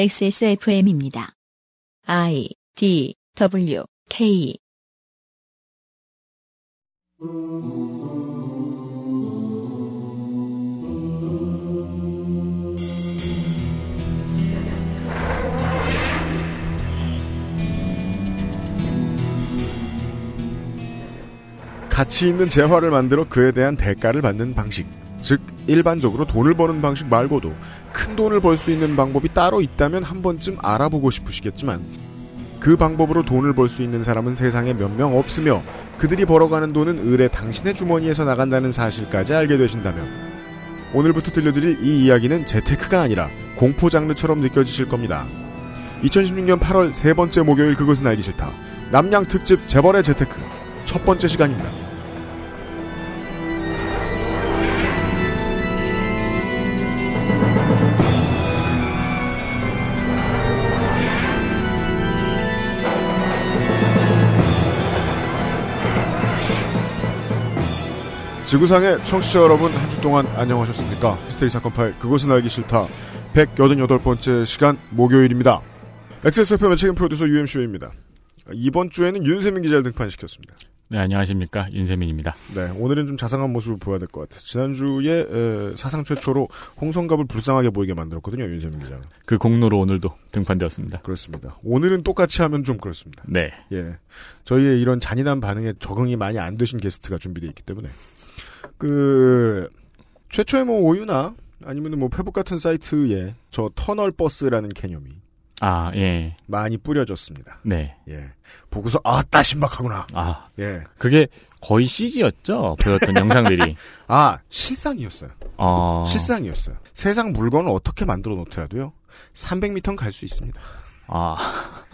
XSFM입니다. I D W K 가치 있는 재화를 만들어 그에 대한 대가를 받는 방식. 즉 일반적으로 돈을 버는 방식 말고도 큰 돈을 벌 수 있는 방법이 따로 있다면 한 번쯤 알아보고 싶으시겠지만 그 방법으로 돈을 벌 수 있는 사람은 세상에 몇 명 없으며 그들이 벌어가는 돈은 을에 당신의 주머니에서 나간다는 사실까지 알게 되신다면 오늘부터 들려드릴 이 이야기는 재테크가 아니라 공포 장르처럼 느껴지실 겁니다. 2016년 8월 세 번째 목요일 그것은 알기 싫다. 남양 특집 재벌의 재테크 첫 번째 시간입니다. 지구상의 청취자 여러분 한 주 동안 안녕하셨습니까? 히스테리 사건 파일 그것은 알기 싫다 188번째 시간 목요일입니다. XSFM의 책임 프로듀서 UMC입니다. 이번 주에는 윤세민 기자를 등판시켰습니다. 네, 안녕하십니까. 윤세민입니다. 네, 오늘은 좀 자상한 모습을 보여야 될 것 같아요. 지난주에 에, 사상 최초로 홍성갑을 불쌍하게 보이게 만들었거든요, 윤세민 기자는. 그 공로로 오늘도 등판되었습니다. 그렇습니다. 오늘은 똑같이 하면 좀 그렇습니다. 네. 예. 저희의 이런 잔인한 반응에 적응이 많이 안 되신 게스트가 준비되어 있기 때문에. 그, 최초의 뭐 오유나 아니면 뭐 페북 같은 사이트에 저 터널 버스라는 개념이 아, 예. 많이 뿌려졌습니다. 네. 예. 보고서 아 따 신박하구나. 아, 예. 그게 거의 CG였죠? 보였던 영상들이. 아 실상이었어요. 어. 실상이었어요. 세상 물건을 어떻게 만들어 놓더라도요. 300m는 갈수 있습니다. 아,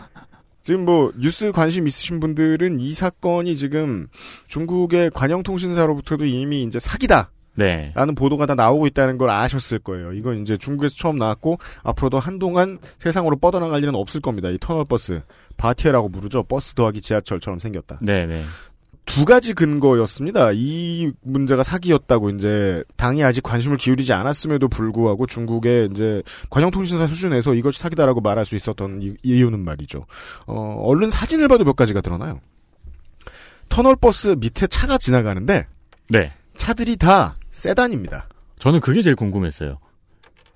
지금 뭐 뉴스 관심 있으신 분들은 이 사건이 지금 중국의 관영통신사로부터도 이미 이제 사기다. 네. 라는 보도가 다 나오고 있다는 걸 아셨을 거예요. 이건 이제 중국에서 처음 나왔고 앞으로도 한동안 세상으로 뻗어나갈 일은 없을 겁니다. 이 터널 버스 巴铁라고 부르죠. 버스 더하기 지하철처럼 생겼다. 네, 네. 두 가지 근거였습니다. 이 문제가 사기였다고 이제 당이 아직 관심을 기울이지 않았음에도 불구하고 중국의 이제 관영통신사 수준에서 이것이 사기다라고 말할 수 있었던 이, 이유는 말이죠. 어, 얼른 사진을 봐도 몇 가지가 드러나요. 터널 버스 밑에 차가 지나가는데 네. 차들이 다 세단입니다. 저는 그게 제일 궁금했어요.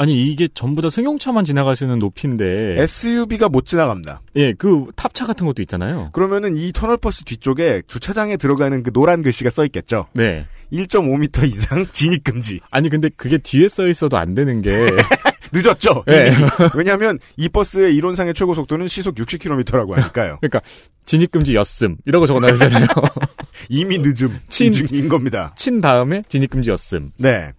아니, 이게 전부 다 승용차만 지나갈 수 있는 높이인데. SUV가 못 지나갑니다. 예, 그 탑차 같은 것도 있잖아요. 그러면은 이 터널버스 뒤쪽에 주차장에 들어가는 그 노란 글씨가 써 있겠죠. 네. 1.5m 이상 진입 금지. 아니, 근데 그게 뒤에 써 있어도 안 되는 게. 늦었죠. 네. 왜냐하면 이 버스의 이론상의 최고 속도는 시속 60km라고 하니까요. 진입 금지 였음. 이라고 적어 놔있잖아요. 이미 늦음, 친- 인 겁니다. 친 다음에 진입 금지 였음. 네.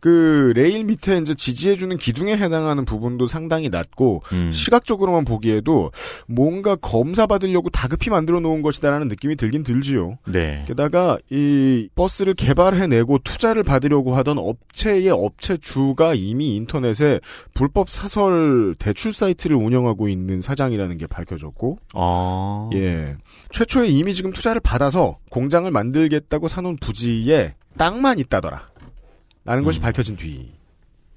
그 레일 밑에 이제 지지해주는 기둥에 해당하는 부분도 상당히 낮고 음. 시각적으로만 보기에도 뭔가 검사 받으려고 다급히 만들어 놓은 것이다라는 느낌이 들긴 들지요. 네. 게다가 이 버스를 개발해내고 투자를 받으려고 하던 업체의 업체 주가 이미 인터넷에 불법 사설 대출 사이트를 운영하고 있는 사장이라는 게 밝혀졌고, 어. 예 최초에 이미 지금 투자를 받아서 공장을 만들겠다고 사놓은 부지에 땅만 있다더라. 라는 것이 음. 밝혀진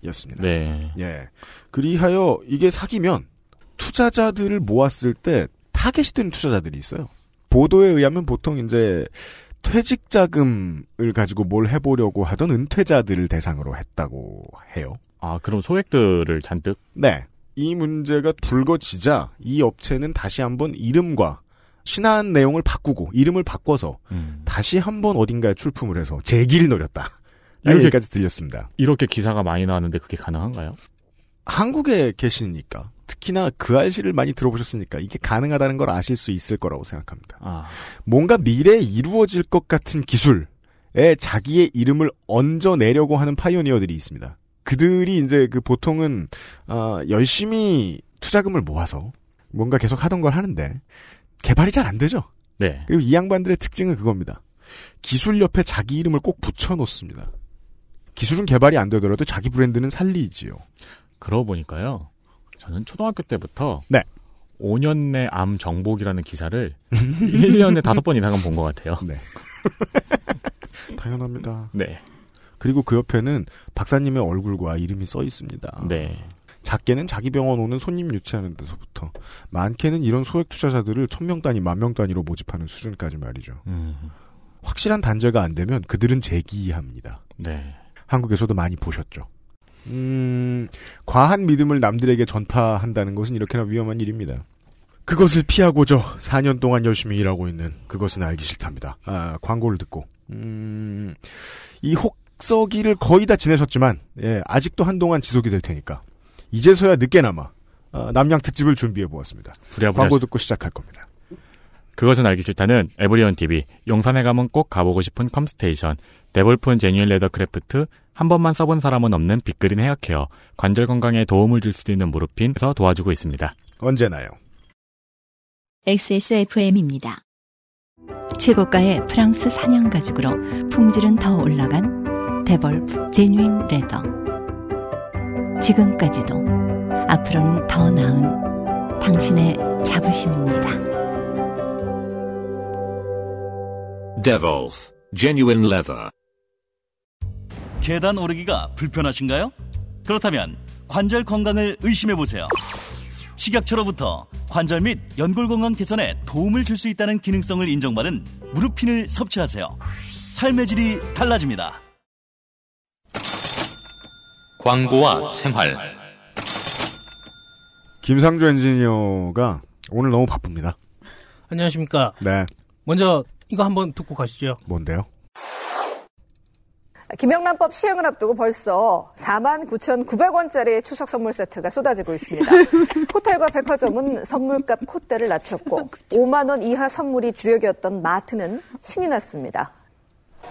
뒤였습니다. 네. 예. 그리하여 이게 사기면 투자자들을 모았을 때 타겟이 되는 투자자들이 있어요. 보도에 의하면 보통 이제 퇴직 자금을 가지고 뭘 해보려고 하던 은퇴자들을 대상으로 했다고 해요. 아, 그럼 소액들을 잔뜩? 네. 이 문제가 불거지자 이 업체는 다시 한번 이름과 신한 내용을 바꾸고 이름을 바꿔서 음. 다시 한번 어딘가에 출품을 해서 재기를 노렸다. 이렇게- 얘기까지 들렸습니다. 이렇게 기사가 많이 나왔는데 그게 가능한가요? 한국에 계시니까 특히나 그 알씨를 많이 들어보셨으니까 이게 가능하다는 걸 아실 수 있을 거라고 생각합니다. 아, 뭔가 미래에 이루어질 것 같은 기술에 자기의 이름을 얹어내려고 하는 파이오니어들이 있습니다. 그들이 이제 그 보통은 아, 열심히 투자금을 모아서 뭔가 계속 하던 걸 하는데 개발이 잘 안 되죠. 네. 그리고 이 양반들의 특징은 그겁니다. 기술 옆에 자기 이름을 꼭 붙여놓습니다. 기술은 개발이 안 되더라도 자기 브랜드는 살리지요. 그러고 보니까요. 저는 초등학교 때부터 네. 5년 내 암 정복이라는 기사를 1년에 5번 이상은 본 것 같아요. 네. 당연합니다. 네. 그리고 그 옆에는 박사님의 얼굴과 이름이 써 있습니다. 네. 작게는 자기 병원 오는 손님 유치하는 데서부터 많게는 이런 소액 투자자들을 천명 단위, 만명 단위로 모집하는 수준까지 말이죠. 음, 확실한 단죄가 안 되면 그들은 재기합니다. 네. 한국에서도 많이 보셨죠. 음, 과한 믿음을 남들에게 전파한다는 것은 이렇게나 위험한 일입니다. 그것을 피하고자 4년 동안 열심히 일하고 있는 그것은 알기 싫답니다. 아, 광고를 듣고. 음, 이 혹서기를 거의 다 지내셨지만, 예, 아직도 한동안 지속이 될 테니까. 이제서야 늦게나마, 아, 납량 특집을 준비해 보았습니다. 부랴부랴 광고 듣고 시작할 겁니다. 그것은 알기 싫다는 에브리온 TV, 용산에 가면 꼭 가보고 싶은 컴스테이션, 데볼프 genuine leather craft, 한 번만 써본 사람은 없는 빅그린 헤어케어, 관절 건강에 도움을 줄 수도 있는 무릎핀에서 도와주고 있습니다. 언제나요? XSFM입니다. 최고가의 프랑스 사냥 가죽으로 품질은 더 올라간 데볼프 제뉴인 레더. 지금까지도 앞으로는 더 나은 당신의 자부심입니다. Devolf Genuine Leather. 계단 오르기가 불편하신가요? 그렇다면 관절 건강을 의심해 보세요. 식약처로부터 관절 및 연골 건강 개선에 도움을 줄 수 있다는 기능성을 인정받은 무릎핀을 섭취하세요. 삶의 질이 달라집니다. 광고와 생활 김상조 엔지니어가 오늘 너무 바쁩니다. 안녕하십니까. 네, 먼저 이거 한번 듣고 가시죠. 뭔데요? 김영란법 시행을 앞두고 벌써 49,900원짜리 추석 선물 세트가 쏟아지고 있습니다. 호텔과 백화점은 선물값 콧대를 낮췄고 5만 원 이하 선물이 주력이었던 마트는 신이 났습니다.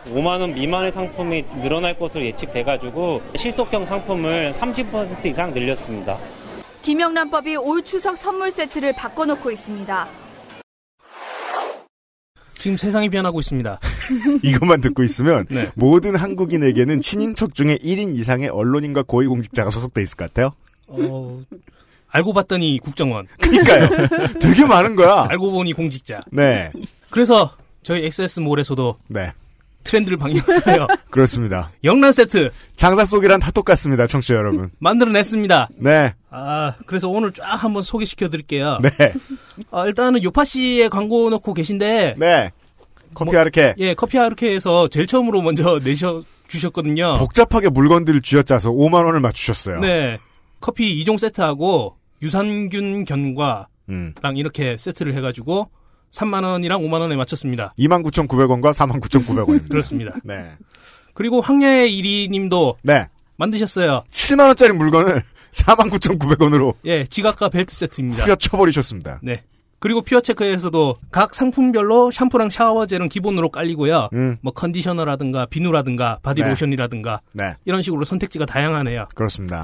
5만 원 미만의 상품이 늘어날 것으로 예측돼 가지고 실속형 상품을 30% 이상 늘렸습니다. 김영란법이 올 추석 선물 세트를 바꿔놓고 있습니다. 지금 세상이 변하고 있습니다. 이것만 듣고 있으면 네. 모든 한국인에게는 친인척 중에 1인 이상의 언론인과 고위공직자가 소속돼 있을 것 같아요. 어, 알고 봤더니 국정원. 그러니까요. 되게 많은 거야. 알고 보니 공직자. 네, 그래서 저희 XS몰에서도 네, 트렌드를 방영하여 그렇습니다. 영란 세트 장사 속이란 다 똑같습니다, 청취자 여러분. 만들어냈습니다. 네, 아, 그래서 오늘 쫙 한번 소개시켜 드릴게요. 네, 아, 일단은 요파 씨의 광고 넣고 계신데, 네. 커피 뭐- 아르케 예, 커피 하르케에서 제일 처음으로 먼저 내셔 주셨거든요. 복잡하게 물건들을 쥐어짜서 5만 원을 맞추셨어요. 네. 커피 2종 세트하고 유산균 견과랑 음. 이렇게 세트를 해가지고 3만 원이랑 5만 원에 맞췄습니다. 29,900원과 49,900원입니다. 그렇습니다. 네. 그리고 황야의 1위 님도 네. 만드셨어요. 7만 원짜리 물건을 49,900원으로 예, 지갑과 벨트 세트입니다. 후려쳐 버리셨습니다. 네. 그리고 퓨어 체크에서도 각 상품별로 샴푸랑 샤워젤은 기본으로 깔리고요. 음. 뭐 컨디셔너라든가 비누라든가 바디로션이라든가 네. 이런 식으로 선택지가 다양하네요. 그렇습니다.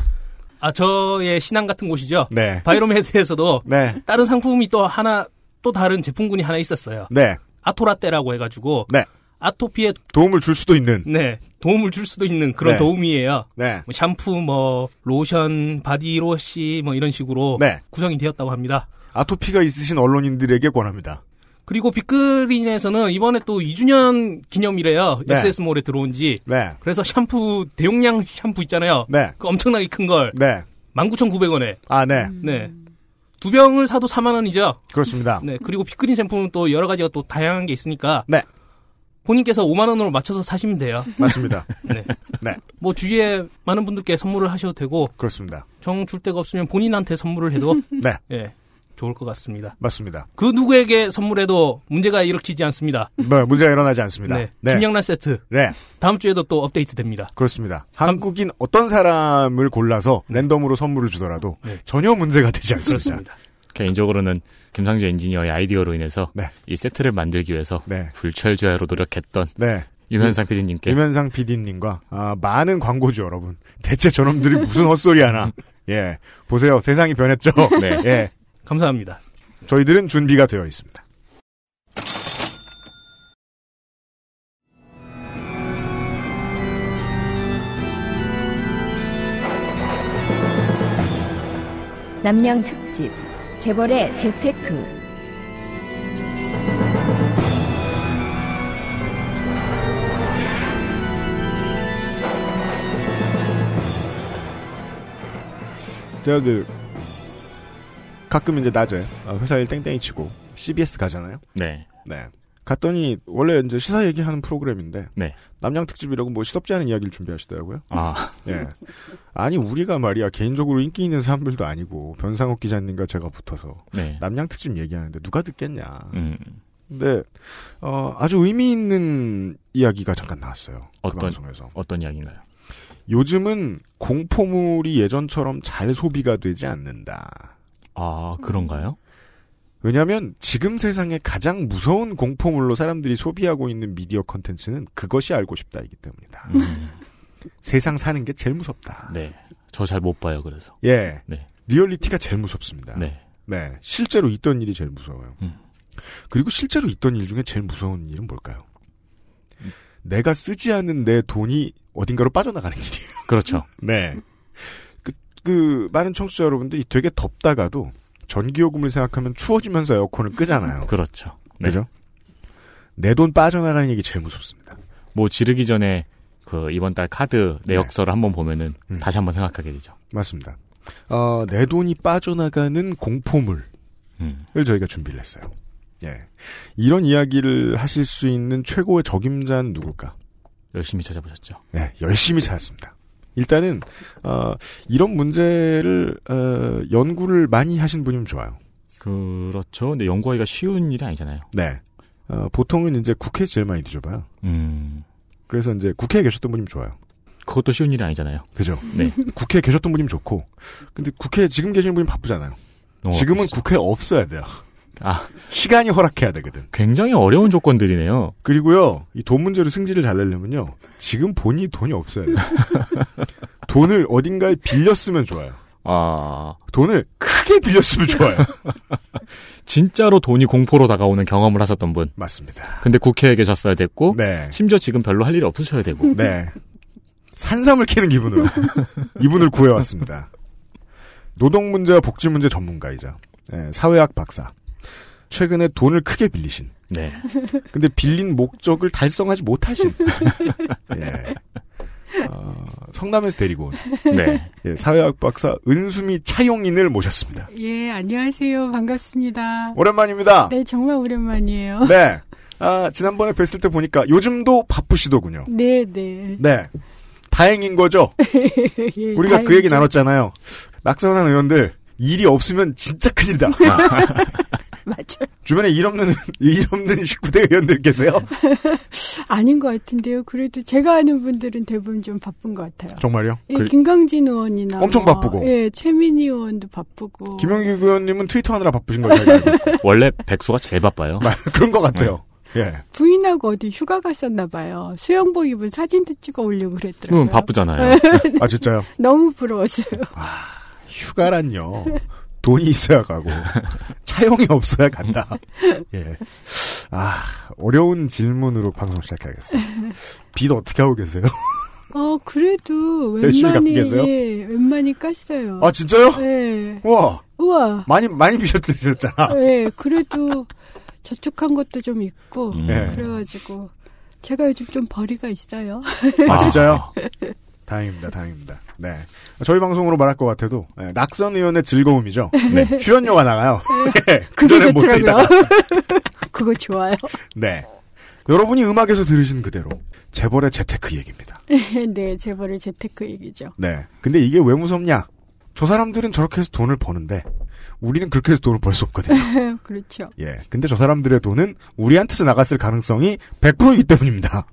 아 저의 신앙 같은 곳이죠. 네. 바이로메드에서도 네. 다른 상품이 또 하나 또 다른 제품군이 하나 있었어요. 네. 아토라떼라고 해가지고 네. 아토피에 도움을 줄 수도 있는. 네 도움을 줄 수도 있는 그런 네. 도움이에요. 네. 뭐 샴푸, 뭐 로션, 바디로션 뭐 이런 식으로 네. 구성이 되었다고 합니다. 아토피가 있으신 언론인들에게 권합니다. 그리고 빅그린에서는 이번에 또 2주년 기념이래요. 네. 엑세스몰에 들어온 지. 네. 그래서 샴푸 대용량 샴푸 있잖아요. 네. 그 엄청나게 큰 걸 네. 19,900원에 아, 네. 네. 두 병을 사도 4만 원이죠. 그렇습니다. 네. 그리고 빅그린 제품은 또 여러 가지가 또 다양한 게 있으니까 네. 본인께서 5만 원으로 맞춰서 사시면 돼요. 맞습니다. 네. 네. 뭐 주위에 많은 분들께 선물을 하셔도 되고 그렇습니다. 정 줄 데가 없으면 본인한테 선물을 해도 네. 예. 좋을 것 같습니다. 맞습니다. 그 누구에게 선물해도 문제가 일으키지 않습니다. 뭐, 문제가 일어나지 않습니다. 네. 네. 김영란 세트 네. 다음 주에도 또 업데이트 됩니다. 그렇습니다. 한국인 어떤 사람을 골라서 랜덤으로 선물을 주더라도 네. 전혀 문제가 되지 않습니다. 그렇습니다. 개인적으로는 김상주 엔지니어의 아이디어로 인해서 네. 이 세트를 만들기 위해서 네. 불철주야로 노력했던 네. 유현상 PD님께 김현상 PD님과 아, 많은 광고주 여러분. 대체 저놈들이 무슨 헛소리 하나. 예. 보세요. 세상이 변했죠. 네. 예. 감사합니다. 저희들은 준비가 되어 있습니다. 남양 특집 재벌의 재테크 제가 그 가끔 이제 낮에 어, 회사 일 땡땡이 치고 CBS 가잖아요. 네. 네. 갔더니 원래 이제 시사 얘기하는 프로그램인데 네. 남양 특집이라고 뭐 시덥지 않은 이야기를 준비하시더라고요. 아. 예. 아니 우리가 말이야 개인적으로 인기 있는 사람들도 아니고 변상욱 기자님과 제가 붙어서 네. 남양 특집 얘기하는데 누가 듣겠냐. 음. 근데 어, 아주 의미 있는 이야기가 잠깐 나왔어요. 그 어떤 방송에서. 어떤 이야기인가요? 요즘은 공포물이 예전처럼 잘 소비가 되지 않는다. 아, 그런가요? 왜냐하면 지금 세상에 가장 무서운 공포물로 사람들이 소비하고 있는 미디어 컨텐츠는 그것이 알고 싶다이기 때문이다. 음. 세상 사는 게 제일 무섭다. 네. 저 잘 못 봐요, 그래서. 예. 네. 리얼리티가 제일 무섭습니다. 네. 네. 실제로 있던 일이 제일 무서워요. 음. 그리고 실제로 있던 일 중에 제일 무서운 일은 뭘까요? 내가 쓰지 않은 내 돈이 어딘가로 빠져나가는 일이에요. 그렇죠. 네. 그, 그, 많은 청취자 여러분들이 되게 덥다가도 전기요금을 생각하면 추워지면서 에어컨을 끄잖아요. 그렇죠. 네. 그죠? 내 돈 빠져나가는 얘기 제일 무섭습니다. 뭐 지르기 전에 그 이번 달 카드 내역서를 한번 보면은 음. 다시 한번 생각하게 되죠. 맞습니다. 어, 내 돈이 빠져나가는 공포물을 음. 저희가 준비를 했어요. 예. 이런 이야기를 하실 수 있는 최고의 적임자는 누굴까? 열심히 찾아보셨죠. 네, 열심히 찾았습니다. 일단은 어, 이런 문제를 어, 연구를 많이 하신 분이면 좋아요. 그렇죠. 근데 연구하기가 쉬운 일이 아니잖아요. 네. 어, 보통은 이제 국회에서 제일 많이 뒤져봐요. 음. 그래서 이제 국회에 계셨던 분이면 좋아요. 그것도 쉬운 일이 아니잖아요. 그죠? 네. 국회에 계셨던 분이면 좋고. 근데 국회에 지금 계시는 분이 바쁘잖아요. 너무 지금은 바쁘시죠. 국회에 없어야 돼요. 아, 시간이 허락해야 되거든. 굉장히 어려운 조건들이네요. 그리고요, 이 돈 문제로 승질을 잘 내려면요, 지금 본인이 돈이 없어야 돼요. 돈을 어딘가에 빌렸으면 좋아요. 아, 돈을 크게 빌렸으면 좋아요. 진짜로 돈이 공포로 다가오는 경험을 하셨던 분. 맞습니다. 근데 국회에 계셨어야 됐고, 네. 심지어 지금 별로 할 일이 없으셔야 되고. 네. 산삼을 캐는 기분으로 이분을 구해왔습니다. 노동 문제와 복지 문제 전문가이자 예, 사회학 박사. 최근에 돈을 크게 빌리신. 네. 근데 빌린 목적을 달성하지 못하신. 예. 어, 성남에서 데리고 온 네. 예, 사회학 박사 은수미 차용인을 모셨습니다. 예, 안녕하세요. 반갑습니다. 오랜만입니다. 네, 정말 오랜만이에요. 네. 아, 지난번에 뵀을 때 보니까 요즘도 바쁘시더군요. 네, 네. 네. 다행인 거죠? 예, 우리가 그 얘기 다행이죠. 나눴잖아요. 낙선한 의원들, 일이 없으면 진짜 큰일이다. 맞아요. 주변에 일 없는, 일 없는 19대 의원들 계세요? 아닌 것 같은데요. 그래도 제가 아는 분들은 대부분 좀 바쁜 것 같아요. 정말요? 예, 김강진 의원이나 엄청 뭐, 바쁘고. 예, 최민희 의원도 바쁘고. 김영기 의원님은 트위터 하느라 바쁘신 있고. 원래 백수가 제일 바빠요. 그런 것 같아요. 예. 부인하고 어디 휴가 갔었나 봐요. 수영복 입은 사진도 찍어 올리고 그랬더라고요. 그럼 바쁘잖아요. 아, 진짜요? 너무 부러웠어요. 휴가란요. 돈이 있어야 가고, 차용이 없어야 간다. 예. 아, 어려운 질문으로 방송 시작해야겠어요. 빚 어떻게 하고 계세요? 어, 그래도 웬만히? 예, 웬만히 깠어요. 아, 진짜요? 예. 우와, 우와. 많이, 많이 빚었잖아. 예, 그래도 저축한 것도 좀 있고, 음. 예. 그래가지고, 제가 요즘 좀 벌이가 있어요. 아, 진짜요? 다행입니다, 다행입니다. 네. 저희 방송으로 말할 것 같아도, 네, 낙선 의원의 즐거움이죠. 네. 출연료가 나가요. 네. 그게 그전엔 못 좋더라고요. 드리다가. 그거 좋아요. 네. 여러분이 음악에서 들으신 그대로, 재벌의 재테크 얘기입니다. 네, 재벌의 재테크 얘기죠. 네. 근데 이게 왜 무섭냐? 저 사람들은 저렇게 해서 돈을 버는데, 우리는 그렇게 해서 돈을 벌 수 없거든요. 그렇죠. 예. 근데 저 사람들의 돈은 우리한테서 나갔을 가능성이 100%이기 때문입니다.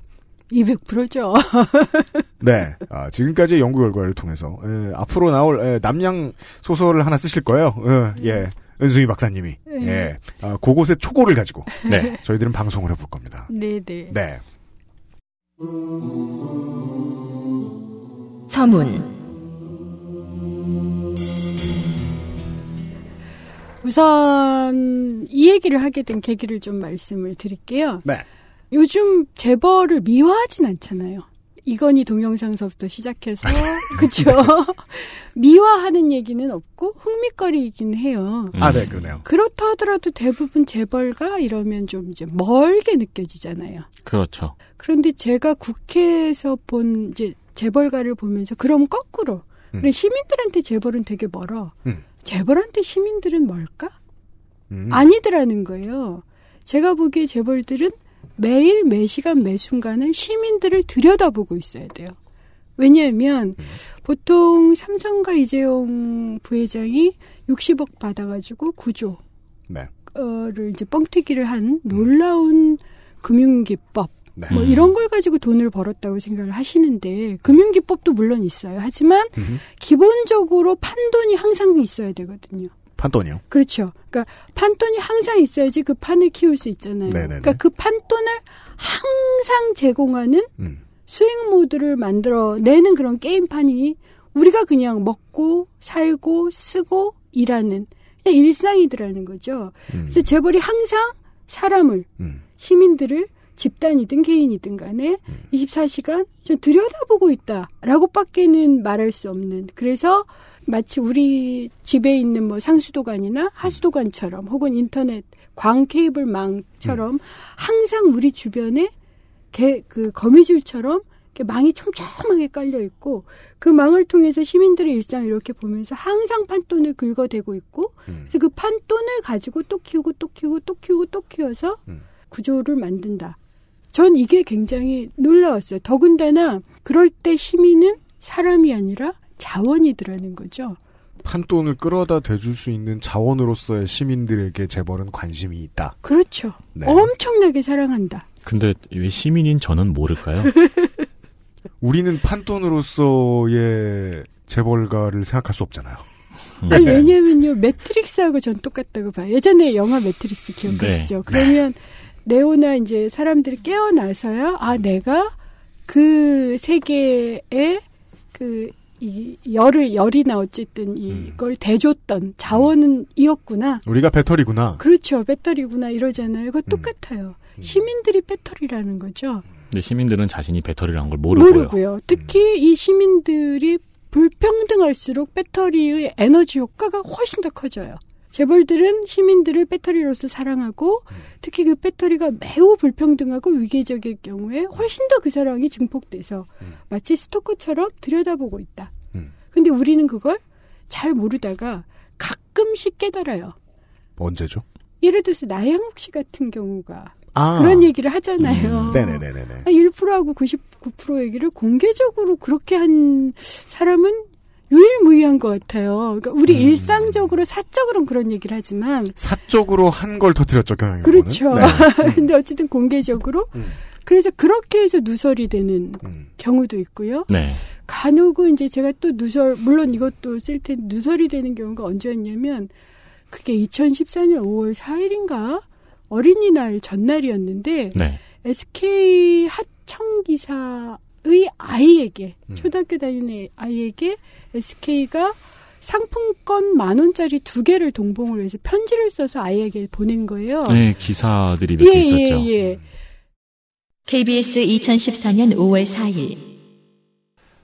200%죠. 네. 아, 지금까지의 연구 결과를 통해서, 예, 앞으로 나올, 예, 남양 소설을 하나 쓰실 거예요. 어, 예. 은수미 박사님이. 네. 예. 아, 그곳의 초고를 가지고. 네. 저희들은 방송을 해볼 겁니다. 네, 네. 네. 서문 우선 이 얘기를 하게 된 계기를 좀 말씀을 드릴게요. 네. 요즘 재벌을 미화하진 않잖아요. 이건희 동영상서부터 시작해서 그렇죠. 미화하는 얘기는 없고 흥미거리이긴 해요. 아, 네, 그러네요. 그렇다 하더라도 대부분 재벌가 이러면 좀 이제 멀게 느껴지잖아요. 그렇죠. 그런데 제가 국회에서 본 이제 재벌가를 보면서 그럼 거꾸로 그래 시민들한테 재벌은 되게 멀어. 음. 재벌한테 시민들은 뭘까? 음. 아니더라는 거예요. 제가 보기에 재벌들은 매일 매시간 매순간을 시민들을 들여다보고 있어야 돼요. 왜냐하면 보통 삼성과 이재용 부회장이 60억 받아가지고 구조 네. 를 이제 뻥튀기를 한 놀라운 금융기법 네. 뭐 이런 걸 가지고 돈을 벌었다고 생각을 하시는데 금융기법도 물론 있어요. 하지만 음. 기본적으로 판돈이 항상 있어야 되거든요. 판돈이요. 그렇죠. 그러니까 판돈이 항상 있어야지 그 판을 키울 수 있잖아요. 네네네. 그러니까 그 판돈을 항상 제공하는 음. 수익 모드를 만들어 내는 그런 게임판이 우리가 그냥 먹고 살고 쓰고 일하는 그냥 일상이더라는 거죠. 그래서 재벌이 항상 사람을 음. 시민들을 집단이든 개인이든 간에 24시간 좀 들여다보고 있다라고 밖에는 말할 수 없는 그래서 마치 우리 집에 있는 뭐 상수도관이나 하수도관처럼 혹은 인터넷 광 케이블망처럼 항상 우리 주변에 개, 그 거미줄처럼 망이 촘촘하게 깔려 있고 그 망을 통해서 시민들의 일상을 이렇게 보면서 항상 판돈을 긁어대고 있고 그래서 그 판돈을 가지고 또 키우고 또 키우고 또 키우고 또 키워서 구조를 만든다. 전 이게 굉장히 놀라웠어요. 더군다나 그럴 때 시민은 사람이 아니라 자원이더라는 거죠. 판돈을 끌어다 대줄 수 있는 자원으로서의 시민들에게 재벌은 관심이 있다. 그렇죠. 네. 엄청나게 사랑한다. 근데 왜 시민인 저는 모를까요? 우리는 판돈으로서의 재벌가를 생각할 수 없잖아요. 아니 왜냐면요 매트릭스하고 전 똑같다고 봐요. 예전에 영화 매트릭스 기억하시죠? 네. 그러면 네오나 이제 사람들이 깨어나서야 아 내가 그 세계에 그 이 열을 열이나 어쨌든 이걸 대줬던 자원은 이었구나. 우리가 배터리구나. 그렇죠. 배터리구나 이러잖아요. 그거 똑같아요. 시민들이 배터리라는 거죠. 근데 시민들은 자신이 배터리라는 걸 모르고요. 모르고요. 특히 이 시민들이 불평등할수록 배터리의 에너지 효과가 훨씬 더 커져요. 재벌들은 시민들을 배터리로서 사랑하고 특히 그 배터리가 매우 불평등하고 위계적일 경우에 훨씬 더 그 사랑이 증폭돼서 마치 스토커처럼 들여다보고 있다. 근데 우리는 그걸 잘 모르다가 가끔씩 깨달아요. 언제죠? 예를 들어서 나양욱 씨 같은 경우가 아. 그런 얘기를 하잖아요. 음, 네네네네네. 1%하고 99% 얘기를 공개적으로 그렇게 한 사람은 유일무이한 것 같아요. 그러니까 우리 일상적으로 사적으로는 그런 얘기를 하지만 사적으로 한 걸 터뜨렸죠, 경영이. 그렇죠. 네. 근데 어쨌든 공개적으로 그래서 그렇게 해서 누설이 되는 경우도 있고요. 네. 간혹은 이제 제가 또 누설 물론 이것도 쓸 텐데 누설이 되는 경우가 언제였냐면 그게 2014년 5월 4일인가 어린이날 전날이었는데 네. SK 하청 기사 의 아이에게 초등학교 다니는 아이에게 SK가 상품권 만 원짜리 두 개를 동봉을 해서 편지를 써서 아이에게 보낸 거예요. 네, 기사들이 몇개 예, 있었죠. 예, 예. KBS 2014년 5월 4일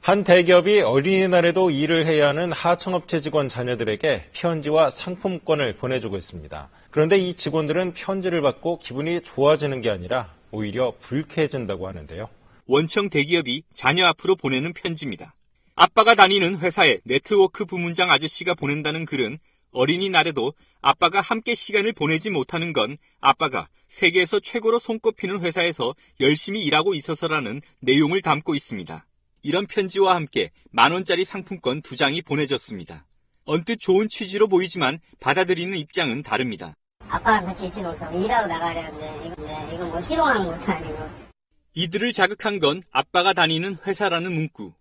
한 대기업이 어린이날에도 일을 해야 하는 하청업체 직원 자녀들에게 편지와 상품권을 보내주고 있습니다. 그런데 이 직원들은 편지를 받고 기분이 좋아지는 게 아니라 오히려 불쾌해진다고 하는데요. 원청 대기업이 자녀 앞으로 보내는 편지입니다. 아빠가 다니는 회사에 네트워크 부문장 아저씨가 보낸다는 글은 어린이날에도 아빠가 함께 시간을 보내지 못하는 건 아빠가 세계에서 최고로 손꼽히는 회사에서 열심히 일하고 있어서라는 내용을 담고 있습니다. 이런 편지와 함께 만원짜리 상품권 두 장이 보내졌습니다. 언뜻 좋은 취지로 보이지만 받아들이는 입장은 다릅니다. 아빠랑 같이 있지 못하고 일하러 나가야 되는데 이건, 네, 이건 뭐 희롱하는 것도 아니고 이들을 자극한 건 아빠가 다니는 회사라는 문구.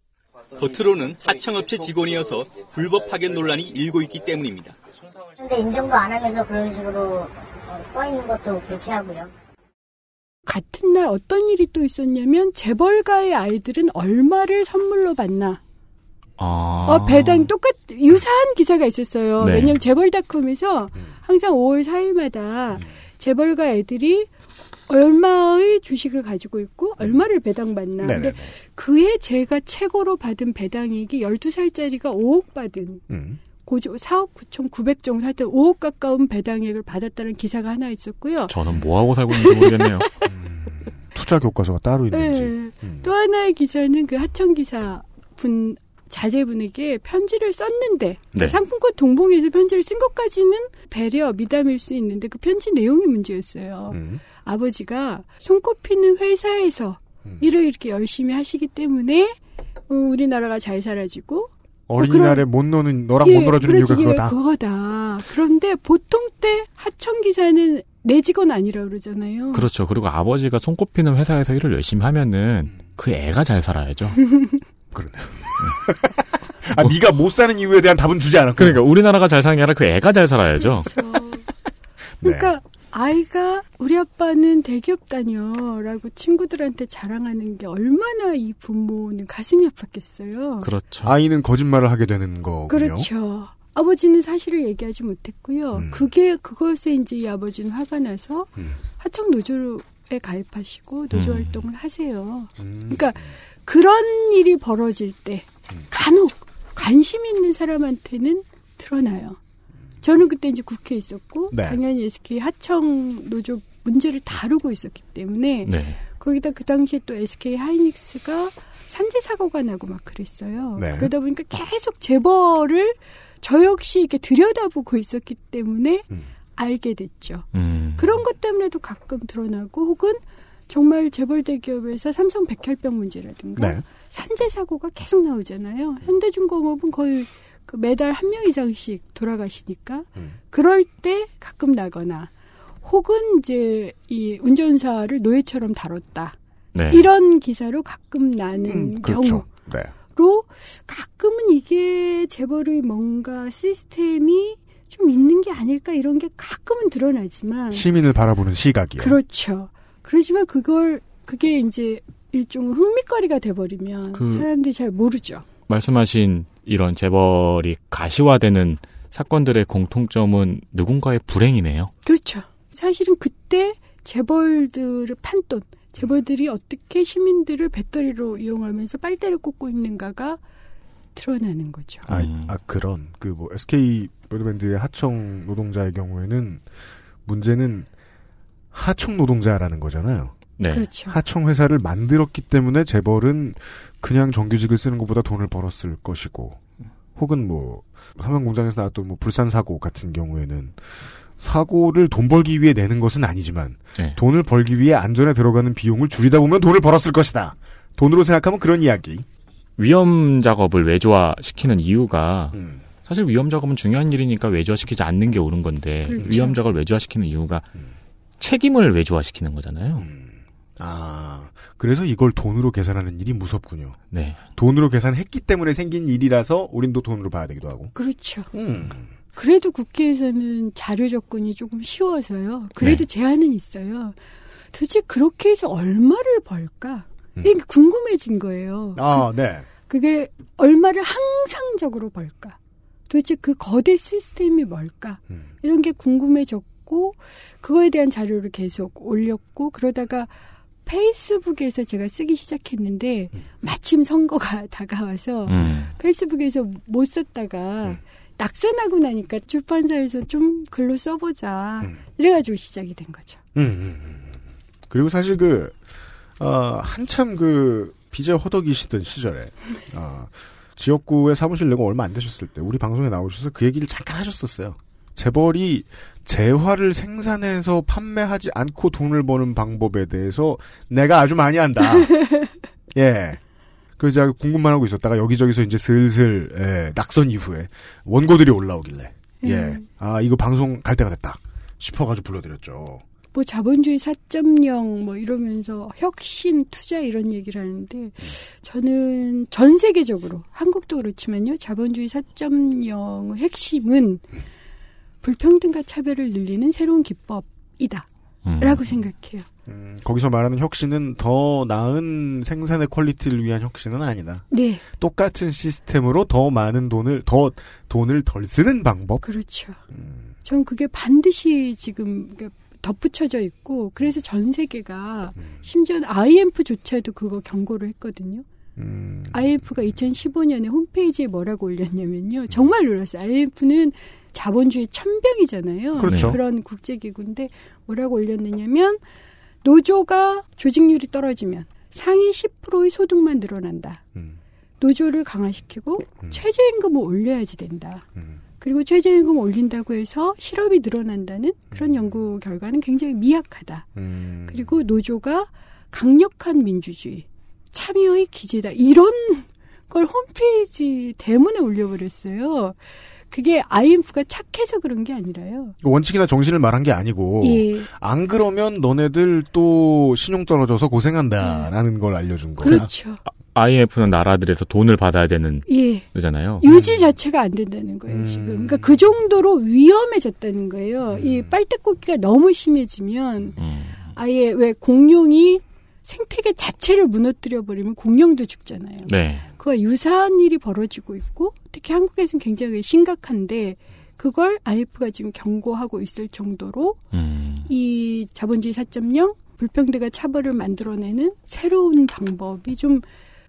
겉으로는 하청업체 직원이어서 불법 파견 논란이 일고 있기 때문입니다. 근데 인정도 안 하면서 그런 식으로 어, 써 있는 것도 불쾌하고요. 같은 날 어떤 일이 또 있었냐면 재벌가의 아이들은 얼마를 선물로 받나. 아. 어, 배당 똑같 유사한 기사가 있었어요. 네. 왜냐하면 재벌닷컴에서 항상 5월 4일마다 재벌가 애들이 얼마의 주식을 가지고 있고 얼마를 배당받나. 네네네. 근데 그해 제가 최고로 받은 배당액이 12살짜리가 5억 받은 음. 고조 4억 9천 9백 정도 하여튼 5억 가까운 배당액을 받았다는 기사가 하나 있었고요. 저는 뭐 하고 살고 있는지 모르겠네요. 투자 교과서가 따로 있는지. 네. 또 하나의 기사는 그 하청 기사 분 자제분에게 편지를 썼는데 네. 상품권 동봉해서 편지를 쓴 것까지는 배려 미담일 수 있는데 그 편지 내용이 문제였어요. 음. 아버지가 손꼽히는 회사에서 일을 이렇게 열심히 하시기 때문에 어, 우리나라가 잘 살아지고 어린이날에 못 노는 너랑 예, 못 놀아주는 이유가 그렇지, 예, 그거다. 그거다. 그런데 보통 때 하청 기사는 내 직원 아니라 그러잖아요. 그렇죠. 그리고 아버지가 손꼽히는 회사에서 일을 열심히 하면은 그 애가 잘 살아야죠. 아, 네가 못 사는 이유에 대한 답은 주지 않았고. 그러니까 우리나라가 잘 사는 게 아니라 그 애가 잘 살아야죠. 그러니까 아이가 우리 아빠는 대기업 다녀라고 친구들한테 자랑하는 게 얼마나 이 부모는 가슴이 아팠겠어요. 그렇죠. 아이는 거짓말을 하게 되는 거군요. 그렇죠. 아버지는 사실을 얘기하지 못했고요. 음. 그게 그것에 이제 이 아버지는 화가 나서 하청 노조에 가입하시고 노조 음. 활동을 하세요. 그러니까 그런 일이 벌어질 때 간혹 관심 있는 사람한테는 드러나요. 저는 그때 이제 국회에 있었고 네. 당연히 SK 하청 노조 문제를 다루고 있었기 때문에 네. 거기다 그 당시에 또 SK 하이닉스가 산재 사고가 나고 막 그랬어요. 네. 그러다 보니까 계속 재벌을 저 역시 이렇게 들여다보고 있었기 때문에 알게 됐죠. 음. 그런 것 때문에도 가끔 드러나고 혹은 정말 재벌 대 기업에서 삼성 백혈병 문제라든가 네. 산재 사고가 계속 나오잖아요. 현대중공업은 거의 그 매달 한 명 이상씩 돌아가시니까 그럴 때 가끔 나거나 혹은 이제 이 운전사를 노예처럼 다뤘다. 네. 이런 기사로 가끔 나는 음, 경우 그렇죠. 네. 로 가끔은 이게 재벌의 뭔가 시스템이 좀 있는 게 아닐까 이런 게 가끔은 드러나지만 시민을 바라보는 시각이요. 그렇죠. 그렇지만 그걸 그게 이제 일종의 흥미거리가 돼버리면 그- 사람들이 잘 모르죠. 말씀하신 이런 재벌이 가시화되는 사건들의 공통점은 누군가의 불행이네요. 그렇죠. 사실은 그때 재벌들의 판돈, 재벌들이 어떻게 시민들을 배터리로 이용하면서 빨대를 꽂고 있는가가 드러나는 거죠. 아, 아 그런 그 뭐 SK 브로드밴드의 하청 노동자의 경우에는 문제는 하청 노동자라는 거잖아요. 네. 그렇죠. 하청 회사를 만들었기 때문에 재벌은 그냥 정규직을 쓰는 것보다 돈을 벌었을 것이고, 혹은 뭐 삼성 공장에서 나왔던 뭐 불산 사고 같은 경우에는 사고를 돈 벌기 위해 내는 것은 아니지만 네. 돈을 벌기 위해 안전에 들어가는 비용을 줄이다 보면 돈을 벌었을 것이다. 돈으로 생각하면 그런 이야기. 위험 작업을 외주화시키는 이유가 음. 사실 위험 작업은 중요한 일이니까 외주화시키지 않는 게 옳은 건데 그렇죠. 위험 작업을 외주화시키는 이유가 책임을 외주화시키는 거잖아요. 아, 그래서 이걸 돈으로 계산하는 일이 무섭군요. 네. 돈으로 계산했기 때문에 생긴 일이라서 우린 또 돈으로 봐야 되기도 하고. 그렇죠. 음. 그래도 국회에서는 자료 접근이 조금 쉬워서요. 그래도 네. 제한은 있어요. 도대체 그렇게 해서 얼마를 벌까? 음. 이게 궁금해진 거예요. 아, 네. 그게 얼마를 항상적으로 벌까? 도대체 그 거대 시스템이 뭘까? 음. 이런 게 궁금해졌고 그거에 대한 자료를 계속 올렸고 그러다가 페이스북에서 제가 쓰기 시작했는데 마침 선거가 다가와서 음. 페이스북에서 못 썼다가 낙선하고 나니까 출판사에서 좀 글로 써보자 이래가지고 시작이 된 거죠. 음, 음, 음. 그리고 사실 그, 어, 한참 그, 비제 허덕이시던 시절에, 어, 지역구에 사무실 내고 얼마 안 되셨을 때, 우리 방송에 나오셔서 그 얘기를 잠깐 하셨었어요. 재벌이 재화를 생산해서 판매하지 않고 돈을 버는 방법에 대해서 내가 아주 많이 한다. 예. 그래서 제가 궁금만 하고 있었다가 여기저기서 이제 슬슬, 예, 낙선 이후에 원고들이 올라오길래, 예. 음. 아, 이거 방송 갈 때가 됐다. 싶어 가지고 불러드렸죠. 뭐 자본주의 4.0 뭐 이러면서 혁신 투자 이런 얘기를 하는데 저는 전 세계적으로 한국도 그렇지만요 자본주의 4.0의 핵심은 불평등과 차별을 늘리는 새로운 기법이다라고 음. 생각해요. 거기서 말하는 혁신은 더 나은 생산의 quality를 위한 혁신은 아니다. 네, 똑같은 시스템으로 더 많은 돈을 더 돈을 덜 쓰는 방법. 그렇죠. 전 그게 반드시 지금 덧붙여져 있고 그래서 전 세계가 심지어 IMF조차도 그거 경고를 했거든요. 음. IMF가 2015년에 홈페이지에 뭐라고 올렸냐면요. 정말 놀랐어요. IMF는 자본주의 천병이잖아요. 그렇죠. 런 국제기구인데 뭐라고 올렸느냐면 노조가 조직률이 떨어지면 상위 10%의 소득만 늘어난다. 노조를 강화시키고 최저임금을 올려야지 된다. 그리고 최저임금 올린다고 해서 실업이 늘어난다는 그런 연구 결과는 굉장히 미약하다. 그리고 노조가 강력한 민주주의, 참여의 기재다. 이런 걸 홈페이지 대문에 올려버렸어요. 그게 IMF가 착해서 그런 게 아니라요. 원칙이나 정신을 말한 게 아니고 예. 안 그러면 너네들 또 신용 떨어져서 고생한다라는 걸 알려준 거야. 그렇죠. IMF는 나라들에서 돈을 받아야 되는 예. 거잖아요. 유지 자체가 안 된다는 거예요, 음. 지금. 그러니까 그 정도로 위험해졌다는 거예요. 이 빨대꽂기가 너무 심해지면 아예 왜 공룡이 생태계 자체를 무너뜨려 버리면 공룡도 죽잖아요. 네. 그와 유사한 일이 벌어지고 있고 특히 한국에서는 굉장히 심각한데 그걸 IMF가 지금 경고하고 있을 정도로 음. 이 자본주의 4.0 불평등과 차별을 만들어내는 새로운 방법이 좀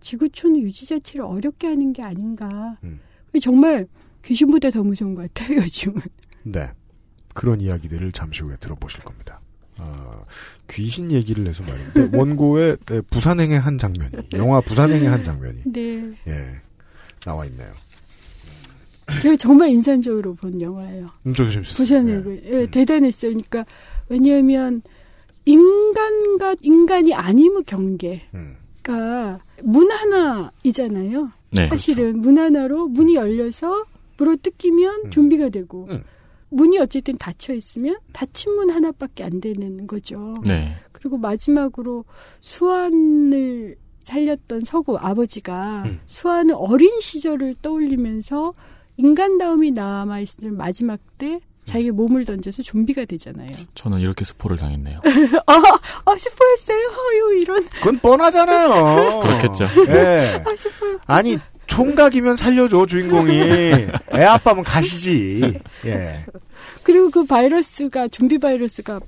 지구촌 유지 자체를 어렵게 하는 게 아닌가. 정말 귀신보다 더 무서운 것 같아요, 요즘은. 네. 그런 이야기들을 잠시 후에 들어보실 겁니다. 아, 귀신 얘기를 해서 말인데 원고에 네, 부산행의 한 장면이 영화 부산행의 한 장면이 네. 예 나와 있네요. 제가 정말 인상적으로 본 영화예요. 음, 저도 재밌었어요. 부산을 예, 대단했어요. 그러니까 왜냐하면 인간과 인간이 아니무 경계. 그러니까 문 하나이잖아요. 네, 사실은 문 하나로 문이 열려서 물어 뜯기면 좀비가 되고 문이 어쨌든 닫혀 있으면 닫힌 문 하나밖에 안 되는 거죠. 네. 그리고 마지막으로 수완을 살렸던 서구 아버지가 수완의 어린 시절을 떠올리면서 인간다움이 남아있는 마지막 때 자기 몸을 던져서 좀비가 되잖아요. 저는 이렇게 스포를 당했네요. 아, 아, 스포했어요? 이런. 그건 뻔하잖아요. 그렇겠죠. 예. 아, 스포. 아니 총각이면 살려줘 주인공이 애 아빠면 가시지. 예. 그리고 그 바이러스가, 좀비 바이러스가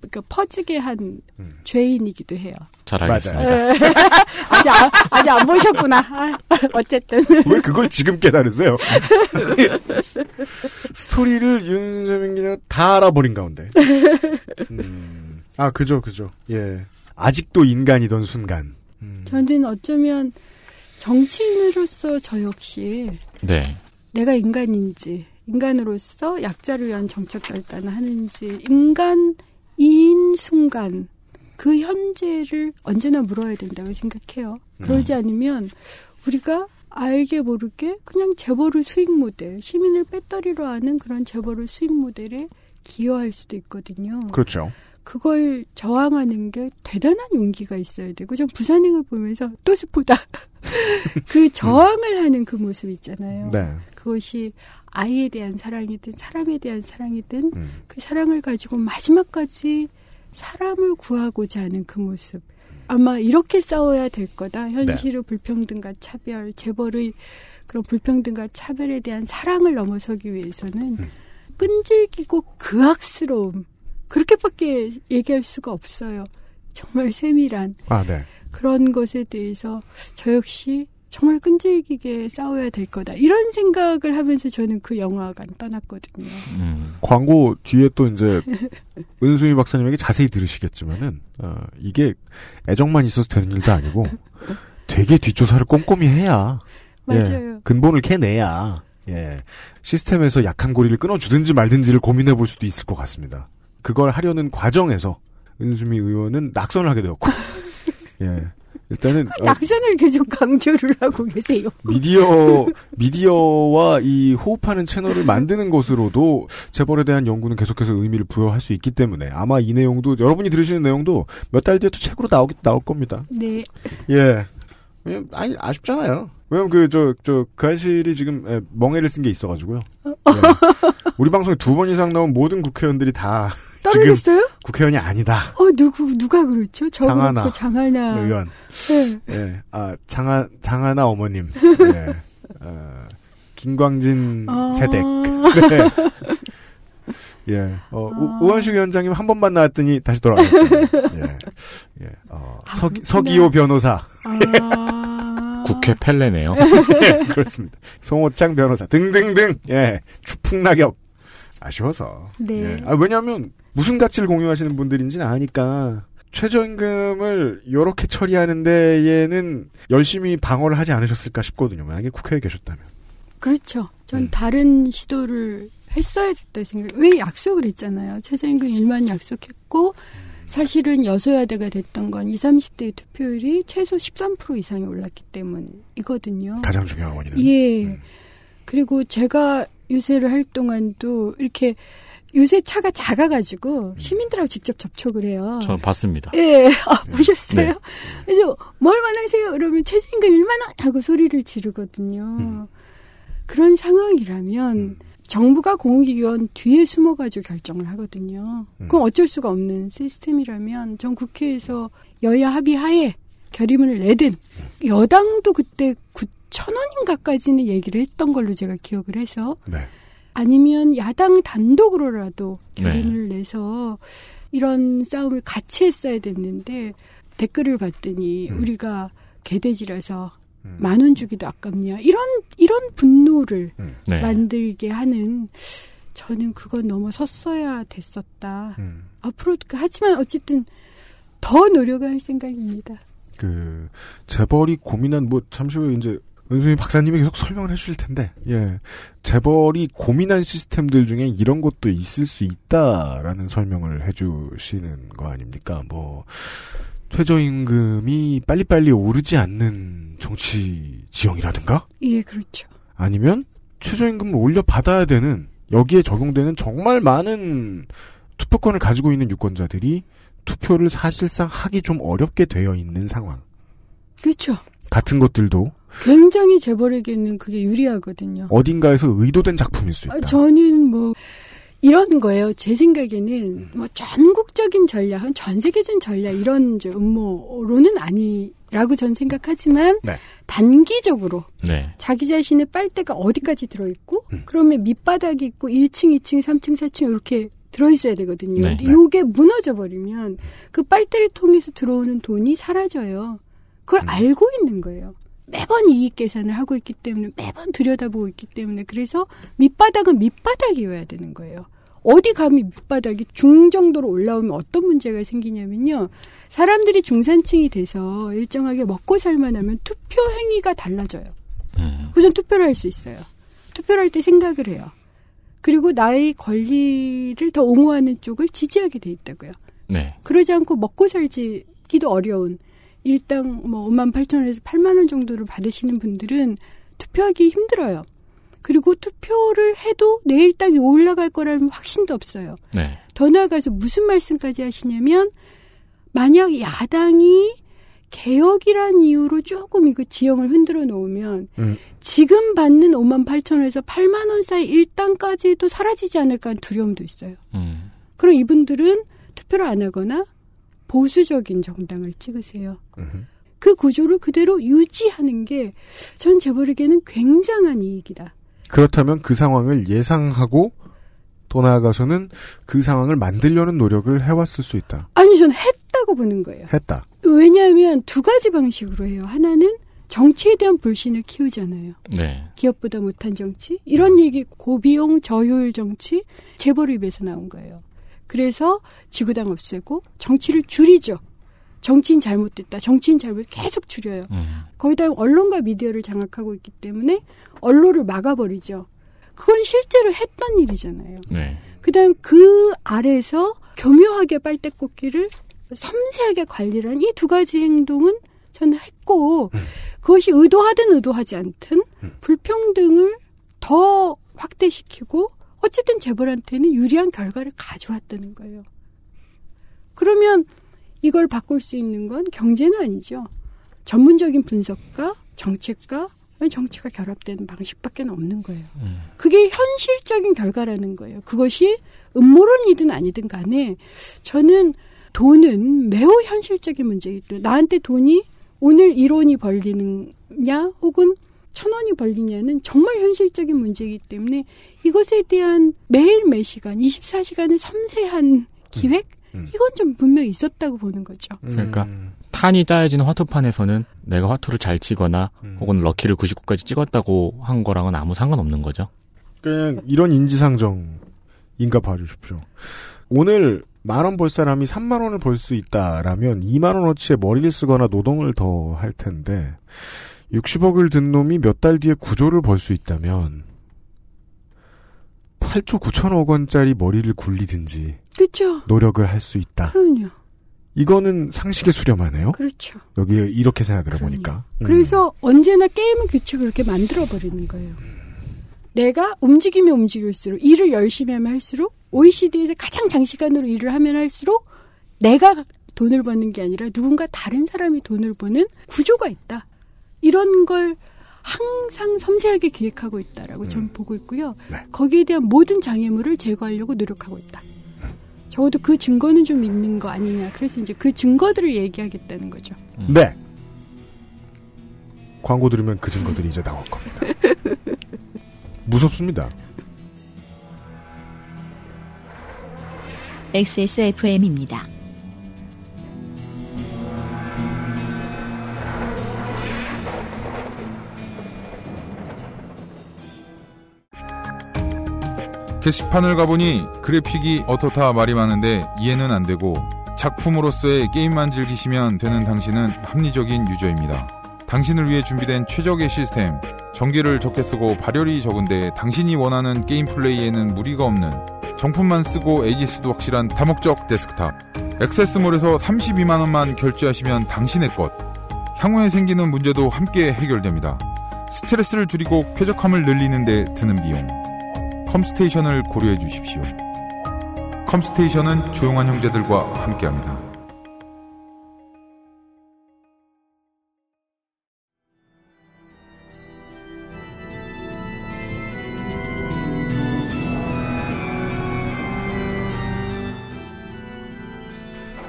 그러니까 퍼지게 한 음. 죄인이기도 해요. 잘 알겠습니다. 예. 아직, 안, 아직 안 보셨구나. 아, 어쨌든. 왜 그걸 지금 깨달으세요? 스토리를 윤세민 기자가 다 알아버린 가운데. 음, 아, 그죠, 그죠. 예. 아직도 인간이던 순간. 저는 어쩌면 정치인으로서 저 역시 네. 내가 인간인지, 인간으로서 약자를 위한 정책 결단을 하는지, 인간 인 순간, 그 현재를 언제나 물어야 된다고 생각해요. 그러지 않으면 우리가 알게 모르게 그냥 재벌의 수익 모델, 시민을 배터리로 하는 그런 재벌의 수익 모델에 기여할 수도 있거든요. 그렇죠. 그걸 저항하는 게 대단한 용기가 있어야 되고, 전 부산행을 보면서 또 스포다. 그 저항을 하는 그 모습 있잖아요. 네. 그것이 아이에 대한 사랑이든 사람에 대한 사랑이든 그 사랑을 가지고 마지막까지 사람을 구하고자 하는 그 모습. 아마 이렇게 싸워야 될 거다. 현실의 불평등과 차별, 재벌의 그런 불평등과 차별에 대한 사랑을 넘어서기 위해서는 끈질기고 그악스러움. 그렇게밖에 얘기할 수가 없어요. 정말 세밀한 아, 네. 그런 것에 대해서 저 역시 정말 끈질기게 싸워야 될 거다. 이런 생각을 하면서 저는 그 영화관 떠났거든요. 광고 뒤에 또 이제 은수미 박사님에게 자세히 들으시겠지만은 어, 이게 애정만 있어서 되는 일도 아니고 되게 뒷조사를 꼼꼼히 해야 예, 맞아요. 근본을 캐내야 예, 시스템에서 약한 고리를 끊어주든지 말든지를 고민해 볼 수도 있을 것 같습니다. 그걸 하려는 과정에서 은수미 의원은 낙선을 하게 되었고 예, 일단은 어, 낙선을 계속 강조를 하고 계세요. 미디어 미디어와 이 호흡하는 채널을 만드는 것으로도 재벌에 대한 연구는 계속해서 의미를 부여할 수 있기 때문에 아마 이 내용도 여러분이 들으시는 내용도 몇 달 뒤에 또 책으로 나오기 나올 겁니다. 네. 예. 왜냐면 아니 아쉽잖아요. 왜냐면 그 저 저 그 아실이 지금 에, 멍해를 쓴 게 있어가지고요. 예. 우리 방송에 두 번 이상 나온 모든 국회의원들이 다 떨어졌어요? 국회의원이 아니다. 어 누구 누가 그렇죠? 저 장하나 그렇고 장하나 의원. 네. 예. 아 장하 장하나 어머님. 예. 어, 김광진 아. 세댁. 네. 예. 어, 우- 우원식 위원장님 한 번만 나왔더니 다시 돌아갔죠. 예. 예. 어, 아, 서, 서기호 변호사. 국회 펠레네요. 예, 그렇습니다. 송호창 변호사 등등등. 예. 추풍낙엽. 아쉬워서. 네. 예. 아, 왜냐하면 무슨 가치를 공유하시는 분들인지는 아니까 최저임금을 이렇게 처리하는 데에는 열심히 방어를 하지 않으셨을까 싶거든요. 만약에 국회에 계셨다면. 그렇죠. 전 음. 다른 시도를 했어야 됐다 생각. 왜 약속을 했잖아요. 최저임금 1만 약속했고 사실은 여소야대가 됐던 건 20, 30대의 투표율이 최소 13% 이상이 올랐기 때문이거든요. 가장 중요한 원인은. 예. 그리고 제가 유세를 할 동안도 이렇게 유세 차가 작아가지고 시민들하고 직접 접촉을 해요. 저 봤습니다. 예, 아, 보셨어요? 네. 그래서 뭘 원하세요? 그러면 최저임금 1만 원 하고 소리를 지르거든요. 음. 그런 상황이라면 정부가 공익위원 뒤에 숨어가지고 결정을 하거든요. 음. 그건 어쩔 수가 없는 시스템이라면 전 국회에서 여야 합의하에 결의문을 내든 여당도 그때 9천 원인가까지는 얘기를 했던 걸로 제가 기억을 해서 네. 아니면 야당 단독으로라도 네. 결의문을 내서 이런 싸움을 같이 했어야 됐는데 댓글을 봤더니 음. 우리가 개돼지라서 만원 주기도 아깝냐 이런 이런 분노를 네. 만들게 하는 저는 그건 넘어섰어야 됐었다. 음. 앞으로 그 하지만 어쨌든 더 노력할 생각입니다. 그 재벌이 고민한 뭐 잠시 후에 이제 은수님 박사님이 계속 설명을 해주실 텐데 예 재벌이 고민한 시스템들 중에 이런 것도 있을 수 있다라는 설명을 해주시는 거 아닙니까? 뭐 최저임금이 빨리빨리 오르지 않는 정치 지형이라든가 예, 그렇죠. 아니면 최저임금을 올려 받아야 되는 여기에 적용되는 정말 많은 투표권을 가지고 있는 유권자들이 투표를 사실상 하기 좀 어렵게 되어 있는 상황 그렇죠. 같은 것들도 굉장히 재벌에게는 그게 유리하거든요. 어딘가에서 의도된 작품일 수 있다. 아, 저는 뭐 이런 거예요. 제 생각에는 뭐 전국적인 전략, 전 세계적인 전략 이런 음모로는 아니라고 전 생각하지만 네. 단기적으로 네. 자기 자신의 빨대가 어디까지 들어 있고 음. 그러면 밑바닥이 있고 1층, 2층, 3층, 4층 이렇게 들어 있어야 되거든요. 네. 근데 이게 무너져 버리면 그 빨대를 통해서 들어오는 돈이 사라져요. 그걸 음. 알고 있는 거예요. 매번 이익 계산을 하고 있기 때문에 매번 들여다보고 있기 때문에 그래서 밑바닥은 밑바닥이어야 되는 거예요. 어디 감히 밑바닥이 중정도로 올라오면 어떤 문제가 생기냐면요. 사람들이 중산층이 돼서 일정하게 먹고 살만 하면 투표 행위가 달라져요. 음. 우선 투표를 할 수 있어요. 투표를 할 때 생각을 해요. 그리고 나의 권리를 더 옹호하는 쪽을 지지하게 돼 있다고요. 네. 그러지 않고 먹고 살기도 어려운 일당 뭐 5만 8천 원에서 8만 원 정도를 받으시는 분들은 투표하기 힘들어요. 그리고 투표를 해도 내일 땅이 올라갈 거라는 확신도 없어요. 네. 더 나아가서 무슨 말씀까지 하시냐면 만약 야당이 개혁이란 이유로 조금 이거 지형을 흔들어 놓으면 음. 지금 받는 5만 8천 원에서 8만 원 사이 일당까지도 사라지지 않을까 하는 두려움도 있어요. 음. 그럼 이분들은 투표를 안 하거나 보수적인 정당을 찍으세요. 그 구조를 그대로 유지하는 게 전 재벌에게는 굉장한 이익이다. 그렇다면 그 상황을 예상하고 또 나아가서는 그 상황을 만들려는 노력을 해왔을 수 있다. 아니, 저는 했다고 보는 거예요. 했다. 왜냐하면 두 가지 방식으로 해요. 하나는 정치에 대한 불신을 키우잖아요. 네. 기업보다 못한 정치? 이런 얘기, 고비용, 저효율 정치, 재벌 입에서 나온 거예요. 그래서 지구당 없애고 정치를 줄이죠. 정치인 잘못됐다. 정치인 잘못 계속 줄여요. 음. 거기다 언론과 미디어를 장악하고 있기 때문에 언론을 막아버리죠. 그건 실제로 했던 일이잖아요. 네. 그다음 그 아래서 교묘하게 빨대 꽂기를 섬세하게 관리를 한 이 두 가지 행동은 저는 했고 그것이 의도하든 의도하지 않든 불평등을 더 확대시키고 어쨌든 재벌한테는 유리한 결과를 가져왔다는 거예요. 그러면 이걸 바꿀 수 있는 건 경제는 아니죠. 전문적인 분석과 정책과 정치가 결합되는 방식밖에 없는 거예요. 그게 현실적인 결과라는 거예요. 그것이 음모론이든 아니든 간에 저는 돈은 매우 현실적인 문제이기 때문에 나한테 돈이 오늘 1원이 벌리느냐 혹은 천 원이 벌리냐는 정말 현실적인 문제이기 때문에 이것에 대한 매일 매 시간 24시간의 섬세한 기획 이건 좀 분명히 있었다고 보는 거죠. 그러니까 판이 짜여진 화투판에서는 내가 화투를 잘 치거나 혹은 럭키를 99까지 찍었다고 한 거랑은 아무 상관없는 거죠. 그냥 이런 인지상정인가 봐주십시오. 오늘 만 원 벌 사람이 3만 원을 벌 수 있다라면 2만 원어치의 머리를 쓰거나 노동을 더 할 텐데 60억을 든 놈이 몇 달 뒤에 구조를 벌 수 있다면 8조 9천억 원짜리 머리를 굴리든지 그렇죠. 노력을 할 수 있다. 그럼요. 이거는 상식에 수렴하네요. 그렇죠. 여기 이렇게 생각을 해보니까. 음. 그래서 언제나 게임은 규칙을 그렇게 만들어 버리는 거예요. 내가 움직이면 움직일수록 일을 열심히 하면 할수록 OECD에서 가장 장시간으로 일을 하면 할수록 내가 돈을 버는 게 아니라 누군가 다른 사람이 돈을 버는 구조가 있다. 이런 걸 항상 섬세하게 기획하고 있다라고 저는 보고 있고요. 거기에 대한 모든 장애물을 제거하려고 노력하고 있다. 적어도 그 증거는 좀 있는 거 아니냐. 그래서 이제 그 증거들을 얘기하겠다는 거죠. 네. 광고 들으면 그 증거들이 이제 나올 겁니다. 무섭습니다. XSFM입니다. 게시판을 가보니 그래픽이 어떻다 말이 많은데 이해는 안 되고 작품으로서의 게임만 즐기시면 되는 당신은 합리적인 유저입니다. 당신을 위해 준비된 최적의 시스템, 전기를 적게 쓰고 발열이 적은데 당신이 원하는 게임 플레이에는 무리가 없는 정품만 쓰고 AS도 확실한 다목적 데스크탑. 액세스몰에서 32만원만 결제하시면 당신의 것. 향후에 생기는 문제도 함께 해결됩니다. 스트레스를 줄이고 쾌적함을 늘리는 데 드는 비용. 컴스테이션을 고려해 주십시오. 컴스테이션은 조용한 형제들과 함께합니다.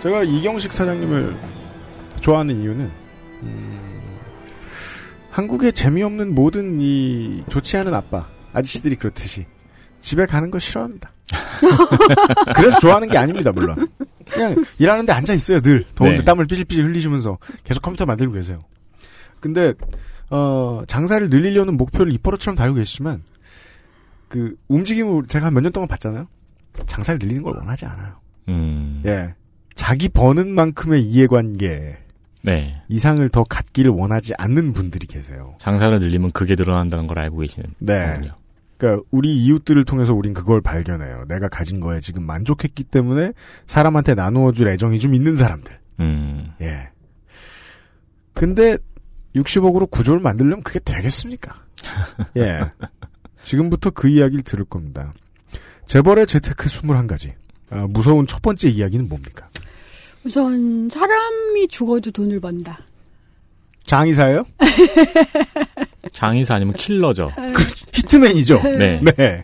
제가 이경식 사장님을 좋아하는 이유는 음, 한국의 재미없는 모든 이 좋지 않은 아빠 아저씨들이 그렇듯이 집에 가는 거 싫어합니다. 그래서 좋아하는 게 아닙니다, 물론. 그냥 일하는데 앉아 있어요, 늘 더운데 네. 땀을 삐질삐질 흘리시면서 계속 컴퓨터 만들고 계세요. 근데 어, 장사를 늘리려는 목표를 입버릇처럼 달고 계시지만 그 움직임을 제가 몇 년 동안 봤잖아요. 장사를 늘리는 걸 원하지 않아요. 음. 예. 자기 버는 만큼의 이해관계 네. 이상을 더 갖기를 원하지 않는 분들이 계세요. 장사를 늘리면 그게 늘어난다는 걸 알고 계시는. 네. 거군요. 그러니까 우리 이웃들을 통해서 우린 그걸 발견해요. 내가 가진 거에 지금 만족했기 때문에 사람한테 나누어줄 애정이 좀 있는 사람들. 음. 예. 근데 60억으로 구조를 만들려면 그게 되겠습니까? 예. 지금부터 그 이야기를 들을 겁니다. 재벌의 재테크 21가지. 아, 무서운 첫 번째 이야기는 뭡니까? 우선 사람이 죽어도 돈을 번다. 장의사예요? 장의사 아니면 킬러죠. 히트맨이죠? 네. 네.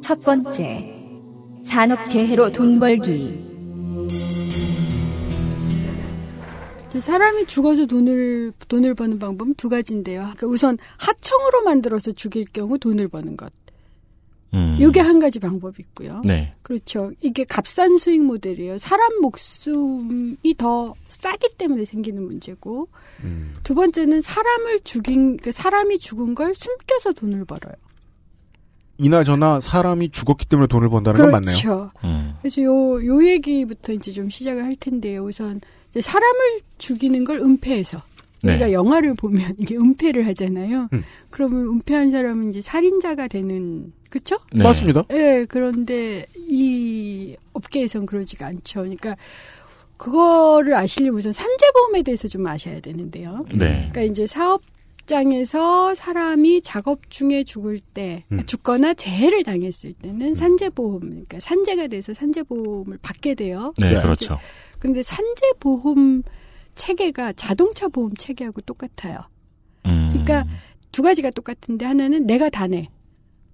첫 번째. 산업재해로 돈 벌기. 사람이 죽어서 돈을 돈을 버는 방법은 두 가지인데요. 그러니까 우선 하청으로 만들어서 죽일 경우 돈을 버는 것. 음. 이게 한 가지 방법이 있고요. 네. 그렇죠. 이게 값싼 수익 모델이에요. 사람 목숨이 더 싸기 때문에 생기는 문제고 두 번째는 사람을 죽인 그러니까 사람이 죽은 걸 숨겨서 돈을 벌어요. 이나저나 사람이 죽었기 때문에 돈을 번다는 건 맞네요. 그렇죠. 음. 그래서 요, 요 얘기부터 이제 좀 시작을 할 텐데요. 우선 이제 사람을 죽이는 걸 은폐해서 네. 우리가 영화를 보면 이게 은폐를 하잖아요. 음. 그러면 은폐한 사람은 이제 살인자가 되는 그쵸? 네. 맞습니다. 예, 그런데 이 업계에선 그러지가 않죠. 그러니까 그거를 아시려면 우선 산재보험에 대해서 좀 아셔야 되는데요. 네. 그러니까 이제 사업 장에서 사람이 작업 중에 죽을 때 음. 죽거나 재해를 당했을 때는 산재보험, 그러니까 산재가 돼서 산재보험을 받게 돼요. 네, 이제 그렇죠. 근데 산재보험 체계가 자동차 보험 체계하고 똑같아요. 음. 그러니까 두 가지가 똑같은데 하나는 내가 다 내.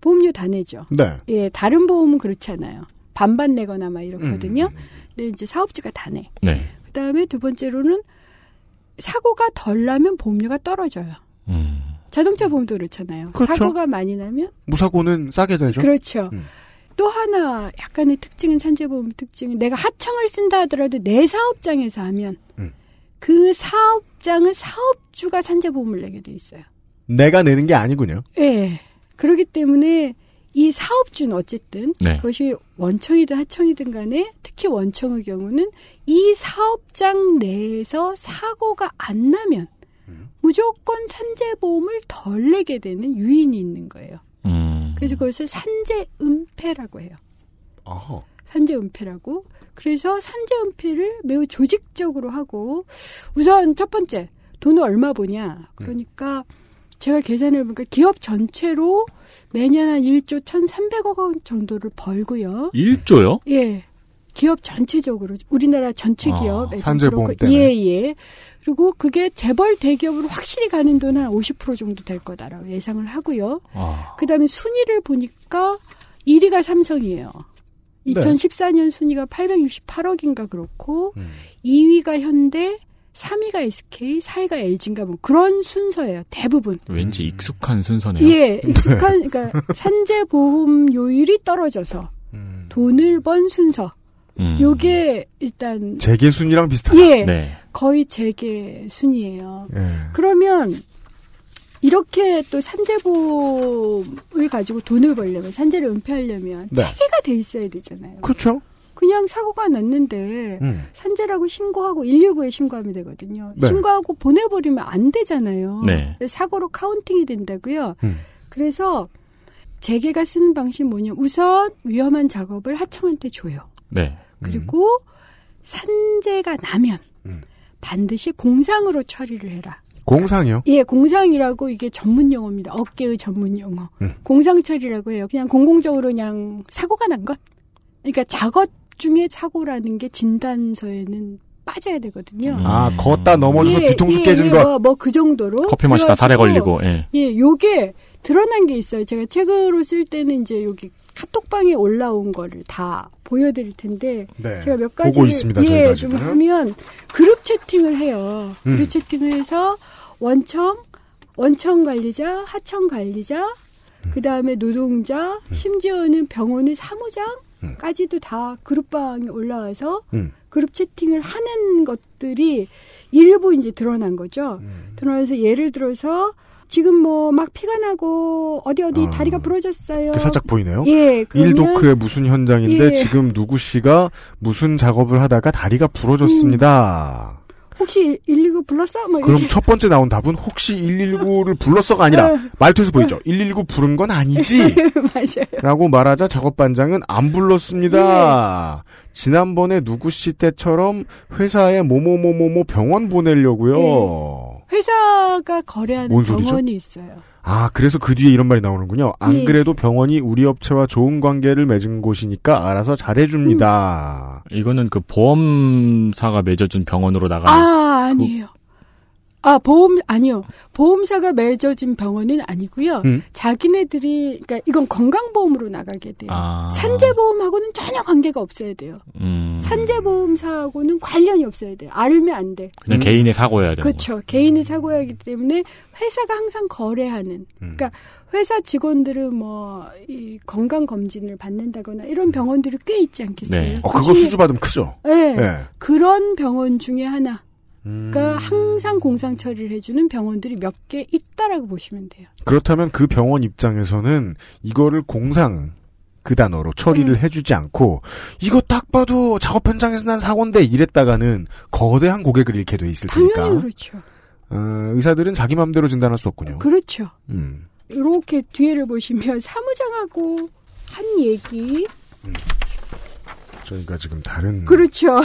보험료 다 내죠. 네. 예, 다른 보험은 그렇잖아요. 반반 내거나 막 음. 이렇거든요. 근데 이제 사업주가 다 내. 네. 그다음에 두 번째로는 사고가 덜 나면 보험료가 떨어져요. 음. 자동차 보험도 그렇잖아요. 그렇죠. 사고가 많이 나면 무사고는 싸게 되죠. 그렇죠. 음. 또 하나 약간의 특징은 산재보험 특징은 내가 하청을 쓴다 하더라도 내 사업장에서 하면 음. 그 사업장은 사업주가 산재보험을 내게 돼 있어요. 내가 내는 게 아니군요. 예. 그렇기 때문에 이 사업주는 어쨌든 네. 그것이 원청이든 하청이든 간에 특히 원청의 경우는 이 사업장 내에서 사고가 안 나면 무조건 산재보험을 덜 내게 되는 유인이 있는 거예요. 음. 그래서 그것을 산재은폐라고 해요. 아하. 산재은폐라고. 그래서 산재은폐를 매우 조직적으로 하고 우선 첫 번째 돈을 얼마 보냐. 그러니까 제가 계산해 보니까 기업 전체로 매년 한 1조 1,300억 원 정도를 벌고요. 1조요? 예. 기업 전체적으로 우리나라 전체 아, 기업에서 산재보험 때문에. 예, 예. 그리고 그게 재벌 대기업으로 확실히 가는 돈한50% 정도 될 거다라고 예상을 하고요. 아. 그다음에 순위를 보니까 1위가 삼성이에요. 네. 2014년 순위가 868억인가 그렇고 음. 2위가 현대, 3위가 SK, 4위가 LG인가 뭐 그런 순서예요. 대부분. 왠지 익숙한 순서네요. 예, 익숙한 그러니까 산재 보험 요율이 떨어져서 돈을 번 순서. 음. 요게 일단 재계 순이랑 비슷하다. 예, 네. 거의 재계 순이에요. 예. 그러면 이렇게 또 산재보험을 가지고 돈을 벌려면 산재를 은폐하려면 네. 체계가 돼 있어야 되잖아요. 그렇죠. 그냥 사고가 났는데 음. 산재라고 신고하고 119에 신고하면 되거든요. 네. 신고하고 보내버리면 안 되잖아요. 네. 사고로 카운팅이 된다고요. 음. 그래서 재계가 쓰는 방식이 뭐냐. 우선 위험한 작업을 하청한테 줘요. 네. 그리고 산재가 나면 음. 반드시 공상으로 처리를 해라. 공상이요. 예, 공상이라고 이게 전문 용어입니다. 업계의 전문 용어. 음. 공상 처리라고 해요. 그냥 공공적으로 그냥 사고가 난 것. 그러니까 작업 중에 사고라는 게 진단서에는 빠져야 되거든요. 아, 걷다 넘어져서 예, 뒤통수 예, 깨진 예, 것. 뭐, 뭐그 정도로. 커피 마시다 달에 걸리고, 예. 예, 요게 드러난 게 있어요. 제가 책으로 쓸 때는 이제 여기 카톡방에 올라온 거를 다 보여드릴 텐데 네. 제가 몇 보고 가지를 있습니다, 예, 좀 지금. 하면 그룹 채팅을 해요. 음. 그룹 채팅을 해서 원청, 원청 관리자, 하청 관리자, 음. 그 다음에 노동자, 심지어는 병원의 사무장 까지도 다 그룹방에 올라와서 음. 그룹 채팅을 하는 것들이 일부 이제 드러난 거죠. 음. 드러나서 예를 들어서 지금 뭐 막 피가 나고 어디 어디 아. 다리가 부러졌어요. 그 살짝 보이네요. 예, 그러면 일도크의 무슨 현장인데 예. 지금 누구 씨가 무슨 작업을 하다가 다리가 부러졌습니다. 혹시 119 불렀어? 뭐 그럼 이렇게. 첫 번째 나온 답은 혹시 119를 불렀어가 아니라 어. 말투에서 보이죠. 119 부른 건 아니지. 맞아요. 라고 말하자 작업반장은 안 불렀습니다. 예. 지난번에 누구 씨 때처럼 회사에 뭐뭐뭐뭐뭐 병원 보내려고요. 회사가 거래하는? 병원이 있어요. 아, 그래서 그 뒤에 이런 말이 나오는군요. 안 예. 그래도 병원이 우리 업체와 좋은 관계를 맺은 곳이니까 알아서 잘해줍니다. 이거는 그 보험사가 맺어준 병원으로 나가는 아, 아니에요. 아, 보험, 아니요. 보험사가 맺어진 병원은 아니고요. 음. 자기네들이, 그러니까 이건 건강보험으로 나가게 돼요. 아. 산재보험하고는 전혀 관계가 없어야 돼요. 음, 산재보험사하고는 관련이 없어야 돼요. 알면 안 돼. 그냥 개인의 사고여야 되는 그렇죠. 개인의 사고이기 때문에 회사가 항상 거래하는. 그러니까 회사 직원들은 뭐 이 건강 검진을 받는다거나 이런 병원들이 꽤 있지 않겠어요? 네. 어, 그 그거 수주 받으면 크죠? 네. 네. 그런 병원 중에 하나. 음. 가 항상 공상 처리를 해주는 병원들이 몇 개 있다라고 보시면 돼요. 그렇다면 그 병원 입장에서는 이거를 공상 그 단어로 처리를 네. 해주지 않고 이거 딱 봐도 작업 현장에서 난 사고인데 이랬다가는 거대한 고객을 잃게 돼 있을 당연히 테니까 그렇죠. 어, 의사들은 자기 마음대로 진단할 수 없군요. 그렇죠. 음. 이렇게 뒤에를 보시면 사무장하고 한 얘기. 저희가 지금 다른 그렇죠.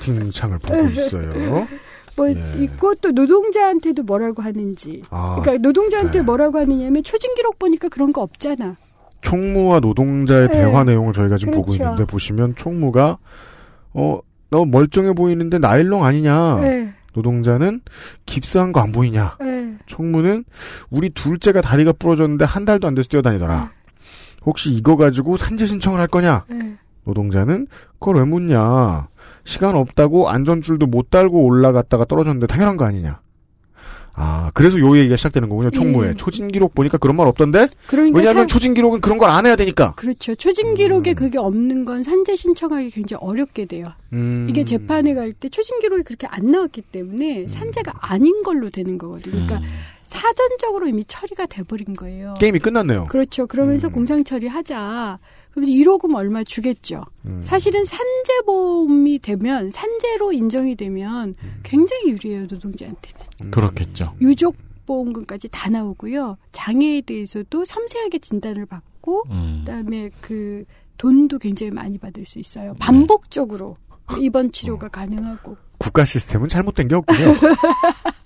채팅창을 보고 있어요. 뭐 예. 있고 또 노동자한테도 뭐라고 하는지. 아, 그러니까 노동자한테 네. 뭐라고 하느냐면 초진 기록 보니까 그런 거 없잖아. 총무와 노동자의 네. 대화 내용을 저희가 지금 보고 그렇죠. 있는데 보시면 총무가 어 너 멀쩡해 보이는데 나일론 아니냐? 네. 노동자는 깁스한 거 안 보이냐? 네. 총무는 우리 둘째가 다리가 부러졌는데 한 달도 안 돼서 뛰어다니더라. 혹시 이거 가지고 산재 신청을 할 거냐? 네. 노동자는 그걸 왜 묻냐? 시간 없다고 안전줄도 못 달고 올라갔다가 떨어졌는데 당연한 거 아니냐? 아, 그래서 요 얘기가 시작되는 거군요. 총무에 예. 초진 기록 보니까 그런 말 없던데? 그러니까 왜냐하면 사- 초진 기록은 그런 걸 안 해야 되니까. 그렇죠. 초진 기록에 그게 없는 건 산재 신청하기 굉장히 어렵게 돼요. 음. 이게 재판에 갈 때 초진 기록이 그렇게 안 나왔기 때문에 산재가 아닌 걸로 되는 거거든요. 그러니까 사전적으로 이미 처리가 돼버린 거예요. 게임이 끝났네요. 그렇죠. 그러면서 음. 공상 처리하자. 그러면서 1호금 얼마 주겠죠. 음. 사실은 산재보험이 되면 산재로 인정이 되면 음. 굉장히 유리해요 노동자한테는. 그렇겠죠. 유족 보험금까지 다 나오고요. 장애에 대해서도 섬세하게 진단을 받고 음. 그다음에 그 돈도 굉장히 많이 받을 수 있어요. 반복적으로 입원 치료가 가능하고. 국가 시스템은 잘못된 게 없군요.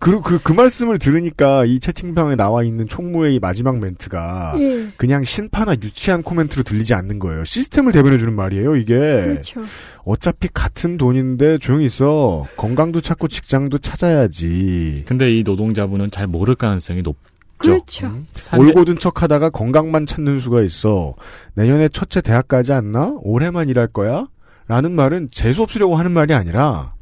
그, 그, 그 말씀을 들으니까 이 채팅방에 나와 있는 총무의 이 마지막 멘트가 예. 그냥 신파나 유치한 코멘트로 들리지 않는 거예요. 시스템을 대변해주는 말이에요, 이게. 그렇죠. 어차피 같은 돈인데 조용히 있어. 건강도 찾고 직장도 찾아야지. 근데 이 노동자분은 잘 모를 가능성이 높죠. 그렇죠. 산재- 올고든 척 하다가 건강만 찾는 수가 있어. 내년에 첫째 대학 가지 않나? 올해만 일할 거야? 라는 말은 재수 없으려고 하는 말이 아니라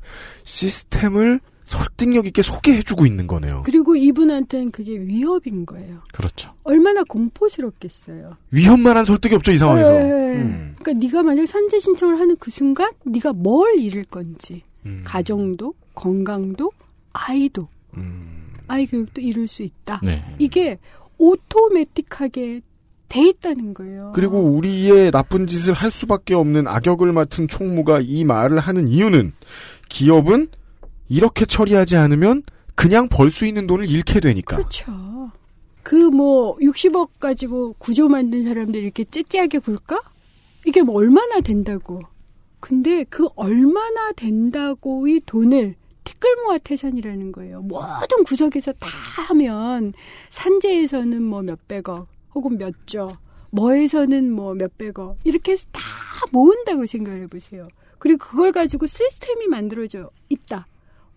시스템을 설득력 있게 소개해주고 있는 거네요. 그리고 이분한테는 그게 위협인 거예요. 그렇죠. 얼마나 공포스럽겠어요. 위험만한 설득이 없죠, 이 상황에서. 예, 예. 음. 그러니까 네가 만약 산재 신청을 하는 그 순간 네가 뭘 잃을 건지 음. 가정도 건강도 아이도 아이 교육도 잃을 수 있다. 네. 이게 오토매틱하게 돼 있다는 거예요. 그리고 우리의 나쁜 짓을 할 수밖에 없는 악역을 맡은 총무가 이 말을 하는 이유는 기업은 이렇게 처리하지 않으면 그냥 벌 수 있는 돈을 잃게 되니까. 그렇죠. 그 뭐 60억 가지고 구조 만든 사람들이 이렇게 째째하게 굴까? 이게 뭐 얼마나 된다고. 근데 그 얼마나 된다고의 돈을 티끌모아 태산이라는 거예요. 모든 구석에서 다 하면 산재에서는 뭐 몇백억 혹은 몇조 뭐에서는 뭐 몇백억 이렇게 해서 다 모은다고 생각을 해보세요. 그리고 그걸 가지고 시스템이 만들어져 있다.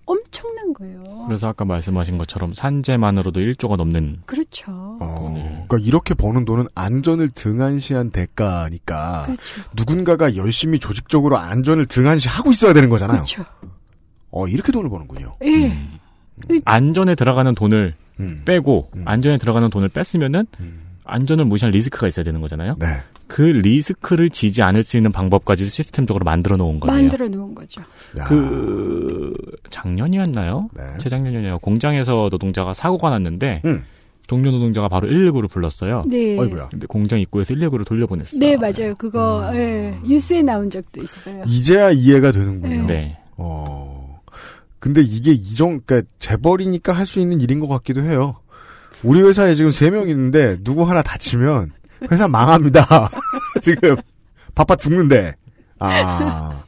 엄청난 거예요. 그래서 아까 말씀하신 것처럼 산재만으로도 1조가 넘는 그렇죠. 어, 그러니까 이렇게 버는 돈은 안전을 등한시한 대가니까 그렇죠. 누군가가 열심히 조직적으로 안전을 등한시하고 있어야 되는 거잖아요. 그렇죠. 어 이렇게 돈을 버는군요. 예. 안전에 들어가는 돈을 음. 빼고 안전에 들어가는 돈을 뺐으면은 안전을 무시한 리스크가 있어야 되는 거잖아요. 네. 그 리스크를 지지 않을 수 있는 방법까지 시스템적으로 만들어 놓은 거예요. 만들어 놓은 거죠. 그 작년이었나요? 재작년이었나요? 공장에서 노동자가 사고가 났는데 동료 노동자가 바로 119를 불렀어요. 네. 어이구야. 근데 공장 입구에서 119를 돌려보냈어요. 네, 맞아요. 그거 예, 뉴스에 나온 적도 있어요. 이제야 이해가 되는군요. 네. 어. 근데 이게 이정, 그니까, 재벌이니까 할 수 있는 일인 것 같기도 해요. 우리 회사에 지금 세 명 있는데, 누구 하나 다치면, 회사 망합니다. 지금, 바빠 죽는데. 아.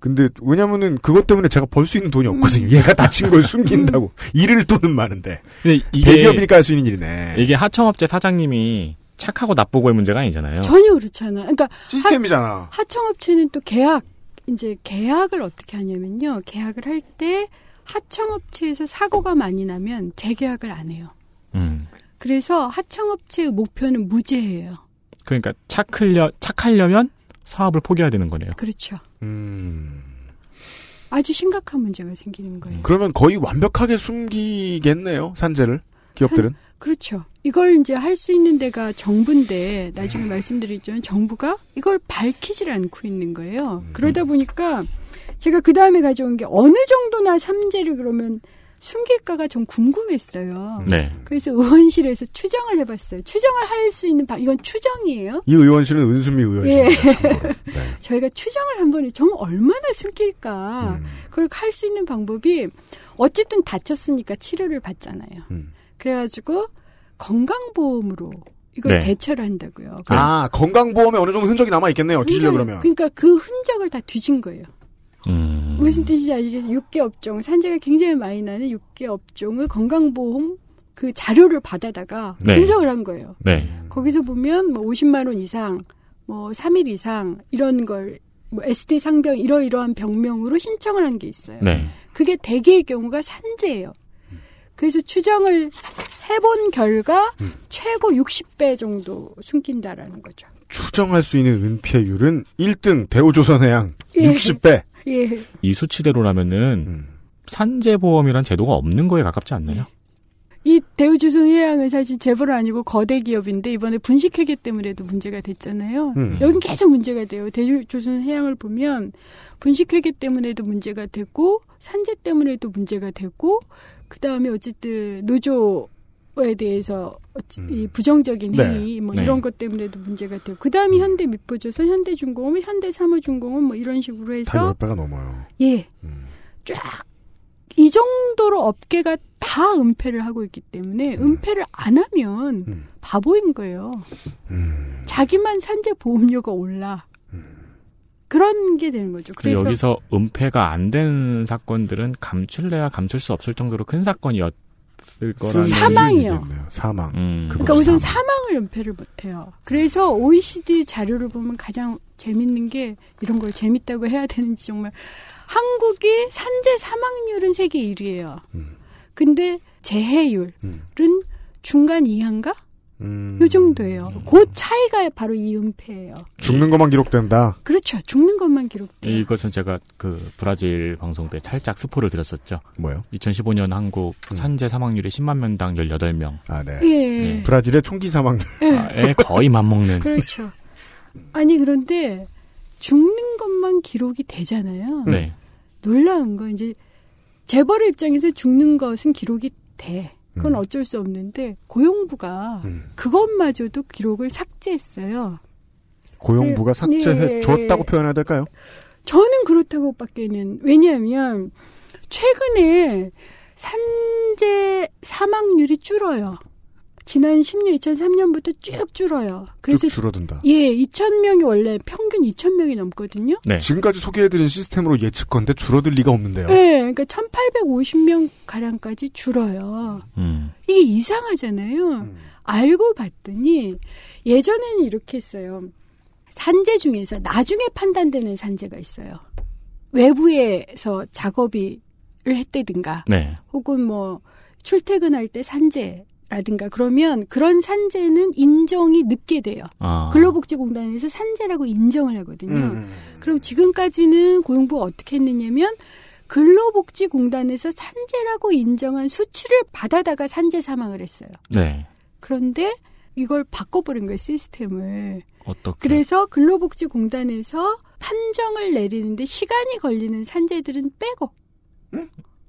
근데, 왜냐면은, 그것 때문에 제가 벌 수 있는 돈이 없거든요. 얘가 다친 걸 숨긴다고. 일을 돈은 많은데. 대기업이니까 할 수 있는 일이네. 이게 하청업체 사장님이 착하고 나쁘고의 문제가 아니잖아요. 전혀 그렇잖아. 그러니까 시스템이잖아. 하, 하청업체는 또 계약 이제 계약을 어떻게 하냐면요. 계약을 할 때 하청업체에서 사고가 많이 나면 재계약을 안 해요. 음. 그래서 하청업체의 목표는 무죄예요. 그러니까 착하려 착하려면 사업을 포기해야 되는 거네요. 그렇죠. 음. 아주 심각한 문제가 생기는 거예요. 그러면 거의 완벽하게 숨기겠네요. 산재를. 기업들은. 그렇죠. 이걸 이제 할 수 있는 데가 정부인데 나중에 말씀드리지만 정부가 이걸 밝히질 않고 있는 거예요. 그러다 보니까 제가 그 다음에 가져온 게 어느 정도나 삼재를 그러면 숨길까가 좀 궁금했어요. 네. 그래서 의원실에서 추정을 해봤어요. 추정을 할 수 있는 방 이건 추정이에요. 이 의원실은 은수미 의원실. 예. 네. 저희가 추정을 한번 해. 정말 얼마나 숨길까. 음. 그걸 할 수 있는 방법이 어쨌든 다쳤으니까 치료를 받잖아요. 음. 그래가지고 건강보험으로 이걸 네. 대처를 한다고요. 아, 건강보험에 어느 정도 흔적이 남아 있겠네요. 뒤질려 흔적이- 그러면. 그러니까 그 흔적을 다 뒤진 거예요. 음. 무슨 뜻인지 아시겠죠? 6개 업종, 산재가 굉장히 많이 나는 6개 업종의 건강보험 그 자료를 받아다가 네. 분석을 한 거예요. 네. 거기서 보면 뭐 50만 원 이상, 뭐 3일 이상 이런 걸 뭐 SD 상병 이러이러한 병명으로 신청을 한 게 있어요. 네. 그게 대개의 경우가 산재예요. 그래서 추정을 해본 결과 최고 60배 정도 숨긴다라는 거죠. 추정할 수 있는 은폐율은 1등 대우조선해양 예. 60배. 예. 이 수치대로라면은 산재보험이란 제도가 없는 거에 가깝지 않나요? 이 대우조선해양은 사실 재벌은 아니고 거대 기업인데 이번에 분식회계 때문에도 문제가 됐잖아요. 음. 여긴 계속 문제가 돼요. 대우조선해양을 보면 분식회계 때문에도 문제가 되고 산재 때문에도 문제가 되고 그 다음에 어쨌든 노조 에 대해서 어찌- 이 부정적인 네. 행위 뭐 네. 이런 것 때문에도 문제가 되고 그 다음이 현대 미포조선, 현대 중공업, 현대 사무중공업 뭐 이런 식으로 다 해서 10배가 넘어요. 예. 쫙. 이 정도로 업계가 다 은폐를 하고 있기 때문에 은폐를 안 하면 바보인 거예요. 자기만 산재 보험료가 올라. 그런 게 되는 거죠. 그래서 여기서 은폐가 안 된 사건들은 감출래야 감출 수 없을 정도로 큰 사건이었을 거라는 사망이요. 사망. 음. 그러니까 우선 사망을 은폐를 못해요. 그래서 OECD 자료를 보면 가장 재밌는 게 이런 걸 재밌다고 해야 되는지 정말 한국이 산재 사망률은 세계 1위예요. 근데 재해율은 중간 이하인가? 요 정도예요. 그 차이가 바로 이 은폐예요. 죽는 것만 기록된다. 그렇죠. 죽는 것만 기록. 이것은 제가 그 브라질 방송 때 살짝 스포를 드렸었죠. 뭐요? 2015년 한국 산재 사망률이 10만 명당 18명. 아, 네. 예. 브라질의 총기 사망률. 에 거의 맞먹는. 그렇죠. 아니 그런데 죽는 것만 기록이 되잖아요. 네. 놀라운 건 이제 재벌의 입장에서 죽는 것은 기록이 돼. 그건 어쩔 수 없는데 고용부가 그것마저도 기록을 삭제했어요. 고용부가 네. 삭제해 줬다고 표현해야 될까요? 저는 그렇다고밖에는 왜냐하면 최근에 산재 사망률이 줄어요. 지난 10년 2003년부터 쭉 줄어요. 그래서 쭉 줄어든다. 예, 2,000명이 원래 평균 2,000명이 넘거든요. 지금까지 소개해드린 시스템으로 예측건데 줄어들 리가 없는데요. 네, 그러니까 1,850명 가량까지 줄어요. 음. 이게 이상하잖아요. 알고 봤더니 예전에는 이렇게 했어요. 산재 중에서 나중에 판단되는 산재가 있어요. 외부에서 작업이 를 했다든가 네. 혹은 뭐 출퇴근할 때 산재 라든가 그러면 그런 산재는 인정이 늦게 돼요. 아. 근로복지공단에서 산재라고 인정을 하거든요. 음. 그럼 지금까지는 고용부가 어떻게 했느냐면 근로복지공단에서 산재라고 인정한 수치를 받아다가 산재 사망을 했어요. 네. 그런데 이걸 바꿔버린 거예요, 시스템을. 어떻게? 그래서 근로복지공단에서 판정을 내리는데 시간이 걸리는 산재들은 빼고,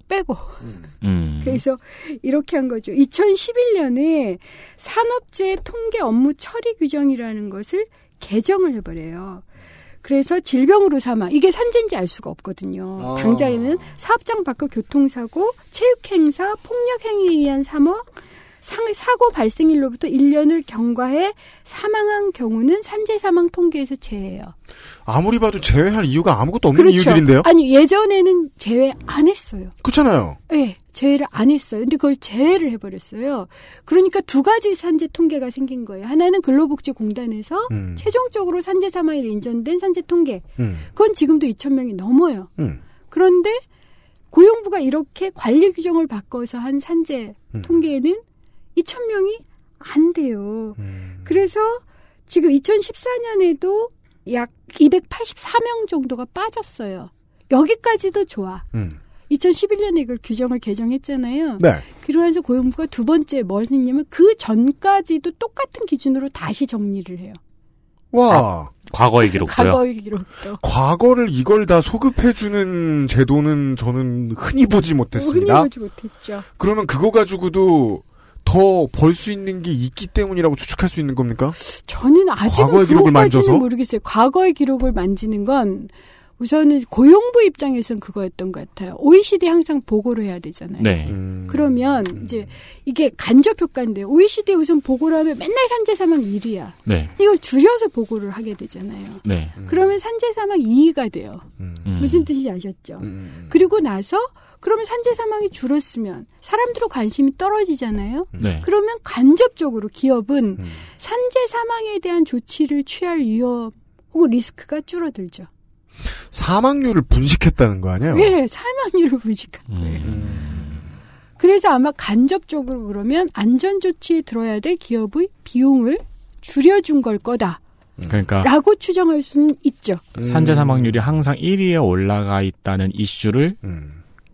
빼고. 음. 그래서 이렇게 한 거죠. 2011년에 산업재해 통계 업무 처리 규정이라는 것을 개정을 해버려요. 그래서 질병으로 삼아 이게 산재인지 알 수가 없거든요. 아. 당장에는 사업장 밖 교통사고, 체육행사, 폭력행위에 의한 사망, 상- 사고 발생일로부터 1년을 경과해 사망한 경우는 산재 사망 통계에서 제외해요. 아무리 봐도 제외할 이유가 아무것도 없는 그렇죠. 이유들인데요. 아니 예전에는 제외 안 했어요. 그렇잖아요. 네, 제외를 안 했어요. 근데 그걸 제외를 해버렸어요. 그러니까 두 가지 산재 통계가 생긴 거예요. 하나는 근로복지공단에서 음. 최종적으로 산재 사망이 인정된 산재 통계. 음. 그건 지금도 2천 명이 넘어요. 음. 그런데 고용부가 이렇게 관리 규정을 바꿔서 한 산재 음. 통계에는 2천 명이 안 돼요. 음. 그래서 지금 2014년에도 약 284명 정도가 빠졌어요. 여기까지도 좋아. 음. 2011년에 이걸 규정을 개정했잖아요. 네. 그러면서 고용부가 두 번째 뭘 했냐면 그 전까지도 똑같은 기준으로 다시 정리를 해요. 와. 과거의 기록도요. 과거의 기록도. 과거를 이걸 다 소급해주는 제도는 저는 흔히 보지 못했습니다. 흔히 보지 못했죠. 그러면 그거 가지고도 더 벌 수 있는 게 있기 때문이라고 추측할 수 있는 겁니까? 저는 아직은 과거의 기록을 만져서? 모르겠어요. 과거의 기록을 만지는 건 우선은 고용부 입장에선 그거였던 것 같아요. OECD 항상 보고를 해야 되잖아요. 네. 그러면 이제 이게 간접 효과인데 OECD 우선 보고를 하면 맨날 산재 사망 1위야. 네. 이걸 줄여서 보고를 하게 되잖아요. 네. 그러면 산재 사망 2위가 돼요. 음. 무슨 뜻인지 아셨죠? 그리고 나서 그러면 산재 사망이 줄었으면 사람들의 관심이 떨어지잖아요. 네. 그러면 간접적으로 기업은 산재 사망에 대한 조치를 취할 위험 혹은 리스크가 줄어들죠. 사망률을 분식했다는 거 아니에요? 왜 사망률을 분식한 거예요. 그래서 아마 간접적으로 그러면 안전 조치에 들어야 될 기업의 비용을 줄여준 걸 거다. 그러니까 라고 추정할 수는 있죠. 산재 사망률이 항상 1위에 올라가 있다는 이슈를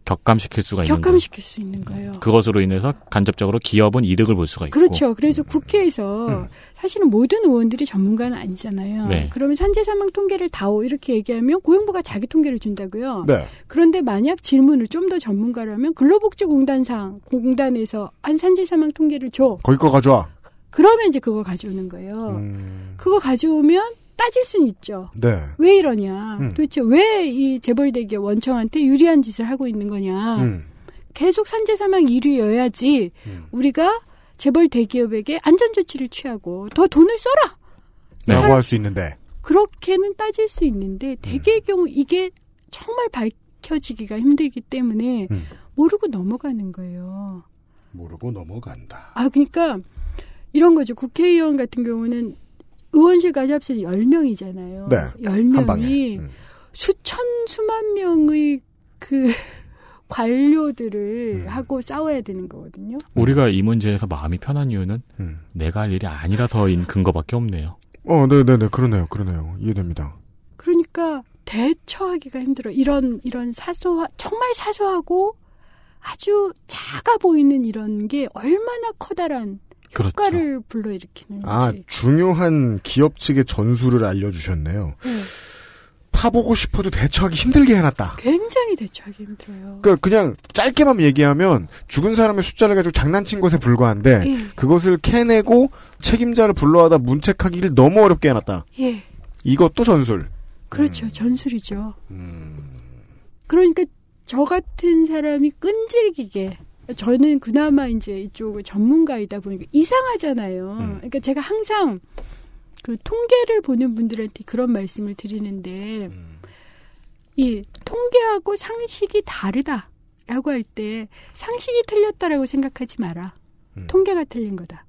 격감시킬 수가 있는 격감시킬 수 있는 거예요. 거. 그것으로 인해서 간접적으로 기업은 이득을 볼 수가 있고. 그렇죠. 그래서 국회에서 사실은 모든 의원들이 전문가는 아니잖아요. 네. 그러면 산재 사망 통계를 다오 이렇게 얘기하면 고용부가 자기 통계를 준다고요. 네. 그런데 만약 질문을 좀 더 전문가라면 근로복지공단상 공단에서 한 산재 사망 통계를 줘. 거기 거 가져와. 그러면 이제 그거 가져오는 거예요. 그거 가져오면 따질 수는 있죠. 네. 왜 이러냐? 음. 도대체 왜 이 재벌대기업 원청한테 유리한 짓을 하고 있는 거냐? 음. 계속 산재 사망 1위여야지 우리가 재벌 대기업에게 안전 조치를 취하고 더 돈을 써라. 라고 할수 있는데. 그렇게는 따질 수 있는데 대개의 경우 이게 정말 밝혀지기가 힘들기 때문에 모르고 넘어가는 거예요. 모르고 넘어간다. 아 그러니까 이런 거죠. 국회의원 같은 경우는 의원실까지 합쳐서 10명이잖아요. 네. 한 방에. 10명이 수천 수만 명의 그 관료들을 하고 싸워야 되는 거거든요. 우리가 이 문제에서 마음이 편한 이유는 내가 할 일이 아니라서인 근거밖에 없네요. 어, 네 네 네. 그러네요. 그러네요. 이해됩니다. 그러니까 대처하기가 힘들어. 이런 이런 사소한 정말 사소하고 아주 작아 보이는 이런 게 얼마나 커다란 그렇죠. 효과를 불러일으키는지. 아, 중요한 기업 측의 전술을 알려주셨네요. 네. 파보고 싶어도 대처하기 힘들게 해놨다. 굉장히 대처하기 힘들어요. 그러니까 그냥 짧게만 얘기하면 죽은 사람의 숫자를 가지고 장난친 것에 불과한데 예. 그것을 캐내고 책임자를 불러와다 문책하기를 너무 어렵게 해놨다. 예. 이것도 전술. 그렇죠. 전술이죠. 그러니까 저 같은 사람이 끈질기게 저는 그나마 이제 이쪽 전문가이다 보니까 이상하잖아요. 그러니까 제가 항상 그 통계를 보는 분들한테 그런 말씀을 드리는데 이 통계하고 상식이 다르다라고 할 때 상식이 틀렸다라고 생각하지 마라. 통계가 틀린 거다.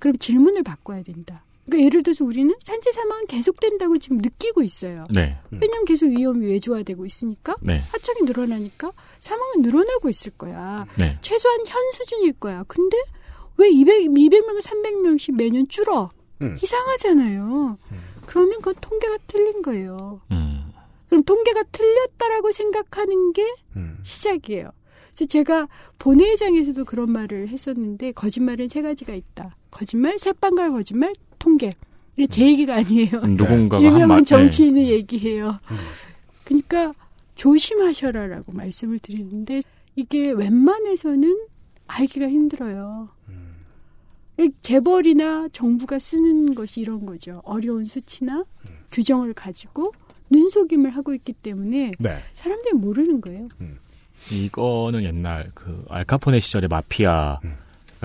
그럼 질문을 바꿔야 된다. 그러니까 예를 들어서 우리는 산재 사망은 계속된다고 지금 느끼고 있어요. 네. 왜냐하면 계속 위험이 외주화되고 있으니까 네. 하청이 늘어나니까 사망은 늘어나고 있을 거야. 네. 최소한 현 수준일 거야. 근데 왜 200, 200명, 300명씩 매년 줄어? 음. 이상하잖아요. 그러면 그건 통계가 틀린 거예요. 음. 그럼 통계가 틀렸다라고 생각하는 게 음. 시작이에요. 그래서 제가 본회의장에서도 그런 말을 했었는데 거짓말은 세 가지가 있다. 거짓말, 새빵갈 거짓말, 통계. 이게 제 얘기가 아니에요. 음, 누군가가 한 유명한 말- 정치인의 얘기예요. 그러니까 조심하셔라라고 말씀을 드리는데 이게 웬만해서는 알기가 힘들어요. 재벌이나 정부가 쓰는 것이 이런 거죠. 어려운 수치나 규정을 가지고 눈속임을 하고 있기 때문에 네. 사람들이 모르는 거예요. 이거는 옛날 그 알카포네 시절의 마피아가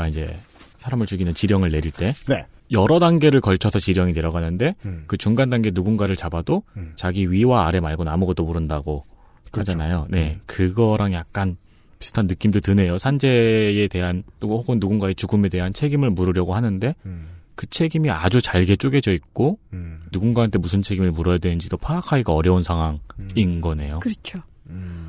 이제 사람을 죽이는 지령을 내릴 때 네. 여러 단계를 걸쳐서 지령이 내려가는데 그 중간 단계 누군가를 잡아도 자기 위와 아래 말고는 아무것도 모른다고 하잖아요. 네, 그거랑 약간 비슷한 느낌도 드네요. 산재에 대한 또 혹은 누군가의 죽음에 대한 책임을 물으려고 하는데 그 책임이 아주 잘게 쪼개져 있고 누군가한테 무슨 책임을 물어야 되는지도 파악하기가 어려운 상황인 거네요. 그렇죠.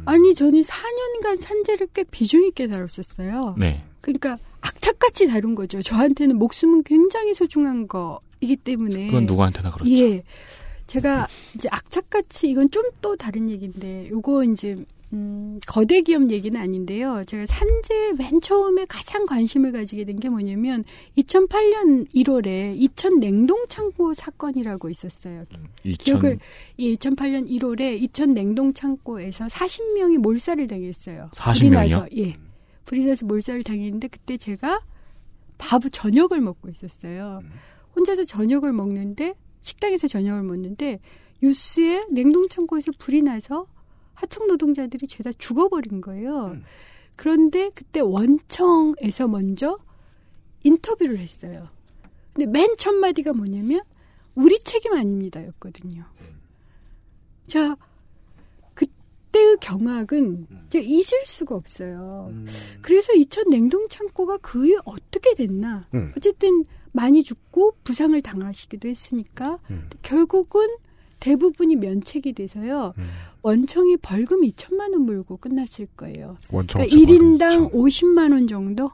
아니 저는 4년간 산재를 꽤 비중 있게 다뤘었어요. 네. 그러니까 악착같이 다룬 거죠. 저한테는 목숨은 굉장히 소중한 거이기 때문에. 그건 누구한테나 그렇죠. 예. 제가 이제 악착같이 이건 좀 또 다른 얘기인데 요거 이제 음, 거대 기업 얘기는 아닌데요. 제가 산재 맨 처음에 가장 관심을 가지게 된 게 뭐냐면 2008년 1월에 2000 냉동 창고 사건이라고 있었어요. 2000 기억을 이 2008년 1월에 2000 냉동 창고에서 40명이 몰살을 당했어요. 40 불이 명이요? 나서 예. 불이 나서 몰살을 당했는데 그때 제가 밥 저녁을 먹고 있었어요. 혼자서 저녁을 먹는데 식당에서 저녁을 먹는데 뉴스에 냉동 창고에서 불이 나서 하청 노동자들이 죄다 죽어버린 거예요. 그런데 그때 원청에서 먼저 인터뷰를 했어요. 근데 맨 첫 마디가 뭐냐면 우리 책임 아닙니다였거든요. 자, 그때의 경악은 제가 잊을 수가 없어요. 그래서 2000 냉동 창고가 그 이후에 어떻게 됐나? 음. 어쨌든 많이 죽고 부상을 당하시기도 했으니까 결국은 대부분이 면책이 돼서요. 원청이 벌금 2천만 원 물고 끝났을 거예요. 원청 그러니까 1인당 50만 원 정도?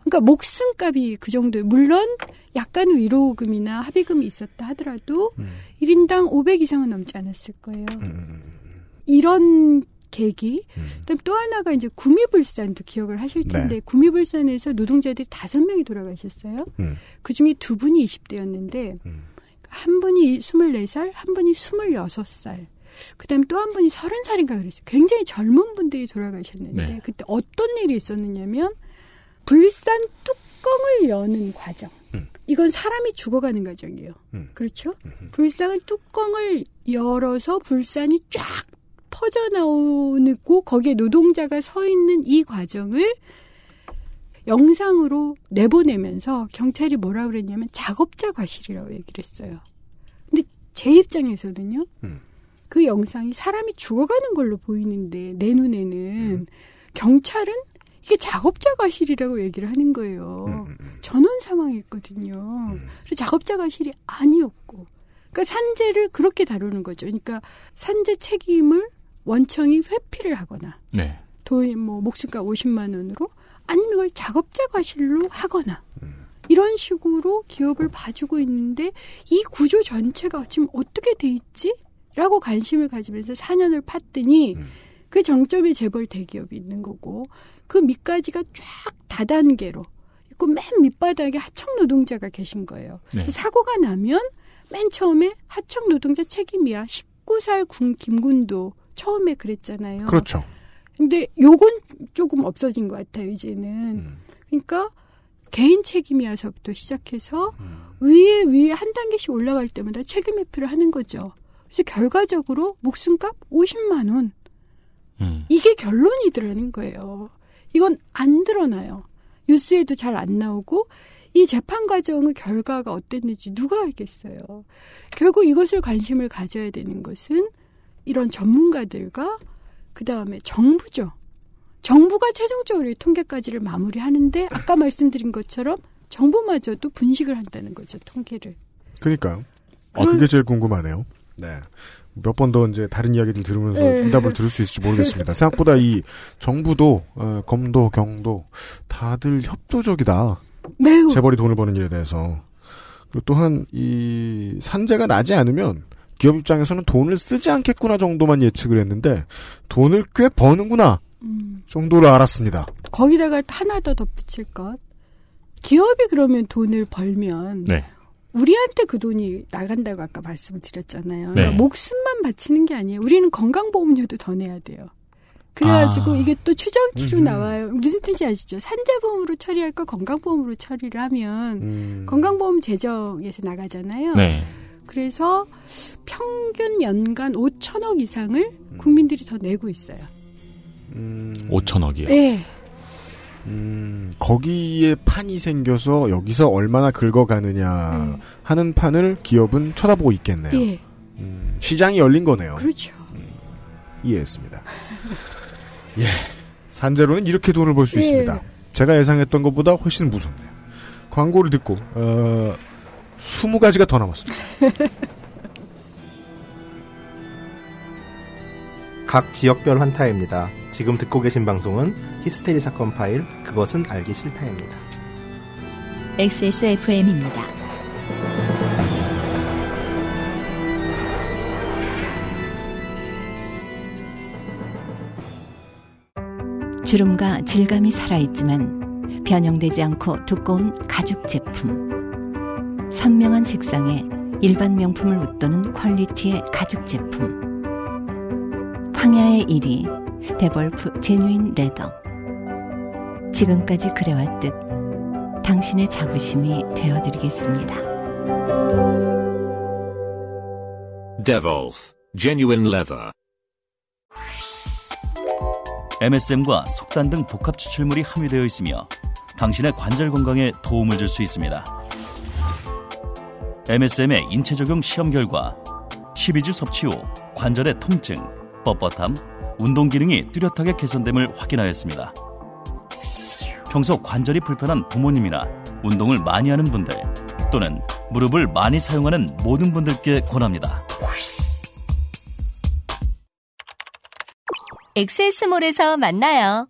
그러니까 목숨값이 그 정도예요. 물론 약간의 위로금이나 합의금이 있었다 하더라도 1인당 500 이상은 넘지 않았을 거예요. 이런 계기. 그다음 또 하나가 이제 구미불산도 기억을 하실 텐데 네. 구미불산에서 노동자들이 다섯 명이 돌아가셨어요. 음. 그 중에 두 분이 20대였는데 한 분이 24살, 한 분이 26살. 그다음에 또 한 분이 30살인가 그랬어요. 굉장히 젊은 분들이 돌아가셨는데 네. 그때 어떤 일이 있었느냐면 불산 뚜껑을 여는 과정. 이건 사람이 죽어가는 과정이에요. 그렇죠? 불상은 뚜껑을 열어서 불산이 쫙 퍼져 나오고 거기에 노동자가 서 있는 이 과정을 영상으로 내보내면서 경찰이 뭐라 그랬냐면 작업자 과실이라고 얘기를 했어요. 근데 제 입장에서는요. 그 영상이 사람이 죽어가는 걸로 보이는데 내 눈에는 경찰은 이게 작업자 과실이라고 얘기를 하는 거예요. 전원 사망했거든요. 그래서 작업자 과실이 아니었고, 그러니까 산재를 그렇게 다루는 거죠. 그러니까 산재 책임을 원청이 회피를 하거나, 네. 돈, 뭐, 목숨값 50만 원으로, 아니면 이걸 작업자 과실로 하거나, 이런 식으로 기업을 봐주고 있는데, 이 구조 전체가 지금 어떻게 돼 있지? 라고 관심을 가지면서 4년을 팠더니, 그 정점에 재벌 대기업이 있는 거고, 그 밑까지가 쫙 다단계로, 있고 맨 밑바닥에 하청 노동자가 계신 거예요. 네. 사고가 나면 맨 처음에 하청 노동자 책임이야. 19살 군 김군도 처음에 그랬잖아요. 그렇죠. 근데 요건 조금 없어진 것 같아요, 이제는. 그러니까 개인 책임이어서부터 시작해서 위에 위에 한 단계씩 올라갈 때마다 책임 회피를 하는 거죠. 그래서 결과적으로 목숨값 50만 원. 이게 결론이더라는 거예요. 이건 안 드러나요. 뉴스에도 잘 안 나오고 이 재판 과정의 결과가 어땠는지 누가 알겠어요. 결국 이것을 관심을 가져야 되는 것은 이런 전문가들과 그 다음에 정부죠. 정부가 최종적으로 이 통계까지를 마무리하는데 아까 말씀드린 것처럼 정부마저도 분식을 한다는 거죠 통계를. 그러니까요. 아, 그게 제일 궁금하네요. 네. 몇 번 더 이제 다른 이야기들 들으면서 네. 응답을 들을 수 있을지 모르겠습니다. 생각보다 이 정부도 어, 검도 경도 다들 협조적이다. 매우 재벌이 돈을 버는 일에 대해서 그리고 또한 이 산재가 나지 않으면 기업 입장에서는 돈을 쓰지 않겠구나 정도만 예측을 했는데 돈을 꽤 버는구나 음. 정도를 알았습니다. 거기다가 하나 더 덧붙일 것. 기업이 그러면 돈을 벌면 네. 우리한테 그 돈이 나간다고 아까 말씀을 드렸잖아요. 그러니까 네. 목숨만 바치는 게 아니에요. 우리는 건강보험료도 더 내야 돼요. 그래가지고 아. 이게 또 추정치로 음흠. 나와요. 무슨 뜻인지 아시죠? 산재보험으로 처리할 거 건강보험으로 처리를 하면 음. 건강보험 재정에서 나가잖아요. 네. 그래서 평균 연간 5천억 이상을 국민들이 더 내고 있어요. 5천억이요. 네. 음, 거기에 판이 생겨서 여기서 얼마나 긁어가느냐 하는 판을 기업은 쳐다보고 있겠네요. 예. 시장이 열린 거네요. 그렇죠. 이해했습니다. 예. 산재로는 이렇게 돈을 벌수 예. 있습니다. 제가 예상했던 것보다 훨씬 무섭네요. 광고를 듣고, 어, 20가지가 더 남았습니다. 각 지역별 환타입니다. 지금 듣고 계신 방송은 히스테리 사건 파일 그것은 알기 싫다입니다. XSFM입니다. 주름과 질감이 살아있지만 변형되지 않고 두꺼운 가죽 제품. 선명한 색상에 일반 명품을 웃도는 quality의 가죽 제품. 황야의 이리 데볼프 genuine leather. 지금까지 그래왔듯 당신의 자부심이 되어드리겠습니다. Devolf Genuine Leather. MSM과 속단 등 복합 추출물이 함유되어 있으며 당신의 관절 건강에 도움을 줄 수 있습니다. MSM의 인체 적용 시험 결과 12주 섭취 후 관절의 통증, 뻣뻣함, 운동 기능이 뚜렷하게 개선됨을 확인하였습니다. 평소 관절이 불편한 부모님이나 운동을 많이 하는 분들 또는 무릎을 많이 사용하는 모든 분들께 권합니다. 엑세스몰에서 만나요.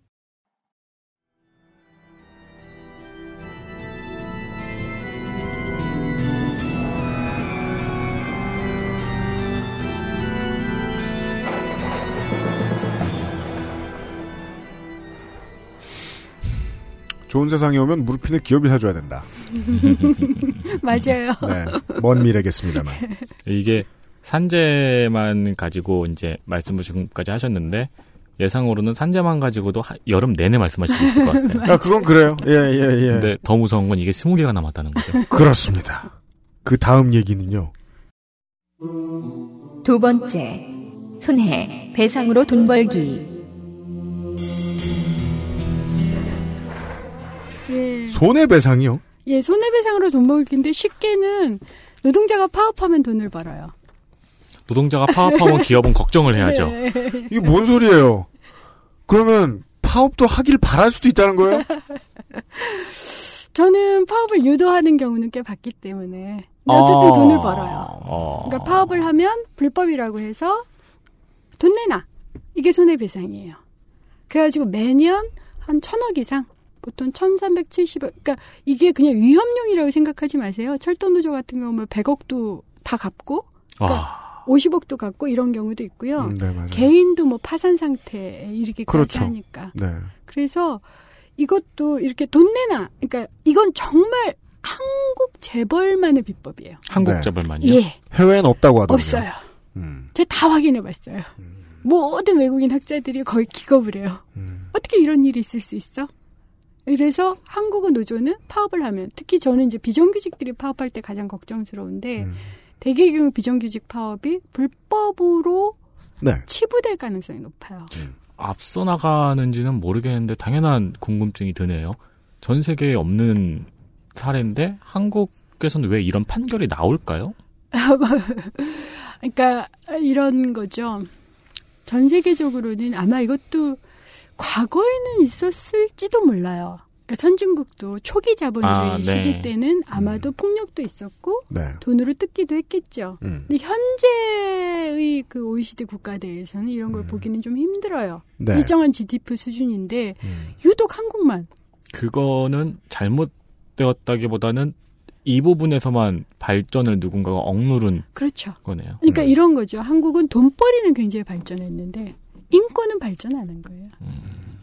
좋은 세상에 오면 무릎핀을 기업이 사줘야 된다. 맞아요. 네, 먼 미래겠습니다만. 이게 산재만 가지고 이제 말씀을 지금까지 하셨는데 예상으로는 산재만 가지고도 하- 여름 내내 말씀하실 수 있을 것 같아요. 아, 그건 그래요. 예, 예, 예. 근데 더 무서운 건 이게 20개가 남았다는 거죠. 그렇습니다. 그 다음 얘기는요. 두 번째, 손해, 배상으로 돈 벌기. 손해배상이요? 예, 손해배상으로 돈 벌기인데 쉽게는 노동자가 파업하면 돈을 벌어요. 노동자가 파업하면 기업은 걱정을 해야죠. 네. 이게 뭔 소리예요? 그러면 파업도 하길 바랄 수도 있다는 거예요? 저는 파업을 유도하는 경우는 꽤 봤기 때문에 어쨌든 아. 돈을 벌어요. 어. 그러니까 파업을 하면 불법이라고 해서 돈 내놔. 이게 손해배상이에요. 그래가지고 매년 한 천억 이상, 보통 1370억, 그러니까 이게 그냥 위험용이라고 생각하지 마세요. 철도노조 같은 경우는 100억도 다 갚고, 그러니까 50억도 갚고 이런 경우도 있고요. 음, 네, 맞아요. 개인도 뭐 파산 상태에 이르기까지 그렇죠. 하니까. 네. 그래서 이것도 이렇게 돈 내놔. 그러니까 이건 정말 한국 재벌만의 비법이에요. 한국 네. 재벌만요? 예. 해외엔 없다고 하더라고요. 없어요. 음. 제가 다 확인해 봤어요. 모든 외국인 학자들이 거의 기겁을 해요. 음. 어떻게 이런 일이 있을 수 있어? 이래서 한국은 노조는 파업을 하면 특히 저는 이제 비정규직들이 파업할 때 가장 걱정스러운데 음. 대개의 경우 비정규직 파업이 불법으로 네. 치부될 가능성이 높아요. 앞서 나가는지는 모르겠는데 당연한 궁금증이 드네요. 전 세계에 없는 사례인데 한국에서는 왜 이런 판결이 나올까요? 그러니까 이런 거죠. 전 세계적으로는 아마 이것도 과거에는 있었을지도 몰라요. 그러니까 선진국도 초기 자본주의 아, 네. 시기 때는 아마도 폭력도 있었고 네. 돈으로 뜯기도 했겠죠. 음. 근데 현재의 그 OECD 국가대에서는 이런 걸 보기는 좀 힘들어요. 음. 네. 음. 일정한 GDP 수준인데 유독 한국만 그거는 잘못되었다기보다는 이 부분에서만 발전을 누군가가 억누른 그렇죠. 거네요. 그러니까 이런 거죠. 한국은 돈벌이는 굉장히 발전했는데 인권은 발전 안한 거예요.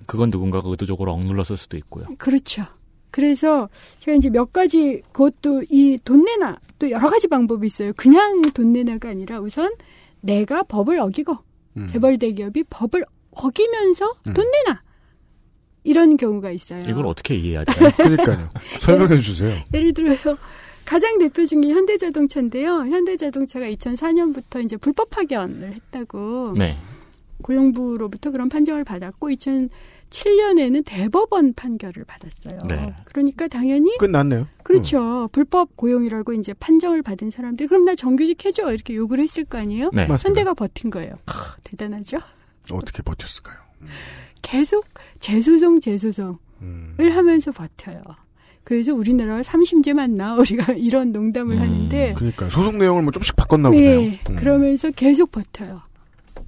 그건 누군가가 의도적으로 억눌렀을 수도 있고요. 그렇죠. 그래서 제가 이제 몇 가지 그것도 이 돈 내놔 또 여러 가지 방법이 있어요. 그냥 돈 내놔가 아니라 우선 내가 법을 어기고 음. 재벌 대기업이 법을 어기면서 돈 내놔 이런 경우가 있어요. 이걸 어떻게 이해해야 돼요? 그러니까요. 설명해 주세요. 예를 들어서 가장 대표적인 게 현대자동차인데요. 현대자동차가 2004년부터 이제 불법 파견을 했다고 네. 고용부로부터 그런 판정을 받았고 2007년에는 대법원 판결을 받았어요. 네. 그러니까 당연히 끝났네요. 그렇죠. 불법 고용이라고 이제 판정을 받은 사람들 그럼 나 정규직 해줘 이렇게 요구를 했을 거 아니에요? 네. 맞습니다. 현대가 버틴 거예요. 크, 대단하죠. 어떻게 버텼을까요? 계속 재소송 재소송을 음. 하면서 버텨요. 그래서 우리나라가 삼심제 맞나 우리가 이런 농담을 하는데 그러니까 소송 내용을 뭐 좀씩 바꿨나 보네요. 예, 음. 그러면서 계속 버텨요.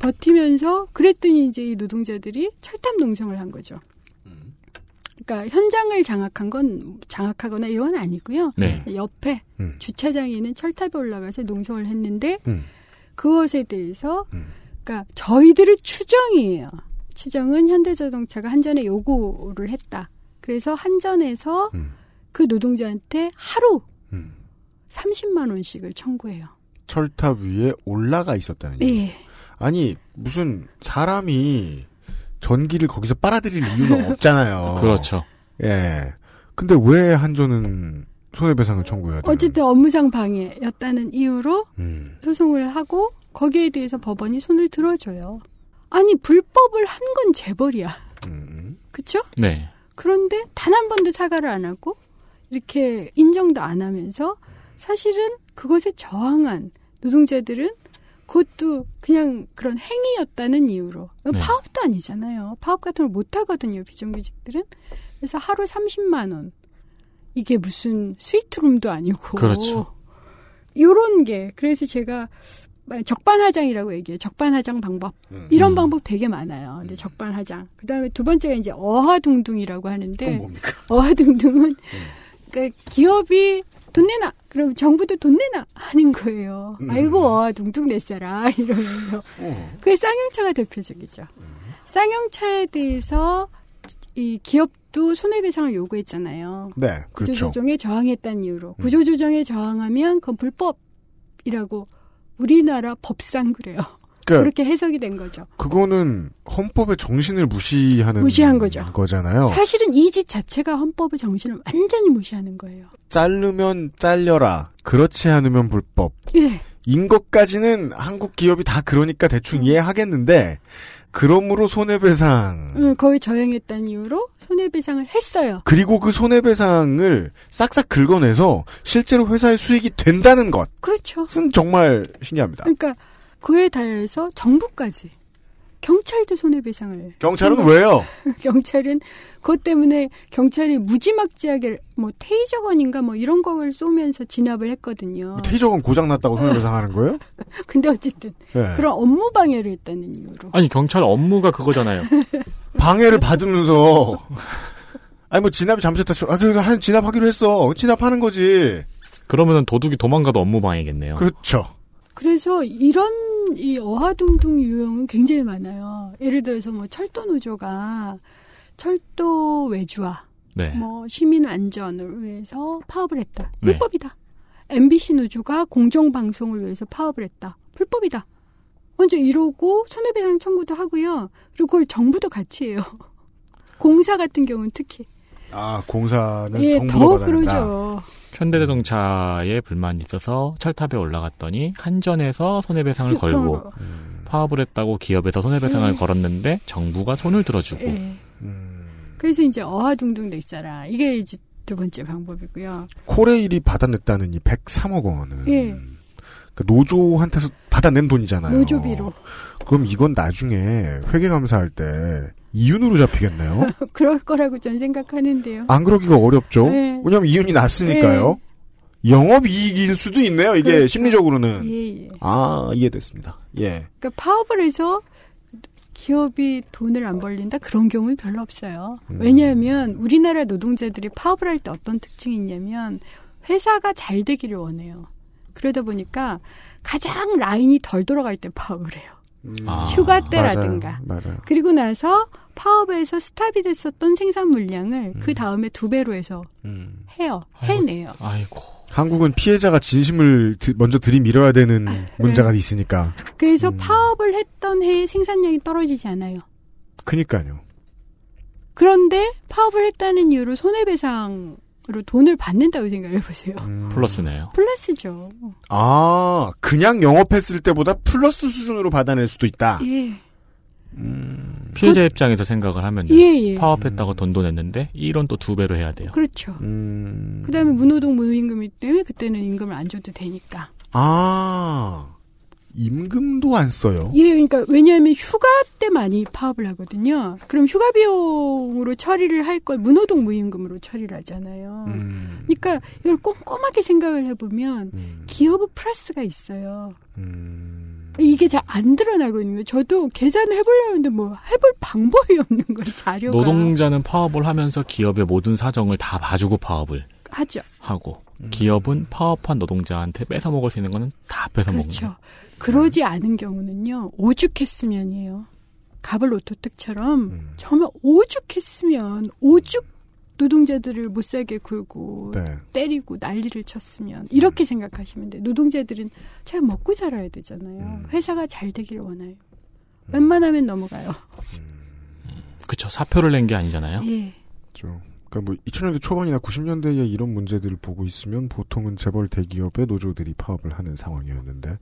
버티면서 그랬더니 이제 이 노동자들이 철탑 농성을 한 거죠. 그러니까 현장을 장악한 건 장악하거나 이건 아니고요. 네. 옆에 음. 주차장에 있는 철탑에 올라가서 농성을 했는데 음. 그것에 대해서 그러니까 저희들의 추정이에요. 추정은 현대자동차가 한전에 요구를 했다. 그래서 한전에서 음. 그 노동자한테 하루 30만 원씩을 청구해요. 철탑 위에 올라가 있었다는 얘기. 예. 아니 무슨 사람이 전기를 거기서 빨아들일 이유는 없잖아요. 그렇죠. 예. 근데 왜 한전은 손해배상을 청구해야 돼요? 어쨌든 업무상 방해였다는 이유로 음. 소송을 하고 거기에 대해서 법원이 손을 들어줘요. 아니 불법을 한 건 재벌이야. 그쵸? 네. 그런데 단 한 번도 사과를 안 하고 이렇게 인정도 안 하면서 사실은 그것에 저항한 노동자들은 그것도 그냥 그런 행위였다는 이유로 네. 파업도 아니잖아요. 파업 같은 걸 못 하거든요. 비정규직들은. 그래서 하루 30만 원. 이게 무슨 스위트룸도 아니고 그렇죠. 요런 게 그래서 제가 적반하장이라고 얘기해요. 적반하장 방법. 음. 이런 방법 되게 많아요. 근데 적반하장. 그다음에 두 번째가 이제 어하둥둥이라고 하는데 어하둥둥은 그러니까 기업이 돈 내놔. 그럼 정부도 돈 내놔 하는 거예요. 음. 아이고 어하둥둥 냈어라 이러면서. 그게 쌍용차가 대표적이죠. 쌍용차에 대해서 이 기업도 손해배상을 요구했잖아요. 네, 그렇죠. 구조조정에 저항했다는 이유로 구조조정에 저항하면 그건 불법이라고 우리나라 법상 그래요. 그러니까 그렇게 해석이 된 거죠. 그거는 헌법의 정신을 무시하는 무시한 거죠. 거잖아요. 사실은 이 짓 자체가 헌법의 정신을 완전히 무시하는 거예요. 자르면 잘려라. 그렇지 않으면 불법. 예. 인 것까지는 한국 기업이 다 그러니까 대충 이해하겠는데 그러므로 손해배상 응, 거의 저항했다는 이유로 손해배상을 했어요. 그리고 그 손해배상을 싹싹 긁어내서 실제로 회사의 수익이 된다는 것은 그렇죠. 정말 신기합니다. 그러니까 그에 달해서 정부까지 경찰도 손해배상을 경찰은 왜요? 경찰은 그것 때문에 경찰이 무지막지하게 뭐 테이저건인가 뭐 이런 걸 쏘면서 진압을 했거든요. 테이저건 고장 났다고 손해배상하는 거예요? 근데 어쨌든 네. 그런 업무 방해를 했다는 이유로 아니 경찰 업무가 그거잖아요. 방해를 받으면서 아니 뭐 진압이 잘못했다 쳐. 아 그래도 한 진압하기로 했어. 진압하는 거지. 그러면은 도둑이 도망가도 업무 방해겠네요. 그렇죠. 그래서 이런 이 어하둥둥 유형은 굉장히 많아요. 예를 들어서 뭐 철도 노조가 철도 외주화, 네. 뭐 시민 안전을 위해서 파업을 했다. 네. 불법이다. MBC 노조가 공정 방송을 위해서 파업을 했다. 불법이다. 먼저 이러고 손해배상 청구도 하고요. 그리고 그걸 정부도 같이 해요. 공사 같은 경우는 특히. 아 공사는 예, 정부가 더 받아낸다. 그러죠. 현대자동차에 불만이 있어서 철탑에 올라갔더니 한전에서 손해배상을 걸고 거. 파업을 했다고 기업에서 손해배상을 네. 걸었는데 정부가 손을 들어주고 예. 음. 그래서 이제 어하둥둥 돼 있어라. 이게 이제 두 번째 방법이고요. 코레일이 받아냈다는 이 103억 원은 예. 그 노조한테서 받아낸 돈이잖아요. 노조비로. 그럼 이건 나중에 회계감사할 때 이윤으로 잡히겠네요. 그럴 거라고 전 생각하는데요. 안 그러기가 어렵죠. 네. 왜냐하면 이윤이 났으니까요. 영업 이익일 수도 있네요. 이게 그렇죠. 심리적으로는. 예, 예. 아 이해됐습니다. 예. 그러니까 파업을 해서 기업이 돈을 안 벌린다 그런 경우는 별로 없어요. 음. 왜냐하면 우리나라 노동자들이 파업을 할 때 어떤 특징이 있냐면 회사가 잘 되기를 원해요. 그러다 보니까 가장 라인이 덜 돌아갈 때 파업을 해요. 아, 휴가 때라든가. 맞아요. 맞아요. 그리고 나서 파업에서 스탑이 됐었던 생산 물량을 그 다음에 두 배로 해서 음. 해요. 해내요. 아이고. 한국은 피해자가 진심을 드- 먼저 들이밀어야 되는 네. 문제가 있으니까. 그래서 음. 파업을 했던 해에 생산량이 떨어지지 않아요. 그니까요. 그런데 파업을 했다는 이유로 손해배상으 로 돈을 받는다고 생각해 보세요. 음. 플러스네요. 플러스죠. 아, 그냥 영업했을 때보다 플러스 수준으로 받아낼 수도 있다. 예. 피해자 입장에서 생각을 하면 예, 예. 파업했다고 돈도 냈는데 이론 또두 배로 해야 돼요. 그렇죠. 음. 그다음에 무노동 무임금이기 때문에 그때는 임금을 안 줘도 되니까. 아, 임금도 안 써요. 예, 그러니까 왜냐하면 휴가 때 많이 파업을 하거든요. 그럼 휴가 비용으로 처리를 할걸 무노동 무임금으로 처리를 하잖아요. 음. 그러니까 이걸 꼼꼼하게 생각을 해보면 기업은 플러스가 있어요. 음. 이게 잘 안 드러나고 있는 거예요. 저도 계산을 해보려고 했는데 뭐 해볼 방법이 없는 거예요. 자료가. 노동자는 파업을 하면서 기업의 모든 사정을 다 봐주고 파업을 하죠. 하고 기업은 파업한 노동자한테 뺏어 먹을 수 있는 거는 다 뺏어 그렇죠. 먹는. 그러지 않은 경우는요. 오죽했으면이에요. 가벌 오토특처럼 음. 정말 오죽했으면 오죽 노동자들을 못 살게 굴고 네. 때리고 난리를 쳤으면 이렇게 생각하시면 돼요. 노동자들은 잘 먹고 살아야 되잖아요. 회사가 잘 되길 원해요. 웬만하면 넘어가요. 그쵸. 사표를 낸 게 아니잖아요. 예. 그렇죠. 그러니까 뭐 2000년대 초반이나 90년대에 이런 문제들을 보고 있으면 보통은 재벌 대기업의 노조들이 파업을 하는 상황이었는데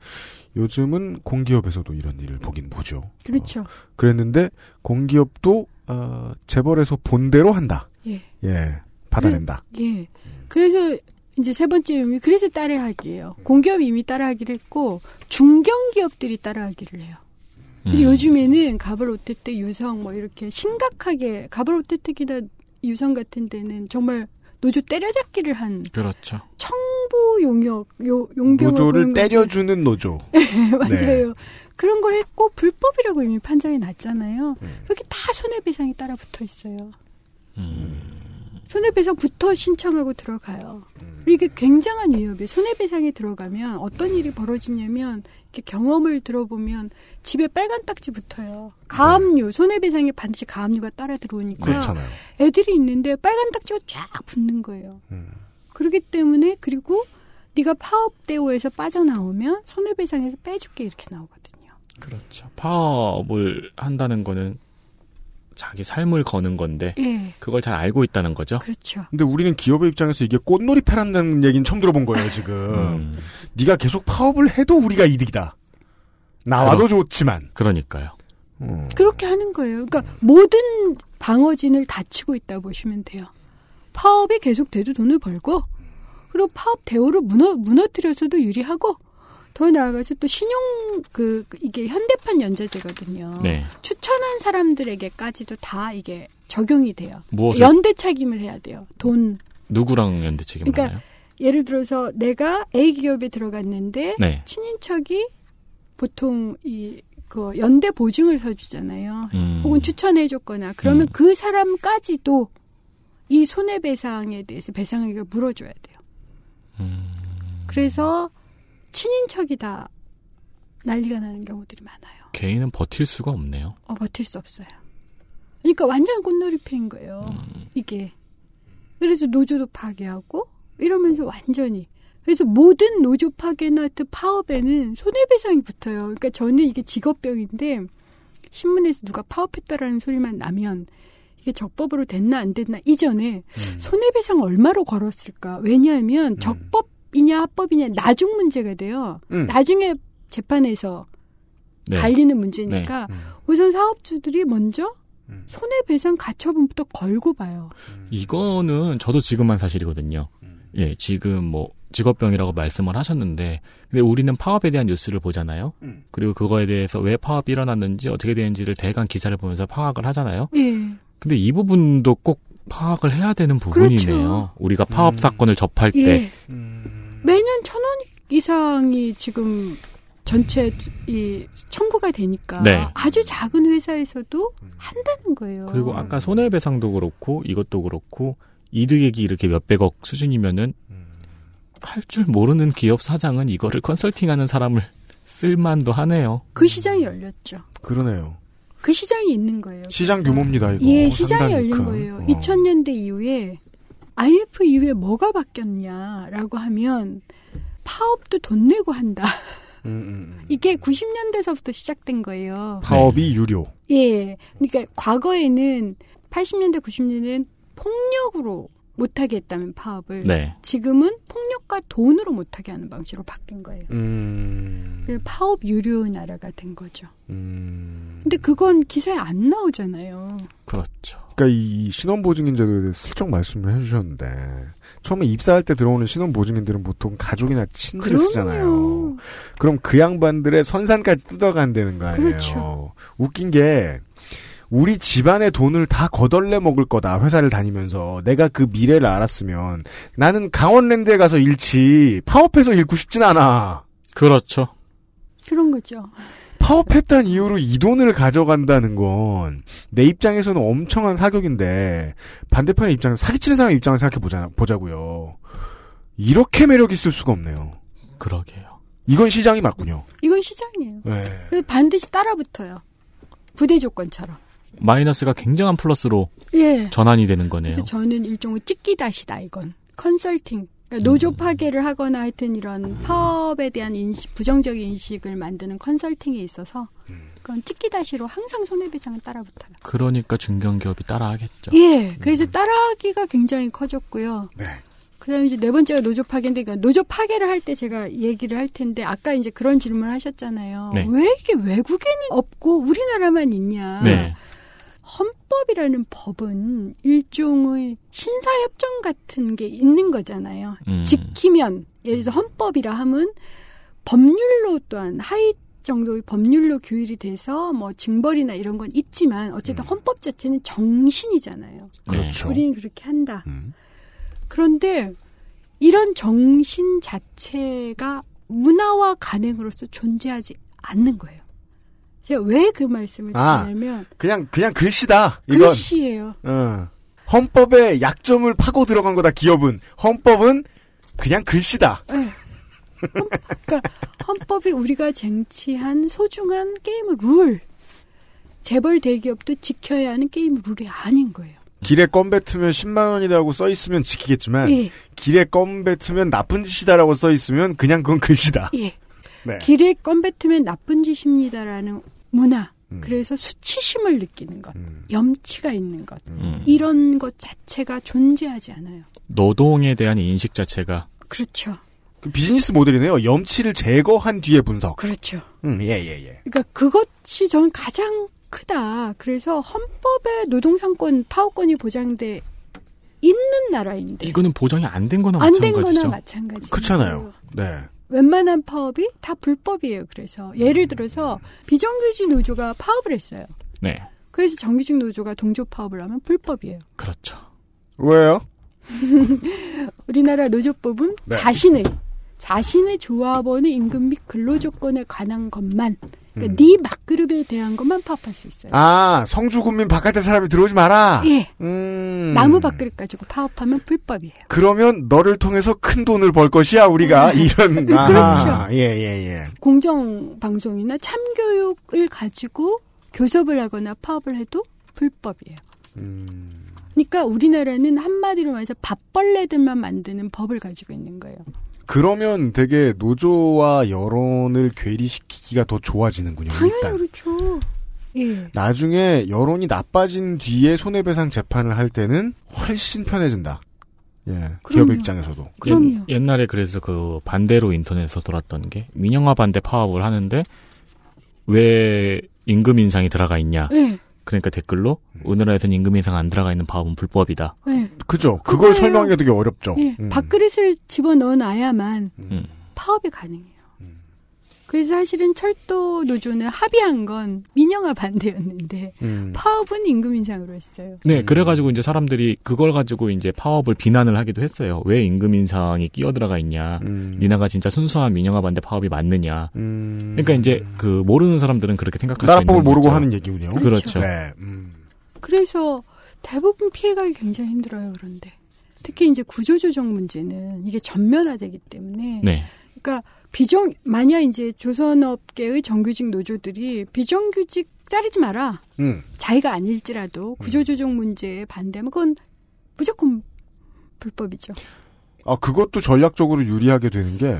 요즘은 공기업에서도 이런 일을 보긴 보죠. 그렇죠. 그랬는데 공기업도 어, 재벌에서 본대로 한다. 예. 예, 받아낸다. 예. 그래서 이제 세 번째 의미 그래서 따라하기예요. 공기업이 이미 따라하기를 했고 중견기업들이 따라하기를 해요. 근데 요즘에는 가벌 롯데때 유성 뭐 이렇게 심각하게 가벌 롯데택이나 유성 같은 데는 정말 노조 때려잡기를 한 그렇죠. 청부 용역 요 용병을 노조를 때려주는 노조. 거죠. 맞아요. 네. 그런 걸 했고 불법이라고 이미 판정이 났잖아요. 네. 여기 다 손해배상이 따라 붙어 있어요. 손해배상부터 신청하고 들어가요. 이게 굉장한 위협이에요. 손해배상에 들어가면 어떤 일이 벌어지냐면 이렇게 경험을 들어보면 집에 빨간 딱지 붙어요. 가압류, 손해배상에 반드시 가압류가 따라 들어오니까 그렇잖아요. 애들이 있는데 빨간 딱지가 쫙 붙는 거예요. 그렇기 때문에 그리고 네가 파업 대우에서 빠져나오면 손해배상에서 빼줄게 이렇게 나오거든요. 그렇죠. 파업을 한다는 거는 자기 삶을 거는 건데 예. 그걸 잘 알고 있다는 거죠. 그렇죠. 근데 우리는 기업의 입장에서 이게 꽃놀이 패란다는 얘기는 처음 들어본 거예요, 지금. 음. 네가 계속 파업을 해도 우리가 이득이다. 나와도 그러- 좋지만. 그러니까요. 그렇게 하는 거예요. 그러니까 모든 방어진을 다치고 있다 보시면 돼요. 파업이 계속 돼도 돈을 벌고 그리고 파업 대우를 무너, 무너뜨려서도 유리하고 더 나아가서 또 신용 그그 이게 현대판 연자제거든요. 네. 추천한 사람들에게까지도 다 이게 적용이 돼요. 무엇을- 연대 책임을 해야 돼요. 돈. 누구랑 연대 책임을 그러니까 하나요? 예를 들어서 내가 A 기업에 들어갔는데 네. 친인척이 보통 이 그 연대 보증을 서주잖아요. 음. 혹은 추천해줬거나 그러면 그 사람까지도 이 손해배상에 대해서 배상액을 물어줘야 돼요. 음. 그래서 친인척이 다 난리가 나는 경우들이 많아요. 개인은 버틸 수가 없네요. 어, 버틸 수 없어요. 그러니까 완전 꽃놀이패인 거예요. 음. 이게. 그래서 노조도 파괴하고 이러면서 완전히. 그래서 모든 노조 파괴나 파업에는 손해배상이 붙어요. 그러니까 저는 이게 직업병인데 신문에서 누가 파업했다라는 소리만 나면 이게 적법으로 됐나 안 됐나 이전에 음. 손해배상 얼마로 걸었을까? 왜냐하면 적법 이냐 합법이냐 나중 문제가 돼요. 음. 나중에 재판에서 네. 갈리는 문제니까 네. 우선 사업주들이 먼저 손해배상 가처분부터 걸고 봐요. 이거는 저도 지금만 사실이거든요. 예, 지금 뭐 직업병이라고 말씀을 하셨는데, 근데 우리는 파업에 대한 뉴스를 보잖아요. 음. 그리고 그거에 대해서 왜 파업이 일어났는지 어떻게 되는지를 대강 기사를 보면서 파악을 하잖아요. 예. 근데 이 부분도 꼭 파악을 해야 되는 부분이네요. 그렇죠. 우리가 파업 음. 사건을 접할 때. 예. 매년 천 원 이상이 지금 전체 이 청구가 되니까 네. 아주 작은 회사에서도 한다는 거예요. 그리고 아까 손해배상도 그렇고 이것도 그렇고 이득액이 이렇게 몇백억 수준이면은 할 줄 모르는 기업 사장은 이거를 컨설팅하는 사람을 쓸만도 하네요. 그 시장이 열렸죠. 그러네요. 그 시장이 있는 거예요. 시장 규모입니다, 이거. 예, 시장이 열린 큰. 거예요. 어. 2000년대 이후에 IF 이후에 뭐가 바뀌었냐라고 하면 파업도 돈 내고 한다. 음, 이게 90년대서부터 시작된 거예요. 파업이 유료. 예. 그러니까 과거에는 80년대, 90년대는 폭력으로 못하게 했다면 파업을. 네. 지금은 폭력과 돈으로 못하게 하는 방식으로 바뀐 거예요. 음. 그래서 파업 유료 나라가 된 거죠. 음. 근데 그건 기사에 안 나오잖아요. 그렇죠. 그러니까 이 신원 보증인제도에 대해 슬쩍 말씀을 해주셨는데 처음에 입사할 때 들어오는 신원 보증인들은 보통 가족이나 친들을. 쓰잖아요. 그럼 그 양반들의 선산까지 뜯어간다는 거 아니에요. 그렇죠. 웃긴 게 우리 집안의 돈을 다 거덜내 먹을 거다 회사를 다니면서 내가 그 미래를 알았으면 나는 강원랜드에 가서 잃지 파업해서 잃고 싶진 않아. 그렇죠. 그런 거죠. 파업했다는 이유로 이 돈을 가져간다는 건 내 입장에서는 엄청난 사격인데 반대편의 입장에서 사기치는 사람 입장을 생각해 보자, 보자고요. 이렇게 매력 있을 수가 없네요. 그러게요. 이건 시장이 맞군요. 이건 시장이에요. 네. 그래서 반드시 따라붙어요. 부대 조건처럼. 마이너스가 굉장한 플러스로 예. 전환이 되는 거네요. 저는 일종의 찍기다시다 이건 컨설팅 그러니까 노조 음. 파괴를 하거나 하여튼 이런 파업에 대한 인식 부정적인 인식을 만드는 컨설팅에 있어서 그건 찍기다시로 항상 손해배상은 따라붙어요. 그러니까 중견기업이 따라하겠죠. 예, 그래서 따라하기가 굉장히 커졌고요. 네. 그다음에 이제 네 번째가 노조 파괴인데 그러니까 노조 파괴를 할 때 제가 얘기를 할 텐데 아까 이제 그런 질문을 하셨잖아요. 네. 왜 이게 외국에는 없고 우리나라만 있냐? 네. 헌법이라는 법은 일종의 신사협정 같은 게 있는 거잖아요. 음. 지키면 예를 들어서 헌법이라 하면 법률로 또한 하위 정도의 법률로 규율이 돼서 뭐 징벌이나 이런 건 있지만 어쨌든 헌법 자체는 정신이잖아요. 그렇죠. 우리는 그렇게 한다. 그런데 이런 정신 자체가 문화와 간행으로서 존재하지 않는 거예요. 제가 왜 그 말씀을 아, 드리냐면 그냥 그냥 글씨다. 이건. 글씨예요. 어. 헌법의 약점을 파고 들어간 거다. 기업은 헌법은 그냥 글씨다. 그러니까 헌법이 우리가 쟁취한 소중한 게임 룰. 재벌 대기업도 지켜야 하는 게임 룰이 아닌 거예요. 길에 껌 뱉으면 10만 원이라고 써 있으면 지키겠지만 예. 길에 껌 뱉으면 나쁜 짓이다라고 써 있으면 그냥 그건 글씨다. 예. 네. 길에 껌 뱉으면 나쁜 짓입니다라는 문화. 음. 그래서 수치심을 느끼는 것, 염치가 있는 것, 음. 이런 것 자체가 존재하지 않아요. 노동에 대한 인식 자체가 그렇죠. 그 비즈니스 모델이네요. 염치를 제거한 뒤에 분석. 그렇죠. 음, 예, 예, 예. 그러니까 그것이 저는 가장 크다. 그래서 헌법에 노동상권, 파업권이 보장돼 있는 나라인데 이거는 보장이 안 된 거나 안된 마찬가지죠. 거나 마찬가지. 그렇잖아요. 네. 웬만한 파업이 다 불법이에요. 그래서 예를 들어서 비정규직 노조가 파업을 했어요. 네. 그래서 정규직 노조가 동조 파업을 하면 불법이에요. 그렇죠. 왜요? 우리나라 노조법은 네. 자신의 자신의 조합원의 임금 및 근로 조건에 관한 것만 그러니까 음. 네 막그룹에 대한 것만 파업할 수 있어요. 아, 성주 군민 바깥에 사람이 들어오지 마라. 예. 음. 나무 밥그릇 가지고 파업하면 불법이에요. 그러면 너를 통해서 큰 돈을 벌 것이야 우리가 이런. 그렇죠. 아하, 예, 예, 예. 공정 방송이나 참교육을 가지고 교섭을 하거나 파업을 해도 불법이에요. 음. 그러니까 우리나라는 한마디로 말해서 밥벌레들만 만드는 법을 가지고 있는 거예요. 그러면 되게 노조와 여론을 괴리시키기가 더 좋아지는군요. 당연히 일단. 그렇죠. 예. 나중에 여론이 나빠진 뒤에 손해배상 재판을 할 때는 훨씬 편해진다. 예. 기업 그럼요. 입장에서도. 그럼요. 옛, 날에 그래서 그 반대로 인터넷에서 돌았던 게 민영화 반대 파업을 하는데 왜 임금 인상이 들어가 있냐. 네. 그러니까 댓글로 우리나라에서는 임금 인상 안 들어가 있는 파업은 불법이다. 네. 그죠. 그걸 그거예요. 설명하기가 되게 어렵죠. 예. 음. 밥그릇을 집어 넣어 놔야만 음. 파업이 가능해요. 그래서 사실은 철도 노조는 합의한 건 민영화 반대였는데 음. 파업은 임금 인상으로 했어요. 네, 그래가지고 이제 사람들이 그걸 가지고 이제 파업을 비난을 하기도 했어요. 왜 임금 인상이 끼어 들어가 있냐. 음. 니나가 진짜 순수한 민영화 반대 파업이 맞느냐. 음. 그러니까 이제 그 모르는 사람들은 그렇게 생각할 수 있는 나라법을 모르고 거죠. 하는 얘기군요. 그렇죠. 네. 음. 그래서 대부분 피해가기 굉장히 힘들어요. 그런데 특히 이제 구조조정 문제는 이게 전면화되기 때문에 네. 그러니까 비정 만약 이제 조선업계의 정규직 노조들이 비정규직 자르지 마라. 음. 자기가 아닐지라도 구조조정 문제에 반대하면 그건 무조건 불법이죠. 아, 그것도 전략적으로 유리하게 되는 게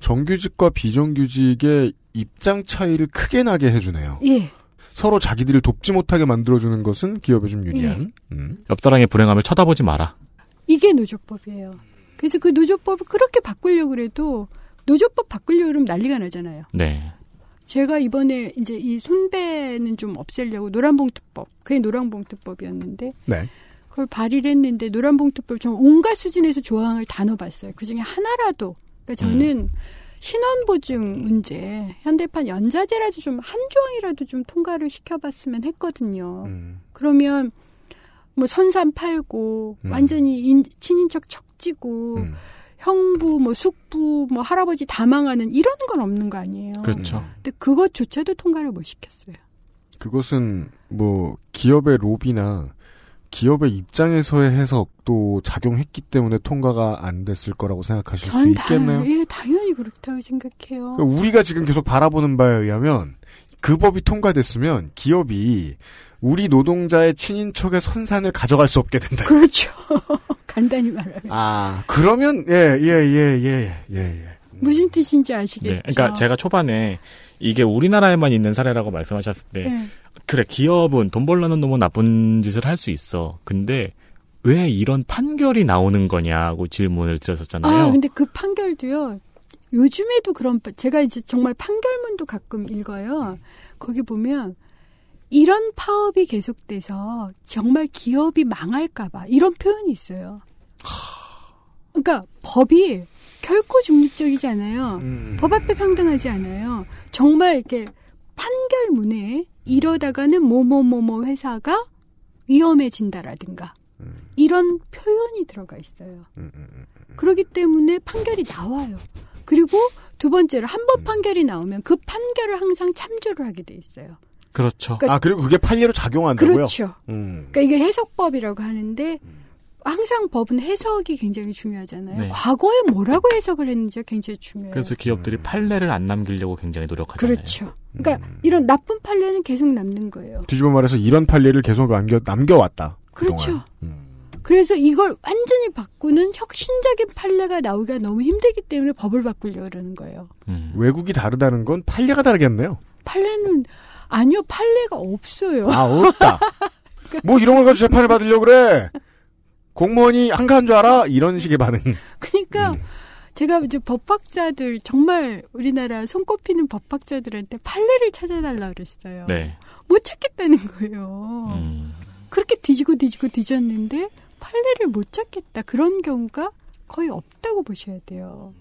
정규직과 비정규직의 입장 차이를 크게 나게 해주네요. 예. 서로 자기들을 돕지 못하게 만들어주는 것은 기업에 좀 유리한. 음. 옆사람의 불행함을 쳐다보지 마라. 이게 노조법이에요. 그래서 그 노조법을 그렇게 바꾸려고 그래도 노조법 바꾸려고 그러면 난리가 나잖아요. 네. 제가 이번에 이제 이 손배는 좀 없애려고 노란봉투법, 그게 노란봉투법이었는데 네. 그걸 발의를 했는데 노란봉투법 좀 온갖 수준에서 조항을 다 넣어봤어요. 그 중에 하나라도. 그러니까 저는 신원보증 문제, 현대판 연자제라도 좀 한 조항이라도 좀 통과를 시켜봤으면 했거든요. 음. 그러면 뭐 선산 팔고 음. 완전히 인- 친인척 척지고 음. 형부 뭐 숙부 뭐 할아버지 다 망하는 이런 건 없는 거 아니에요. 그렇죠. 근데 그것조차도 통과를 못 시켰어요. 그것은 뭐 기업의 로비나 기업의 입장에서의 해석도 작용했기 때문에 통과가 안 됐을 거라고 생각하실 수전 다, 있겠네요. 예, 당연히 그렇다고 생각해요. 그러니까 우리가 지금 계속 바라보는 바에 의하면 그 법이 통과됐으면 기업이 우리 노동자의 친인척의 선산을 가져갈 수 없게 된다. 그렇죠. 간단히 말하면 아 그러면 예예예예 예 예, 예, 예. 무슨 뜻인지 아시겠죠? 네. 그러니까 제가 초반에 이게 우리나라에만 있는 사례라고 말씀하셨을 때 네. 그래 기업은 돈 벌려는 놈은 나쁜 짓을 할 수 있어. 근데 왜 이런 판결이 나오는 거냐고 질문을 드렸었잖아요. 아, 근데 그 판결도요. 요즘에도 그런 파- 제가 이제 정말 판결문도 가끔 읽어요. 거기 보면 이런 파업이 계속돼서 정말 기업이 망할까봐 이런 표현이 있어요. 그러니까 법이 결코 중립적이지 않아요. 법 앞에 평등하지 않아요. 정말 이렇게 판결문에 이러다가는 뭐뭐뭐뭐 회사가 위험해진다라든가 이런 표현이 들어가 있어요. 그렇기 때문에 판결이 나와요. 그리고 두 번째로 한 번 판결이 나오면 그 판결을 항상 참조를 하게 돼 있어요. 그렇죠. 그러니까- 아 그리고 그게 판례로 작용한다고요? 그렇죠. 음. 그러니까 이게 해석법이라고 하는데 항상 법은 해석이 굉장히 중요하잖아요. 네. 과거에 뭐라고 해석을 했는지가 굉장히 중요해요. 그래서 기업들이 판례를 안 남기려고 굉장히 노력하잖아요. 그렇죠. 그러니까 이런 나쁜 판례는 계속 남는 거예요. 뒤집어 말해서 이런 판례를 계속 남겨 남겨왔다. 그렇죠. 그동안. 그래서 이걸 완전히 바꾸는 혁신적인 판례가 나오기가 너무 힘들기 때문에 법을 바꾸려고 그러는 거예요. 외국이 다르다는 건 판례가 다르겠네요. 판례는 아니요 판례가 없어요. 아 없다. 뭐 이런 걸 가지고 재판을 받으려고 그래. 공무원이 한가한 줄 알아? 이런 식의 반응. 그러니까 음. 제가 이제 법학자들 정말 우리나라 손꼽히는 법학자들한테 판례를 찾아달라 그랬어요. 네. 못 찾겠다는 거예요. 음. 그렇게 뒤지고 뒤지고 뒤졌는데 판례를 못 찾겠다 그런 경우가 거의 없다고 보셔야 돼요.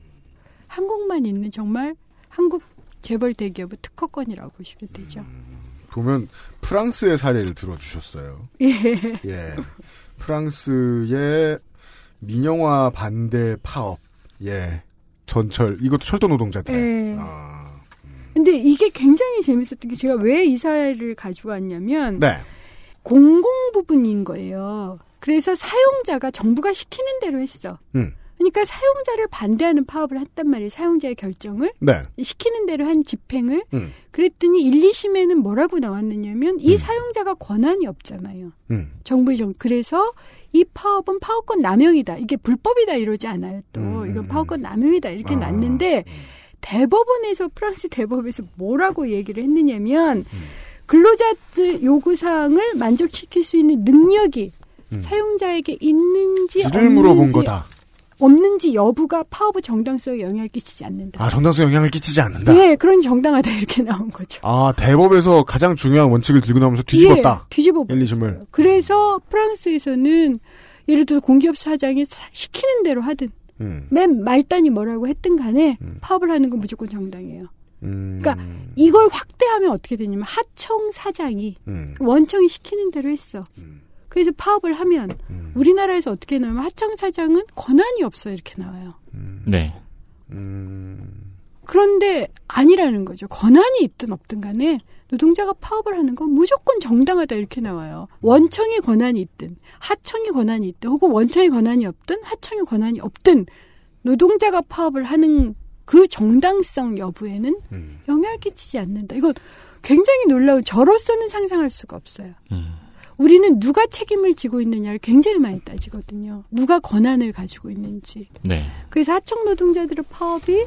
한국만 있는 정말 한국 재벌 대기업의 특허권이라고 보시면 되죠. 보면 프랑스의 사례를 들어주셨어요. 예. 예. 프랑스의 민영화 반대 파업. 예. 전철 이것도 철도 노동자들. 예. 근데 이게 굉장히 재밌었던 게 제가 왜 이 사례를 가지고 왔냐면 네. 공공 부분인 거예요. 그래서 사용자가 정부가 시키는 대로 했어. 음. 그러니까 사용자를 반대하는 파업을 했단 말이에요. 사용자의 결정을 네. 시키는 대로 한 집행을. 음. 그랬더니 1, 2심에는 뭐라고 나왔느냐면 이 사용자가 권한이 없잖아요. 음. 정부의 정 그래서 이 파업은 파업권 남용이다. 이게 불법이다 이러지 않아요. 또 음, 이건 파업권 남용이다 이렇게 아, 났는데 대법원에서 프랑스 대법에서 뭐라고 얘기를 했느냐면 음. 근로자들 요구 사항을 만족시킬 수 있는 능력이 음. 사용자에게 있는지 없는지 물어본 거다. 없는지 여부가 파업의 정당성에 영향을 끼치지 않는다. 아 정당성 영향을 끼치지 않는다. 네, 그런 정당하다 이렇게 나온 거죠. 아 대법에서 가장 중요한 원칙을 들고 나오면서 뒤집었다. 예, 뒤집어 1, 2심을. 그래서 프랑스에서는 예를 들어 공기업 사장이 사- 시키는 대로 하든 음. 맨 말단이 뭐라고 했든 간에 파업을 하는 건 무조건 정당이에요. 음. 그러니까 이걸 확대하면 어떻게 되냐면 하청 사장이 음. 원청이 시키는 대로 했어. 그래서 파업을 하면 음. 우리나라에서 어떻게 나오면 하청 사장은 권한이 없어 이렇게 나와요. 네. 그런데 아니라는 거죠. 권한이 있든 없든 간에 노동자가 파업을 하는 건 무조건 정당하다 이렇게 나와요. 원청의 권한이 있든 하청의 권한이 있든 혹은 원청의 권한이 없든 하청의 권한이 없든 노동자가 파업을 하는 그 정당성 여부에는 영향을 끼치지 않는다. 이건 굉장히 놀라운 저로서는 상상할 수가 없어요. 우리는 누가 책임을 지고 있느냐를 굉장히 많이 따지거든요. 누가 권한을 가지고 있는지. 네. 그래서 하청 노동자들의 파업이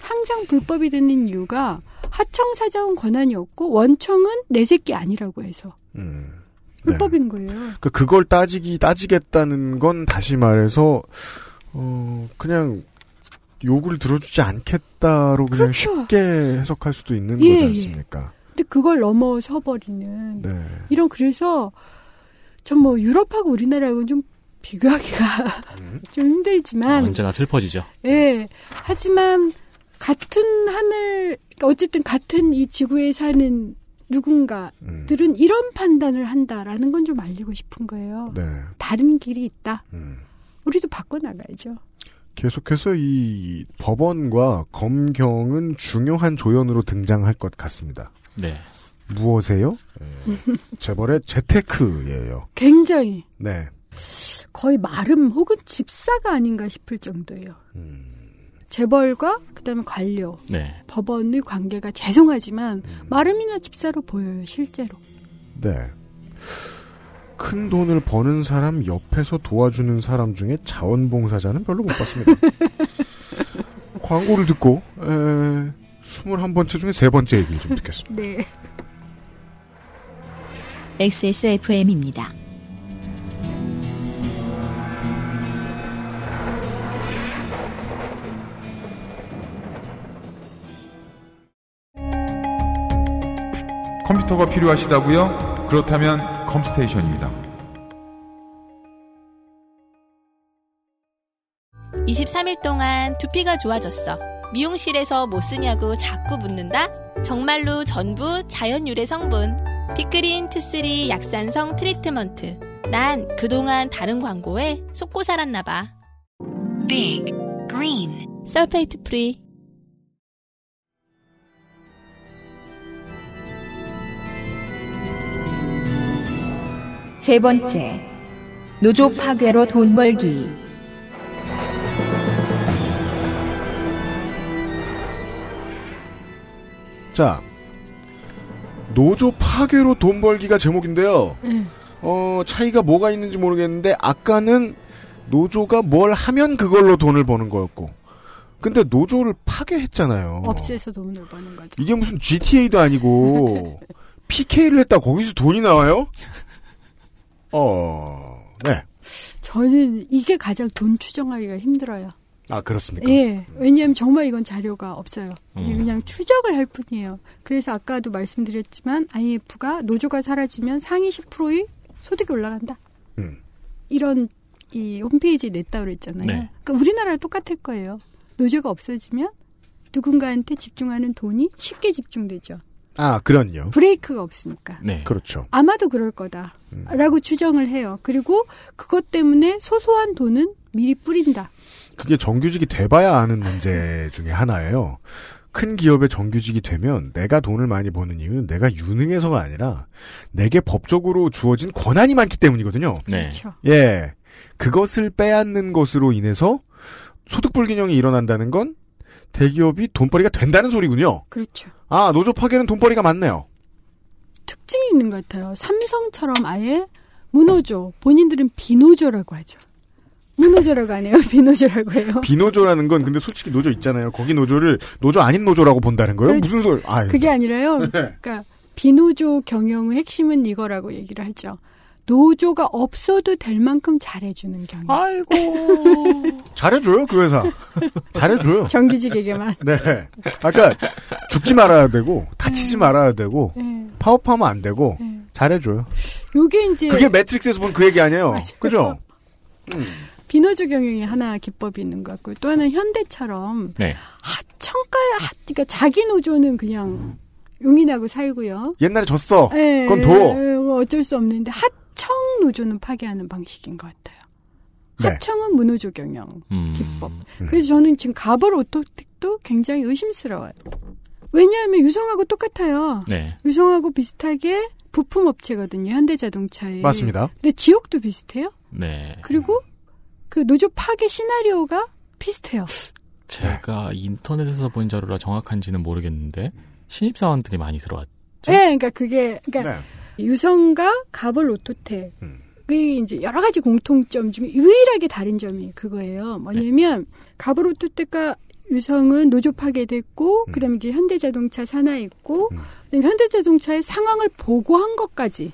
항상 불법이 되는 이유가 하청 사장은 권한이 없고 원청은 내 새끼 아니라고 해서 불법인 거예요. 그 그걸 따지기 따지겠다는 건 다시 말해서 어 그냥 요구를 들어주지 않겠다로 그냥 그렇죠. 쉽게 해석할 수도 있는 예, 거지 예. 않습니까? 근데 그걸 넘어서 버리는 네. 이런 그래서 전 뭐 유럽하고 우리나라하고는 좀 비교하기가 좀 힘들지만 언제나 슬퍼지죠. 예. 하지만 같은 하늘, 그러니까 어쨌든 같은 이 지구에 사는 누군가들은 이런 판단을 한다라는 건 좀 알리고 싶은 거예요. 네. 다른 길이 있다. 음. 우리도 바꿔 나가야죠. 계속해서 이 법원과 검경은 중요한 조연으로 등장할 것 같습니다. 네. 무엇이에요? 예, 재벌의 재테크예요. 굉장히 네. 거의 마름 혹은 집사가 아닌가 싶을 정도예요. 재벌과 그다음에 관료, 네. 법원의 관계가 죄송하지만 마름이나 집사로 보여요 실제로. 네. 큰 돈을 버는 사람 옆에서 도와주는 사람 중에 자원봉사자는 별로 못 봤습니다. 광고를 듣고 에, 21번째 중에 세 번째 얘기를 좀 듣겠습니다. 네. XSFM입니다. 컴퓨터가 필요하시다고요? 그렇다면 컴스테이션입니다. 23일 동안 두피가 좋아졌어. 미용실에서 뭐 쓰냐고 자꾸 묻는다? 정말로 전부 자연 유래 성분. 빅그린 two three 약산성 트리트먼트. 난 그동안 다른 광고에 속고 살았나봐. Big Green sulfate free. 세 번째, 노조 파괴로 돈 벌기. 자, 노조 파괴로 돈 벌기가 제목인데요. 네. 어, 차이가 뭐가 있는지 모르겠는데, 아까는 노조가 뭘 하면 그걸로 돈을 버는 거였고, 근데 노조를 파괴했잖아요. 없애서 돈을 버는 거죠. 이게 무슨 GTA도 아니고, PK를 했다 거기서 돈이 나와요? 어, 네. 저는 이게 가장 돈 추정하기가 힘들어요. 아, 그렇습니까? 예. 왜냐하면 정말 이건 자료가 없어요. 음. 그냥 추적을 할 뿐이에요. 그래서 아까도 말씀드렸지만 IMF가 노조가 사라지면 상위 10%의 소득이 올라간다. 음. 이런 이 홈페이지에 냈다 그랬잖아요. 네. 그러니까 우리나라랑 똑같을 거예요. 노조가 없어지면 누군가한테 집중하는 돈이 쉽게 집중되죠. 아, 그런요. 브레이크가 없으니까. 네. 그렇죠. 아마도 그럴 거다라고 추정을 해요. 그리고 그것 때문에 소소한 돈은 미리 뿌린다. 그게 정규직이 돼봐야 아는 문제 중에 하나예요. 큰 기업의 정규직이 되면 내가 돈을 많이 버는 이유는 내가 유능해서가 아니라 내게 법적으로 주어진 권한이 많기 때문이거든요. 네. 그렇죠. 예. 그것을 빼앗는 것으로 인해서 소득 불균형이 일어난다는 건 대기업이 돈벌이가 된다는 소리군요. 그렇죠. 아, 노조 파괴는 돈벌이가 많네요. 특징이 있는 것 같아요. 삼성처럼 아예 무노조, 본인들은 비노조라고 하죠. 무노조라고 안 해요. 비노조라고 해요. 비노조라는 건 근데 솔직히 노조 있잖아요. 거기 노조를 노조 아닌 노조라고 본다는 거예요? 그렇- 무슨 소리? 아, 그게 아니라요. 네. 그러니까 비노조 경영의 핵심은 이거라고 얘기를 하죠. 노조가 없어도 될 만큼 잘해주는 경영. 아이고. 잘해줘요 그 회사. 잘해줘요. 정규직에게만. 네. 아까 죽지 말아야 되고 다치지 말아야 되고 네. 파업하면 안 되고 잘해줘요. 요게 이제 그게 매트릭스에서 본 그 얘기 아니에요. 그죠? 비노조 경영이 하나 기법이 있는 것 같고 또 하나는 현대처럼 네. 하청가 하, 그러니까 자기 노조는 그냥 용인하고 살고요. 옛날에 졌어. 예, 그건 도. 예, 어쩔 수 없는데 하청 노조는 파괴하는 방식인 것 같아요. 네. 하청은 무노조 경영 음. 기법. 그래서 저는 지금 가벌 오토텍도 굉장히 의심스러워요. 왜냐하면 유성하고 똑같아요. 네. 유성하고 비슷하게 부품 업체거든요. 현대자동차에. 맞습니다. 근데 지역도 비슷해요. 네. 그리고 그 노조 파괴 시나리오가 비슷해요. 제가 인터넷에서 본 자료라 정확한지는 모르겠는데 신입사원들이 많이 들어왔죠. 네, 그러니까 그게 그러니까 네. 유성과 가벌 오토텍 음. 그 이제 여러 가지 공통점 중에 유일하게 다른 점이 그거예요. 뭐냐면 가벌 오토텍과 유성은 노조 파괴됐고 음. 그다음에 이제 현대자동차 산하 있고 그다음에 현대자동차의 상황을 보고한 것까지는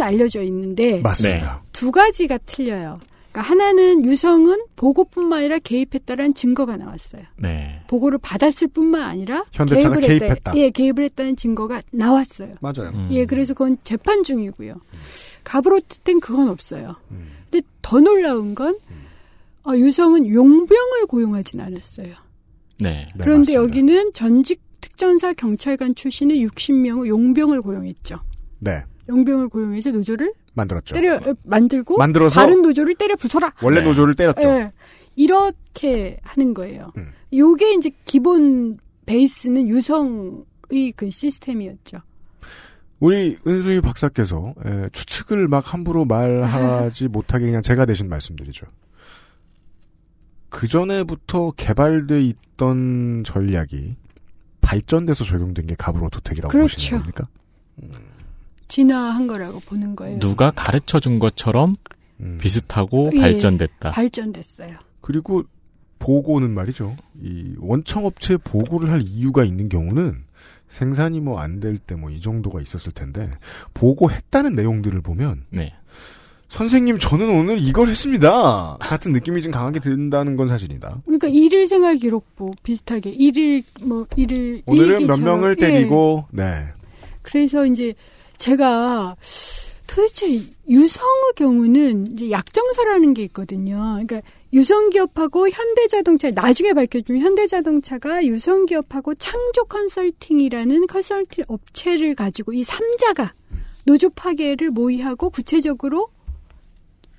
알려져 있는데 맞습니다. 두 가지가 틀려요. 그러니까 하나는 유성은 보고뿐만 아니라 개입했다라는 증거가 나왔어요. 네. 보고를 받았을 뿐만 아니라 현대차가 개입을 했다. 개입했다. 예, 개입을 했다는 증거가 나왔어요. 맞아요. 예, 그래서 그건 재판 중이고요. 가브로트 땐 그건 없어요. 근데 더 놀라운 건 어, 유성은 용병을 고용하진 않았어요. 네. 그런데 여기는 전직 특전사 경찰관 출신의 60명의 용병을 고용했죠. 네. 용병을 고용해서 노조를 만들었죠. 때려 어, 만들고 만들어서 다른 노조를 때려 부숴라. 원래 노조를 때렸죠. 예. 이렇게 하는 거예요. 음. 요게 이제 기본 베이스는 유성의 그 시스템이었죠. 우리 은수희 박사께서 에, 추측을 막 함부로 말하지 못하게 그냥 제가 대신 말씀드리죠. 그 전에부터 개발돼 있던 전략이 발전돼서 적용된 게 가브로토텍이라고 그렇죠. 보시는 겁니까? 진화한 거라고 보는 거예요. 누가 가르쳐 준 것처럼 비슷하고 예, 발전됐다. 발전됐어요. 그리고 보고는 말이죠. 이 원청업체 보고를 할 이유가 있는 경우는 생산이 뭐 안 될 때 뭐 이 정도가 있었을 텐데 보고했다는 내용들을 보면 네. 선생님 저는 오늘 이걸 했습니다 같은 느낌이 좀 강하게 든다는 건 사실이다. 그러니까 일일 생활 기록부 비슷하게 일일 뭐 일일 오늘은 몇 명을 예. 때리고 네 그래서 이제 제가 도대체 유성의 경우는 이제 약정서라는 게 있거든요. 그러니까 유성기업하고 현대자동차 나중에 밝혀지면 현대자동차가 유성기업하고 창조 컨설팅이라는 컨설팅 업체를 가지고 이 3자가 노조 파괴를 모의하고 구체적으로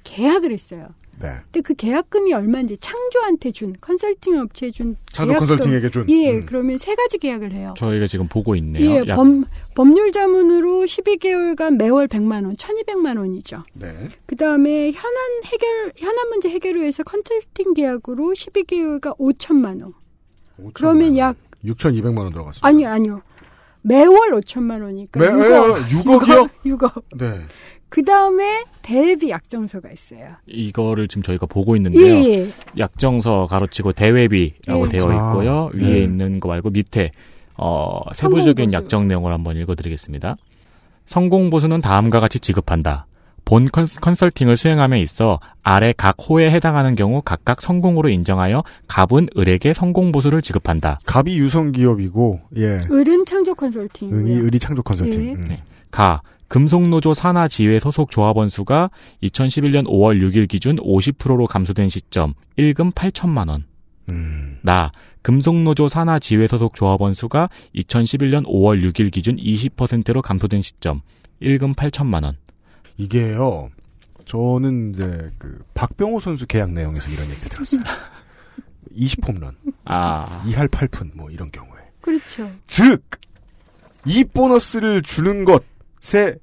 계약을 했어요. 네. 근데 그 계약금이 얼마인지 창조한테 준 컨설팅 업체에 준 창조 계약금. 컨설팅에게 준? 예, 음. 그러면 세 가지 계약을 해요. 저희가 지금 보고 있네요. 예, 약- 범, 법률 자문으로 12개월간 매월 100만 원, 1,200만 원이죠. 네. 그다음에 현안 해결 현안 문제 해결을 위해서 컨설팅 계약으로 12개월간 5천만 원. 그러면 약 6,200만 원 들어갔습니다. 아니요, 아니요. 매월 5천만 원이니까 매- 6억. 6억이요? 6억. 네. 그 다음에 대비 약정서가 있어요. 이거를 지금 저희가 보고 있는데요. 예, 예. 약정서 가로치고 대외비라고 예. 되어 아, 있고요. 네. 위에 있는 거 말고 밑에 어, 세부적인. 약정 내용을 한번 읽어드리겠습니다. 성공 보수는 다음과 같이 지급한다. 본 컨, 컨설팅을 수행함에 있어 아래 각 호에 해당하는 경우 각각 성공으로 인정하여 갑은 을에게 성공 보수를 지급한다. 갑이 유성 기업이고 예. 을은 창조 컨설팅. 은이 의리 창조 컨설팅. 예. 음. 네. 가 금속노조 산하지회 소속 조합원 수가 2011년 5월 6일 기준 50%로 감소된 시점 1금 8천만 원. 음. 나 금속노조 산하지회 소속 조합원 수가 2011년 5월 6일 기준 20%로 감소된 시점 1금 8천만 원. 이게요. 저는 이제 그 박병호 선수 계약 내용에서 이런 얘기를 들었어요. 20홈런, 아 2할 8푼 뭐 이런 경우에. 그렇죠. 즉, 이 보너스를 주는 것 의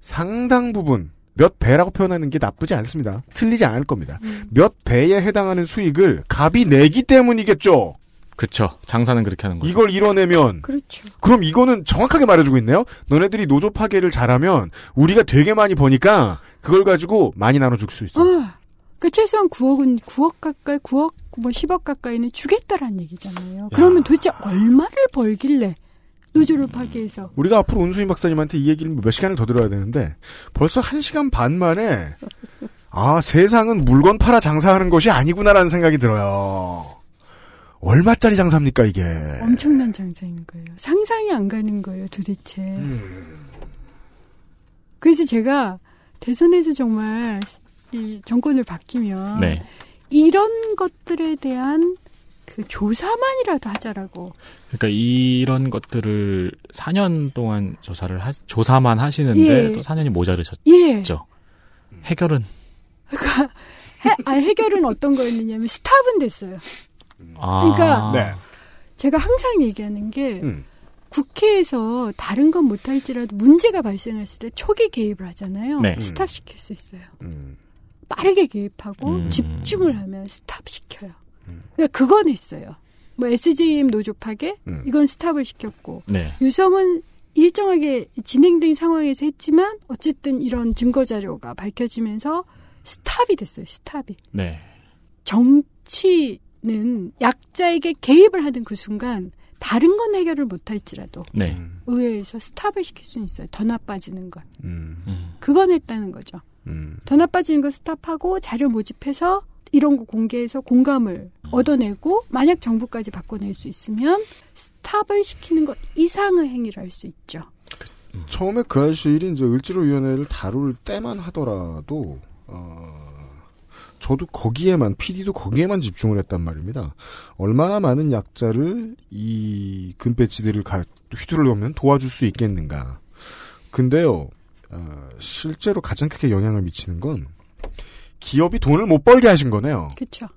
상당 부분, 몇 배라고 표현하는 게 나쁘지 않습니다. 틀리지 않을 겁니다. 몇 배에 해당하는 수익을 갑이 내기 때문이겠죠. 그쵸. 장사는 그렇게 하는 거죠. 이걸 이뤄내면 그렇죠. 그럼 이거는 정확하게 말해주고 있네요. 너네들이 노조 파괴를 잘하면 우리가 되게 많이 버니까 그걸 가지고 많이 나눠줄 수 있어. 어. 그러니까 최소한 9억은 9억 가까이 9억 뭐 10억 가까이는 주겠다라는 얘기잖아요. 그러면 도대체 얼마를 벌길래 노조를 파괴해서 우리가 앞으로 온수인 박사님한테 이 얘기를 몇 시간을 더 들어야 되는데 벌써 한 시간 반 만에 아 세상은 물건 팔아 장사하는 것이 아니구나라는 생각이 들어요. 얼마짜리 장사입니까 이게? 엄청난 장사인 거예요. 상상이 안 가는 거예요, 도대체. 그래서 제가 대선에서 정말 이 정권을 바뀌면 네. 이런 것들에 대한 그 조사만이라도 하자라고. 그러니까 이런 것들을 4년 동안 조사를 하, 조사만 하시는데 예. 또 4년이 모자르셨죠. 예. 해결은 그러니까 해, 아, 해결은 어떤 거였느냐면 스탑은 됐어요. 아. 그러니까 네. 제가 항상 얘기하는 게 음. 국회에서 다른 건 못할지라도 문제가 발생했을 때 초기 개입을 하잖아요. 네. 스탑시킬 수 있어요. 음. 빠르게 개입하고 음. 집중을 하면 스탑시켜요. 그러니까 그건 했어요. 뭐 SJM 노조 파괴 음. 이건 스탑을 시켰고 네. 유성은 일정하게 진행된 상황에서 했지만 어쨌든 이런 증거 자료가 밝혀지면서 스탑이 됐어요. 스탑이. 네. 정치는 약자에게 개입을 하는 그 순간 다른 건 해결을 못할지라도 네. 의회에서 스탑을 시킬 수는 있어요. 더 나빠지는 건. 음. 음. 그건 했다는 거죠. 음. 더 나빠지는 거 스탑하고 자료 모집해서 이런 거 공개해서 공감을 얻어내고 만약 정부까지 바꿔낼 수 있으면 스탑을 시키는 것 이상의 행위를 할 수 있죠. 처음에 그 아실이 이제 을지로위원회를 다룰 때만 하더라도 어, 저도 거기에만 PD도 거기에만 집중을 했단 말입니다. 얼마나 많은 약자를 이 금배지들을 가, 휘두르려면 도와줄 수 있겠는가. 근데요, 어, 실제로 가장 크게 영향을 미치는 건 기업이 돈을 못 벌게 하신 거네요. 그렇죠.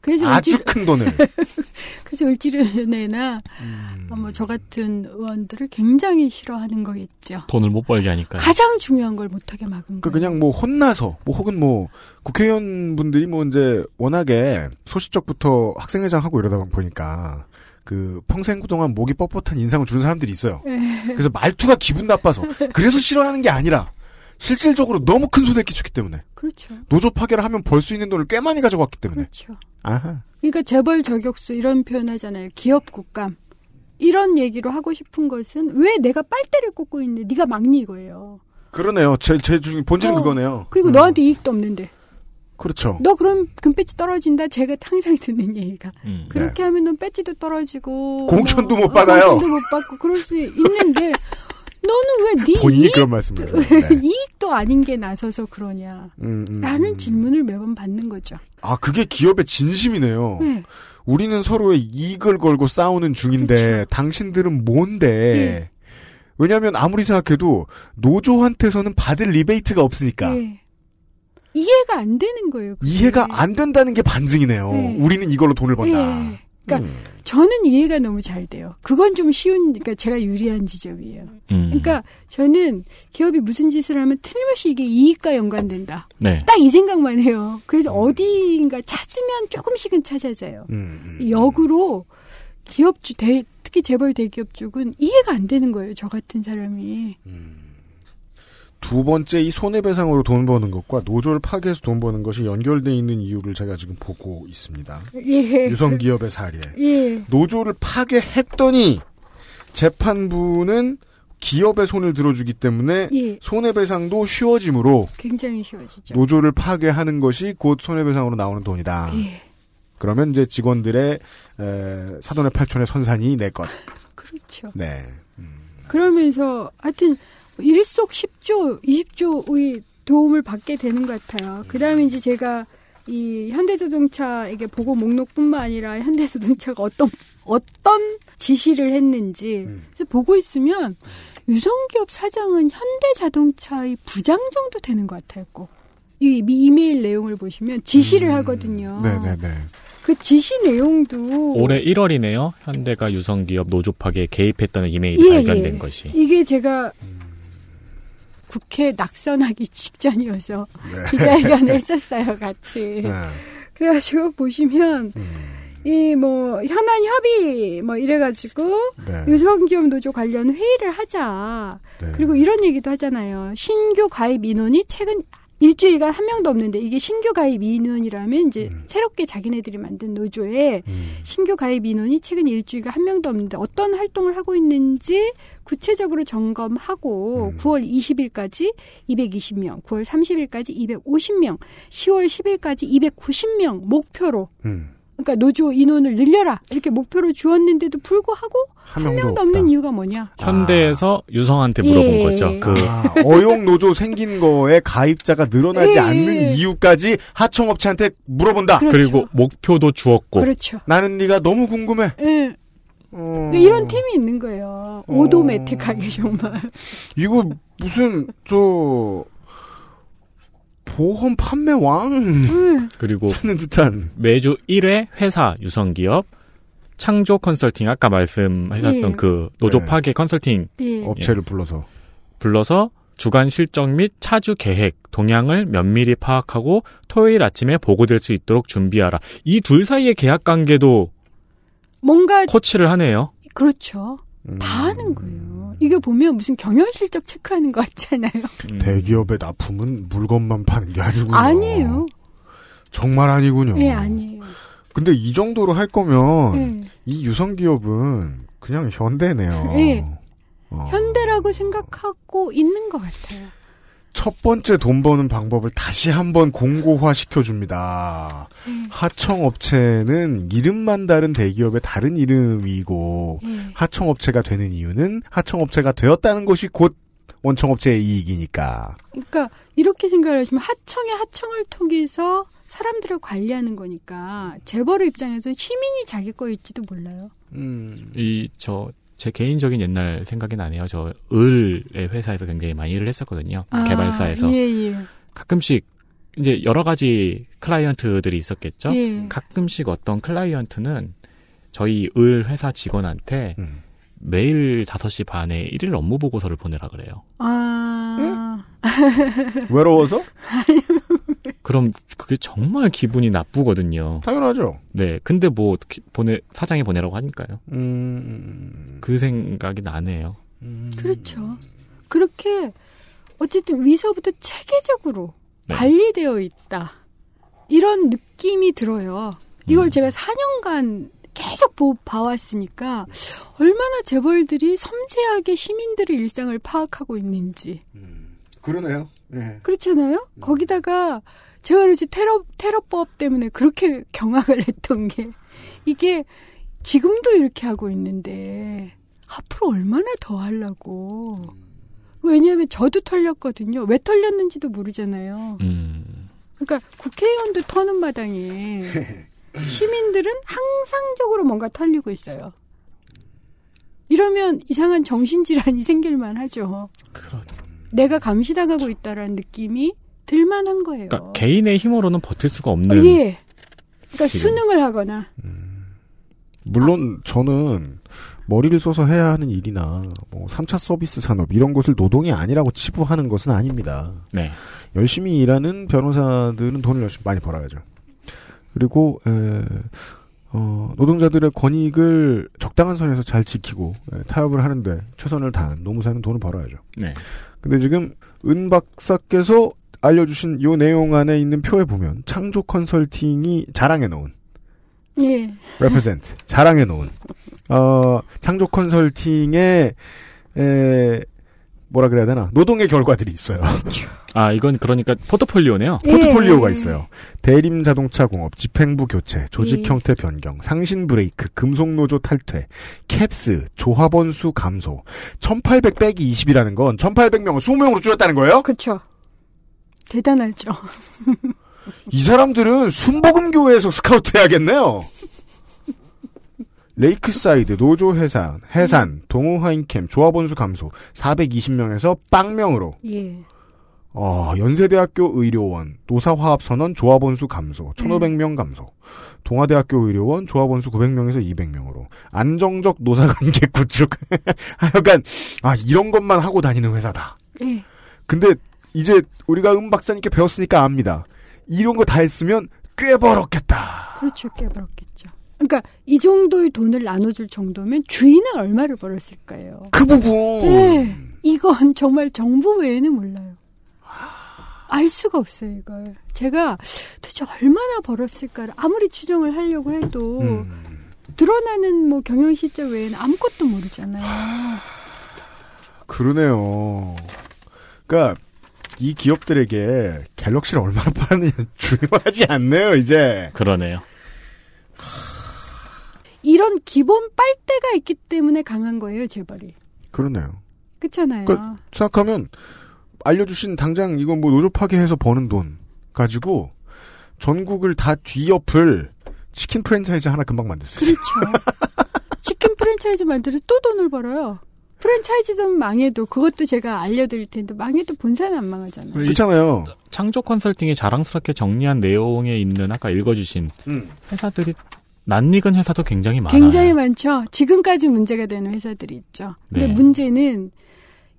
그래서 아주 을지로- 큰 돈을. 그래서 을지로연회나 음. 뭐저 같은 의원들을 굉장히 싫어하는 거겠죠. 돈을 못 벌게 하니까. 가장 중요한 걸 못하게 막은 그 거예요. 그냥 뭐 혼나서 뭐 혹은 뭐 국회의원 분들이 뭐 이제 워낙에 소시적부터 학생회장 하고 이러다 보니까 그 평생 그동안 목이 뻣뻣한 인상을 주는 사람들이 있어요. 네. 그래서 말투가 기분 나빠서 그래서 싫어하는 게 아니라 실질적으로 너무 큰 손해 끼쳤기 때문에 그렇죠. 노조 파괴를 하면 벌 수 있는 돈을 꽤 많이 가져갔기 때문에 그렇죠. 아하 그러니까 재벌 저격수 이런 표현 하잖아요. 기업 국감. 이런 얘기로 하고 싶은 것은 왜 내가 빨대를 꽂고 있는데 네가 막니 이거예요. 그러네요. 제 제 중 본질은 어, 그거네요. 그리고 음, 너한테 이익도 없는데. 그렇죠. 너 그럼 금배지 떨어진다. 제가 항상 듣는 얘기가. 음. 그렇게 하면 넌 배지도 떨어지고 공천도 뭐, 못 받아요. 어, 공천도 못 받고 그럴 수 있는데 너는 왜네 본인이 그런 말씀을. 네. 이익도 아닌 게 나서서 그러냐. 음, 음, 라는 음. 질문을 매번 받는 거죠. 아 그게 기업의 진심이네요. 네. 우리는 서로의 이익을 걸고 싸우는 중인데 그렇죠. 당신들은 뭔데? 네. 왜냐하면 아무리 생각해도 노조한테서는 받을 리베이트가 없으니까. 예. 이해가 안 되는 거예요. 그게. 이해가 안 된다는 게 반증이네요. 네. 우리는 이걸로 돈을 번다. 예. 그러니까 음. 저는 이해가 너무 잘 돼요. 그건 좀 쉬운, 그러니까 제가 유리한 지점이에요. 음. 그러니까 저는 기업이 무슨 짓을 하면 틀림없이 이게 이익과 연관된다. 네. 딱이 생각만 해요. 그래서 음. 어디인가 찾으면 조금씩은 찾아져요. 음, 역으로 기업주, 대, 특히 재벌 대기업 쪽은 이해가 안 되는 거예요. 저 같은 사람이. 두 번째 이 손해배상으로 돈 버는 것과 노조를 파괴해서 돈 버는 것이 연결돼 있는 이유를 제가 지금 보고 있습니다. 예. 유성기업의 사례. 예. 노조를 파괴했더니 재판부는 기업의 손을 들어주기 때문에 예. 손해배상도 쉬워지므로 굉장히 쉬워지죠. 노조를 파괴하는 것이 곧 손해배상으로 나오는 돈이다. 예. 그러면 이제 직원들의 에, 사돈의 팔촌의 선산이 내 것. 그렇죠. 네. 그러면서 하여튼 일석십조, 이십조의 도움을 받게 되는 것 같아요. 그 다음에 이제 제가 이 현대자동차에게 보고 목록뿐만 아니라 현대자동차가 어떤 어떤 지시를 했는지 그래서 보고 있으면 유성기업 사장은 현대자동차의 부장 정도 되는 것 같아요. 꼭. 이 미- 이메일 내용을 보시면 지시를 하거든요. 네네네. 그 지시 내용도 올해 1월이네요. 현대가 유성기업 노조 파괴에 개입했다는 이메일이 예, 발견된 예. 것이. 이게 제가 국회 낙선하기 직전이어서 네. 기자회견을 했었어요, 같이. 네. 그래가지고 보시면 이뭐 현안 협의 뭐 이래가지고 네. 유성기업 노조 관련 회의를 하자. 네. 그리고 이런 얘기도 하잖아요. 신규 가입 인원이 최근 일주일간 한 명도 없는데 이게 신규 가입 인원이라면 이제 새롭게 자기네들이 만든 노조에 신규 가입 인원이 최근 일주일간 한 명도 없는데 어떤 활동을 하고 있는지 구체적으로 점검하고 9월 20일까지 220명, 9월 30일까지 250명, 10월 10일까지 290명 목표로 음. 그러니까 노조 인원을 늘려라 이렇게 목표로 주었는데도 불구하고 한 한 명도 없는 이유가 뭐냐? 현대에서 유성한테 물어본 예. 거죠. 그 아, 어용 노조 생긴 거에 가입자가 늘어나지 예. 않는 이유까지 하청업체한테 물어본다. 그렇죠. 그리고 목표도 주었고. 그렇죠. 나는 네가 너무 궁금해. 예. 어. 이런 팀이 있는 거예요. 오도매틱하게 정말. 이거 무슨 저 보험 판매 왕 그리고 찾는 듯한 매주 1회 회사 유성기업 창조 컨설팅 아까 말씀하셨던 예. 그 노조 네. 파괴 컨설팅 예. 업체를 불러서 불러서 주간 실적 및 차주 계획, 동향을 면밀히 파악하고 토요일 아침에 보고될 수 있도록 준비하라. 이 둘 사이의 계약 관계도 뭔가 코치를 하네요. 그렇죠. 음. 다 하는 거예요. 이게 보면 무슨 경영 실적 체크하는 것 같잖아요. 음. 대기업의 납품은 물건만 파는 게 아니군요. 아니에요. 정말 아니군요. 예, 아니에요. 근데 이 정도로 할 거면 예. 이 유성 기업은 그냥 현대네요. 예. 어. 현대라고 생각하고 있는 것 같아요. 첫 번째 돈 버는 방법을 다시 한번 공고화 시켜줍니다. 예. 하청업체는 이름만 다른 대기업의 다른 이름이고 예. 하청업체가 되는 이유는 하청업체가 되었다는 것이 곧 원청업체의 이익이니까. 그러니까 이렇게 생각을 하시면 하청의 하청을 통해서 사람들을 관리하는 거니까 재벌의 입장에서 시민이 자기 거일지도 몰라요. 음. 이 저 제 개인적인 옛날 생각이 나네요. 저 을의 회사에서 굉장히 많이 일을 했었거든요. 아, 개발사에서 예, 예. 가끔씩 이제 여러 가지 클라이언트들이 있었겠죠. 예. 가끔씩 어떤 클라이언트는 저희 을 회사 직원한테 음. 매일 5시 반에 일일 업무 보고서를 보내라 그래요. 아. 외로워서? 그럼 그게 정말 기분이 나쁘거든요. 당연하죠. 네. 근데 뭐 어떻게 보내 사장이 보내라고 하니까요. 음. 그 생각이 나네요. 그렇죠. 그렇게 어쨌든 위서부터 체계적으로 네. 관리되어 있다. 이런 느낌이 들어요. 이걸 제가 4년간 계속 보, 봐왔으니까 얼마나 재벌들이 섬세하게 시민들의 일상을 파악하고 있는지. 그러네요. 예. 그렇잖아요? 거기다가 제가 그래서 테러, 테러법 때문에 그렇게 경악을 했던 게 이게 지금도 이렇게 하고 있는데 앞으로 얼마나 더 하려고. 왜냐하면 저도 털렸거든요. 왜 털렸는지도 모르잖아요. 음. 그러니까 국회의원도 터는 마당에 시민들은 항상적으로 뭔가 털리고 있어요. 이러면 이상한 정신질환이 생길만 하죠. 그렇 내가 감시당하고 있다라는 느낌이 들만한 거예요. 그러니까 개인의 힘으로는 버틸 수가 없는. 예. 그러니까 지금. 수능을 하거나 물론 저는 머리를 써서 해야 하는 일이나 뭐 3차 서비스 산업 이런 것을 노동이 아니라고 치부하는 것은 아닙니다. 네. 열심히 일하는 변호사들은 돈을 열심히 많이 벌어야죠. 그리고 에, 어, 노동자들의 권익을 적당한 선에서 잘 지키고 에, 타협을 하는데 최선을 다한 노무사는 돈을 벌어야죠. 네. 근데 지금 은 박사께서 알려주신 요 내용 안에 있는 표에 보면 창조 컨설팅이 자랑해 놓은 예. represent 자랑해 놓은 어 창조 컨설팅의 에 뭐라 그래야 되나 노동의 결과들이 있어요. 아, 이건 그러니까 포트폴리오네요. 포트폴리오가 있어요. 대림 자동차 공업, 집행부 교체, 조직 예. 형태 변경, 상신 브레이크, 금속 노조 탈퇴, 캡스, 조합원 수 감소. 1800 빼기 20이라는 건 1800명을 20명으로 줄였다는 거예요? 그렇죠. 대단하죠. 이 사람들은 순복음교회에서 스카우트 해야겠네요. 레이크사이드, 노조 해산, 해산, 동우화인켐, 조합원수 감소, 420명에서 빵명으로, 예. 어, 연세대학교 의료원, 노사화합선언 조합원수 감소, 1500명 감소, 동아대학교 의료원 조합원수 900명에서 200명으로, 안정적 노사관계 구축. 하여간, 아, 이런 것만 하고 다니는 회사다. 예. 근데 이제 우리가 음 박사님께 배웠으니까 압니다. 이런 거 다 했으면 꽤 벌었겠다. 그렇죠. 꽤 벌었겠죠. 그러니까 이 정도의 돈을 나눠줄 정도면 주인은 얼마를 벌었을까요? 그 부분. 네. 이건 정말 정부 외에는 몰라요. 알 수가 없어요, 이걸. 제가 도대체 얼마나 벌었을까를 아무리 추정을 하려고 해도 음. 드러나는 뭐 경영 실적 외에는 아무것도 모르잖아요. 그러네요. 그러니까 이 기업들에게 갤럭시를 얼마나 팔았느냐 중요하지 않네요, 이제. 그러네요. 이런 기본 빨대가 있기 때문에 강한 거예요, 재벌이. 그러네요. 그렇잖아요. 그러니까 생각하면 알려주신 당장 이건 뭐 노조 파괴해서 버는 돈 가지고 전국을 다 뒤엎을 치킨 프랜차이즈 하나 금방 만들 수 있어요. 그렇죠. 치킨 프랜차이즈 만들어서 또 돈을 벌어요. 프랜차이즈도 망해도 그것도 제가 알려드릴 텐데 망해도 본사는 안 망하잖아요. 그렇잖아요. 창조 컨설팅이 자랑스럽게 정리한 내용에 있는 아까 읽어주신 음. 회사들이 낯익은 회사도 굉장히 많아요. 굉장히 많죠. 지금까지 문제가 되는 회사들이 있죠. 근데 네. 문제는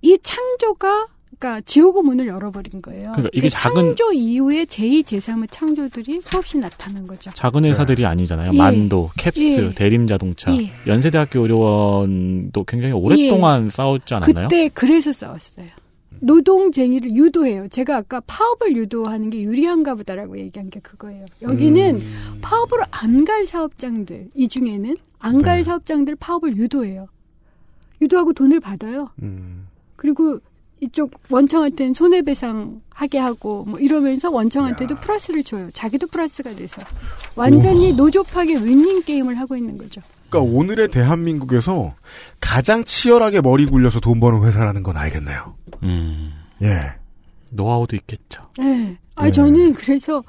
이 창조가 그러니까 지옥의 문을 열어버린 거예요. 그러니까 이게 그 작은- 창조 이후에 제2, 제3의 창조들이 수없이 나타난 거죠. 작은 회사들이 아니잖아요. 예. 만도, 캡스, 예. 대림자동차, 예. 연세대학교 의료원도 굉장히 오랫동안 싸웠지 않았나요? 그때 그래서 싸웠어요. 노동쟁이를 유도해요. 제가 아까 파업을 유도하는 게 유리한가 보다라고 얘기한 게 그거예요. 여기는 음. 파업으로 안 갈 사업장들, 이 중에는 안갈 네. 사업장들 파업을 유도해요. 유도하고 돈을 받아요. 음. 그리고 이쪽 원청한테는 손해배상 하게 하고 뭐 이러면서 원청한테도 플러스를 줘요. 자기도 플러스가 돼서 완전히 노조 파괴 윈닝 게임을 하고 있는 거죠. 그러니까 오늘의 대한민국에서 가장 치열하게 머리 굴려서 돈 버는 회사라는 건 알겠네요. 음. 예. 노하우도 있겠죠. 네. 아 네. 저는 그래서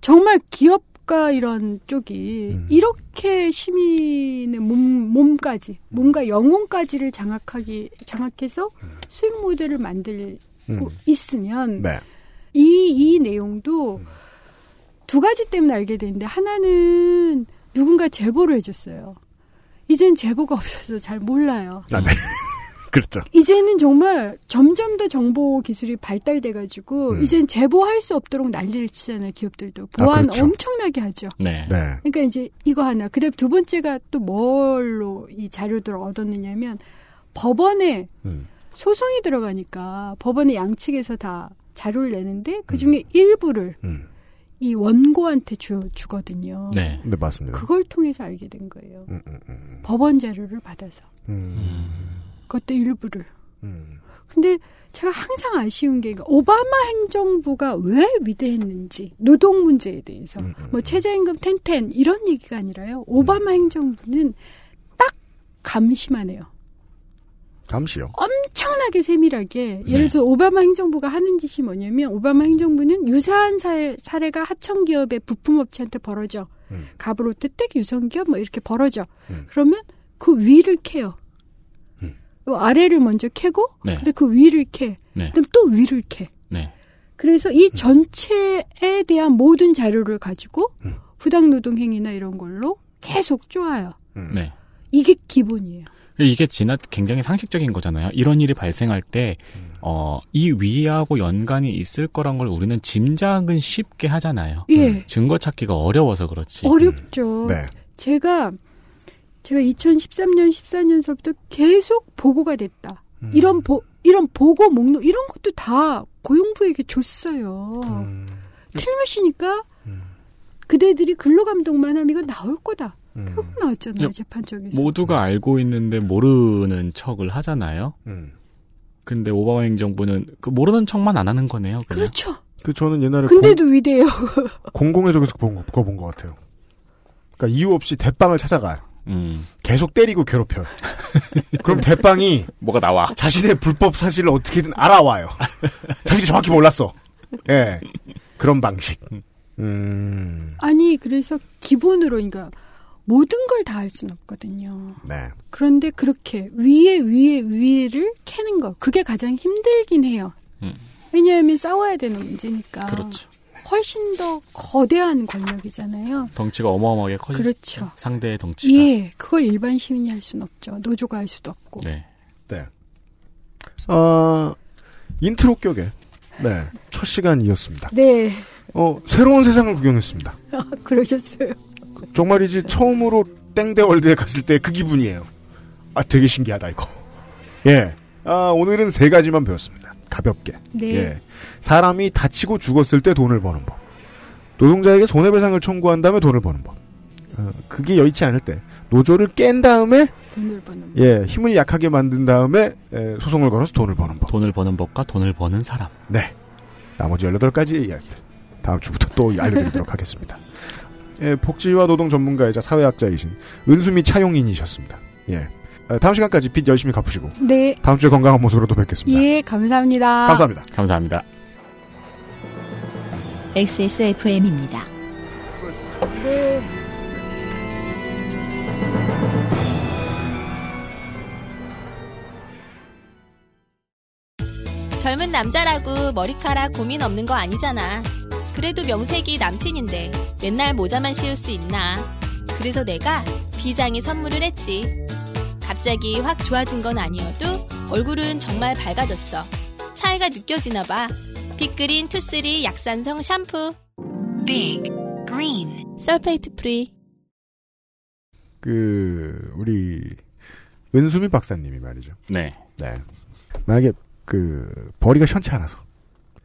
정말 기업가 이런 쪽이 음. 이렇게 시민의 몸 몸까지 몸과 영혼까지를 장악하기 장악해서 수익 모델을 만들고 음. 있으면 네. 이, 이 내용도 두 가지 때문에 알게 되는데 하나는 누군가 제보를 해줬어요. 이젠 제보가 없어서 잘 몰라요. 아, 네. 그렇죠. 이제는 정말 점점 더 정보 기술이 발달돼가지고 음. 이젠 제보할 수 없도록 난리를 치잖아요. 기업들도 보안 그렇죠. 엄청나게 하죠. 네. 네. 그러니까 이제 이거 하나. 그다음 두 번째가 또 뭘로 이 자료들을 얻었느냐면 법원에 음. 소송이 들어가니까 법원의 양측에서 다 자료를 내는데 그 중에 일부를 음. 이 원고한테 주, 주거든요. 네. 네, 맞습니다. 그걸 통해서 알게 된 거예요. 음, 음, 음. 법원 자료를 받아서. 음. 그것도 일부를. 음. 근데 제가 항상 아쉬운 게 오바마 행정부가 왜 위대했는지 노동 문제에 대해서 음, 뭐 최저임금 텐텐 이런 얘기가 아니라요. 오바마 행정부는 딱 감시만 해요. 감시요. 엄청나게 세밀하게 네. 예를 들어 서 오바마 행정부가 하는 짓이 뭐냐면 오바마 행정부는 유사한 사례, 사례가 하청 기업의 부품 업체한테 벌어져 음. 가브로트 텍 유성기업 뭐 이렇게 벌어져 그러면 그 위를 캐요. 요 아래를 먼저 캐고 네. 근데 그 위를 캐. 네. 그다음 또 위를 캐. 네. 그래서 이 전체에 대한 모든 자료를 가지고 부당노동 행위나 이런 걸로 계속 쪼아요. 네. 이게 기본이에요. 이게 지나 굉장히 상식적인 거잖아요. 이런 일이 발생할 때, 어, 이 위하고 연관이 있을 거란 걸 우리는 짐작은 쉽게 하잖아요. 예. 증거 찾기가 어려워서 그렇지. 어렵죠. 네. 제가 제가 2013년 14년서부터 계속 보고가 됐다. 이런 보 이런 보고 목록 이런 것도 다 고용부에게 줬어요. 틀림없이니까 그대들이 근로감독만 하면 이거 나올 거다. 결국 나왔잖아요 야, 재판 쪽에서. 모두가 알고 있는데 모르는 척을 하잖아요. 음. 근데 오바마 행정부는 그 모르는 척만 안 하는 거네요. 그냥. 그렇죠. 그 저는 옛날에 근데도 위대해요. 공, 공의 적에서 본, 거- 그거 본것 같아요. 그러니까 이유 없이 대빵을 찾아가요. 음. 계속 때리고 괴롭혀요. 그럼 대빵이 뭐가 나와? 자신의 불법 사실을 어떻게든 알아와요. 자기도 정확히 몰랐어. 예. 그런 방식. 음. 아니 그래서 기본으로 그러니까 모든 걸 다 할 수는 없거든요. 네. 그런데 그렇게 위에 위에 위를 캐는 거 그게 가장 힘들긴 해요. 음. 왜냐하면 싸워야 되는 문제니까. 그렇죠. 훨씬 더 거대한 권력이잖아요. 덩치가 어마어마하게 커지 그렇죠. 상대의 덩치가. 예, 그걸 일반 시민이 할 수는 없죠. 노조가 할 수도 없고. 네. 네. 어, 인트로 격에, 네. 첫 시간이었습니다. 네, 어, 새로운 세상을 구경했습니다. 그러셨어요. 정말이지 처음으로 땡대월드에 갔을 때 그 기분이에요. 아, 되게 신기하다, 이거. 예. 아, 오늘은 세 가지만 배웠습니다. 가볍게. 네. 예. 사람이 다치고 죽었을 때 돈을 버는 법. 노동자에게 손해배상을 청구한 다음에 돈을 버는 법. 어, 그게 여의치 않을 때 노조를 깬 다음에 돈을 버는 예 힘을 약하게 만든 다음에 에, 소송을 걸어서 돈을 버는 법. 돈을 버는 법과 돈을 버는 사람. 네. 나머지 18가지의 이야기를 다음 주부터 또 알려드리도록 하겠습니다. 예, 복지와 노동 전문가이자 사회학자이신 은수미 차용인이셨습니다. 예. 어, 다음 시간까지 빚 열심히 갚으시고 네, 다음 주에 건강한 모습으로 또 뵙겠습니다. 예, 감사합니다. 감사합니다. 감사합니다. XSFM입니다. 네. 젊은 남자라고 머리카락 고민 없는 거 아니잖아. 그래도 명색이 남친인데 맨날 모자만 씌울 수 있나. 그래서 내가 비장의 선물을 했지. 갑자기 확 좋아진 건 아니어도 얼굴은 정말 밝아졌어. 차이가 느껴지나 봐. 빅그린 투쓰리 약산성 샴푸. 빅 그린 sulfate free. 그 우리 은수미 박사님이 말이죠. 네. 네. 만약에 그 벌이가 시원치 않아서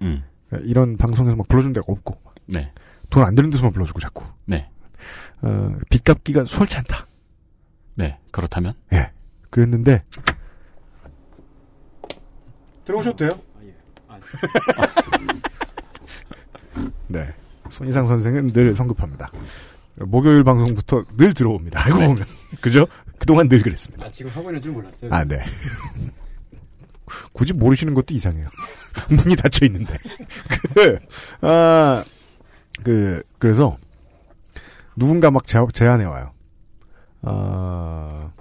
음. 이런 방송에서 막 불러준 데가 없고 네. 돈 안 되는 데서만 불러주고 자꾸 네. 어, 빚 갚기가 수월치 않다. 네. 그렇다면? 예. 그랬는데 들어오셔도 돼요? 네. 손희상 선생은 늘 성급합니다. 목요일 방송부터 늘 들어옵니다. 알고 보면. 그죠? 그동안 늘 그랬습니다. 아, 지금 하고 있는 줄 몰랐어요. 아, 네. 굳이 모르시는 것도 이상해요. 문이 닫혀 있는데. 그, 아, 그, 그래서, 누군가 막 제, 제안해 와요. 아,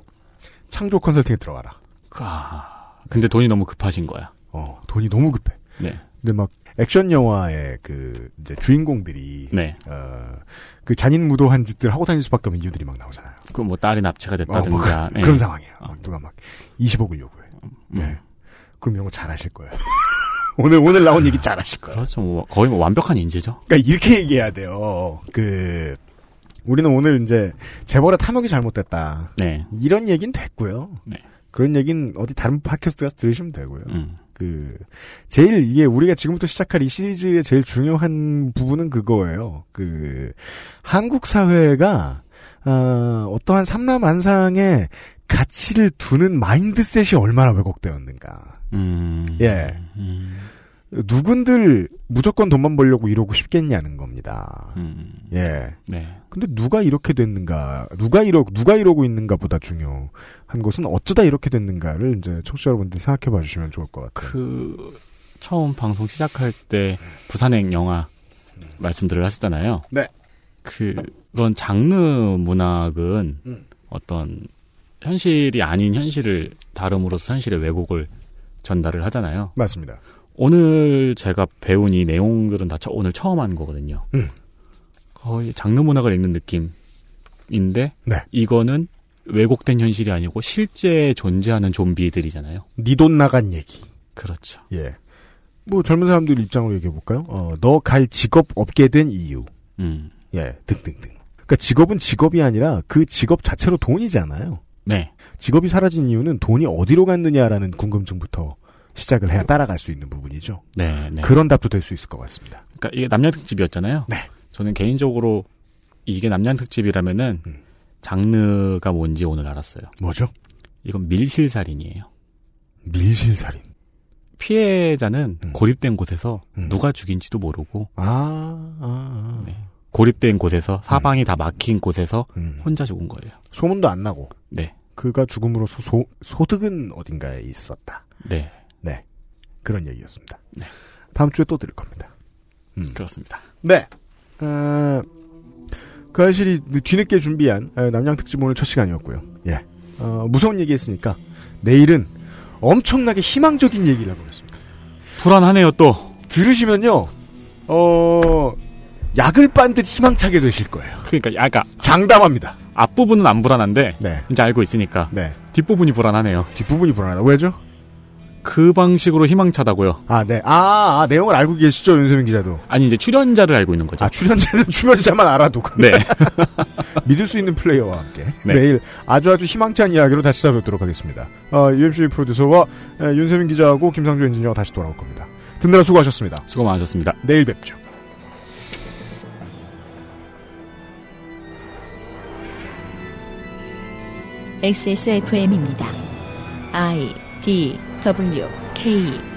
창조 컨설팅에 들어가라. 아, 근데 돈이 너무 급하신 거야. 어, 돈이 너무 급해. 네. 근데 막, 액션 영화의 그, 이제 주인공들이, 네. 어, 그 잔인무도한 짓들 하고 다닐 수밖에 없는 이유들이 막 나오잖아요. 그 뭐 딸이 납치가 어, 됐다든가. 뭐 그, 네. 런 상황이에요. 막 누가 막 20억을 요구해. 음. 네. 그럼 이런 거 잘하실 거예요. 오늘 오늘 나온 얘기 잘하실 거예요. 그렇죠. 뭐 거의 뭐 완벽한 인재죠. 그러니까 이렇게 얘기해야 돼요. 그 우리는 오늘 이제 재벌의 탐욕이 잘못됐다. 네. 이런 얘기는 됐고요. 네. 그런 얘기는 어디 다른 팟캐스트 가서 들으시면 되고요. 음. 그 제일 이게 우리가 지금부터 시작할 이 시리즈의 제일 중요한 부분은 그거예요. 그 한국 사회가 어, 어떠한 삼라만상의 가치를 두는 마인드셋이 얼마나 왜곡되었는가. 음. 예. 누군들 무조건 돈만 벌려고 이러고 싶겠냐는 겁니다. 음. 예. 네. 근데 누가 이렇게 됐는가, 누가 이러, 누가 이러고 있는가 보다 중요한 것은 어쩌다 이렇게 됐는가를 이제 청취자 여러분들이 생각해 봐 주시면 좋을 것 같아요. 그 처음 방송 시작할 때 부산행 영화 말씀들을 하셨잖아요. 네. 그런 장르 문학은 음. 어떤 현실이 아닌 현실을 다름으로써 현실의 왜곡을 전달을 하잖아요. 맞습니다. 오늘 제가 배운 이 내용들은 다 처- 오늘 처음 하는 거거든요. 음. 거의 장르 문학을 읽는 느낌인데 네. 이거는 왜곡된 현실이 아니고 실제 존재하는 좀비들이잖아요. 네돈 나간 얘기. 그렇죠. 예. 뭐 젊은 사람들 입장으로 얘기해 볼까요? 어, 너 갈 직업 없게 된 이유. 음. 예, 등등등. 그러니까 직업은 직업이 아니라 그 직업 자체로 돈이잖아요. 네. 직업이 사라진 이유는 돈이 어디로 갔느냐라는 궁금증부터 시작을 해야 따라갈 수 있는 부분이죠. 네, 네. 그런 답도 될 수 있을 것 같습니다. 그러니까 이게 남녀 특집이었잖아요. 네. 저는 개인적으로 이게 남녀 특집이라면은 장르가 뭔지 오늘 알았어요. 뭐죠? 이건 밀실살인이에요. 밀실살인. 피해자는 음. 고립된 곳에서 누가 죽인지도 모르고 아, 아, 네. 고립된 곳에서 사방이 다 막힌 곳에서 음. 혼자 죽은 거예요. 소문도 안 나고. 네. 그가 죽음으로써 소, 소득은 어딘가에 있었다. 네. 네. 그런 얘기였습니다. 다음 주에 또 들을 겁니다. 음. 그렇습니다. 네. 어, 그 아실이 뒤늦게 준비한 어, 남양 특집 오늘 첫 시간이었고요. 예. 어, 무서운 얘기 했으니까 내일은 엄청나게 희망적인 얘기를 해보겠습니다. 불안하네요, 또. 들으시면요, 어, 약을 빤 듯 희망차게 되실 거예요. 그러니까 약간 장담합니다. 앞부분은 안 불안한데 네. 이제 알고 있으니까 네. 뒷부분이 불안하네요. 뒷부분이 불안하다. 왜죠? 그 방식으로 희망차다고요. 아, 네. 아, 아, 내용을 알고 계시죠, 윤세민 기자도. 아니 이제 출연자를 알고 있는 거죠. 아, 출연자는 출연자만 알아도. 네. 믿을 수 있는 플레이어와 함께 네. 내일 아주 아주 희망찬 이야기로 다시 찾아뵙도록 하겠습니다. 어, UMC 프로듀서와 에, 윤세민 기자하고 김상조 엔지니어가 다시 돌아올 겁니다. 듣느라 수고하셨습니다. 수고 많으셨습니다. 내일 뵙죠. XSFM입니다. I D W K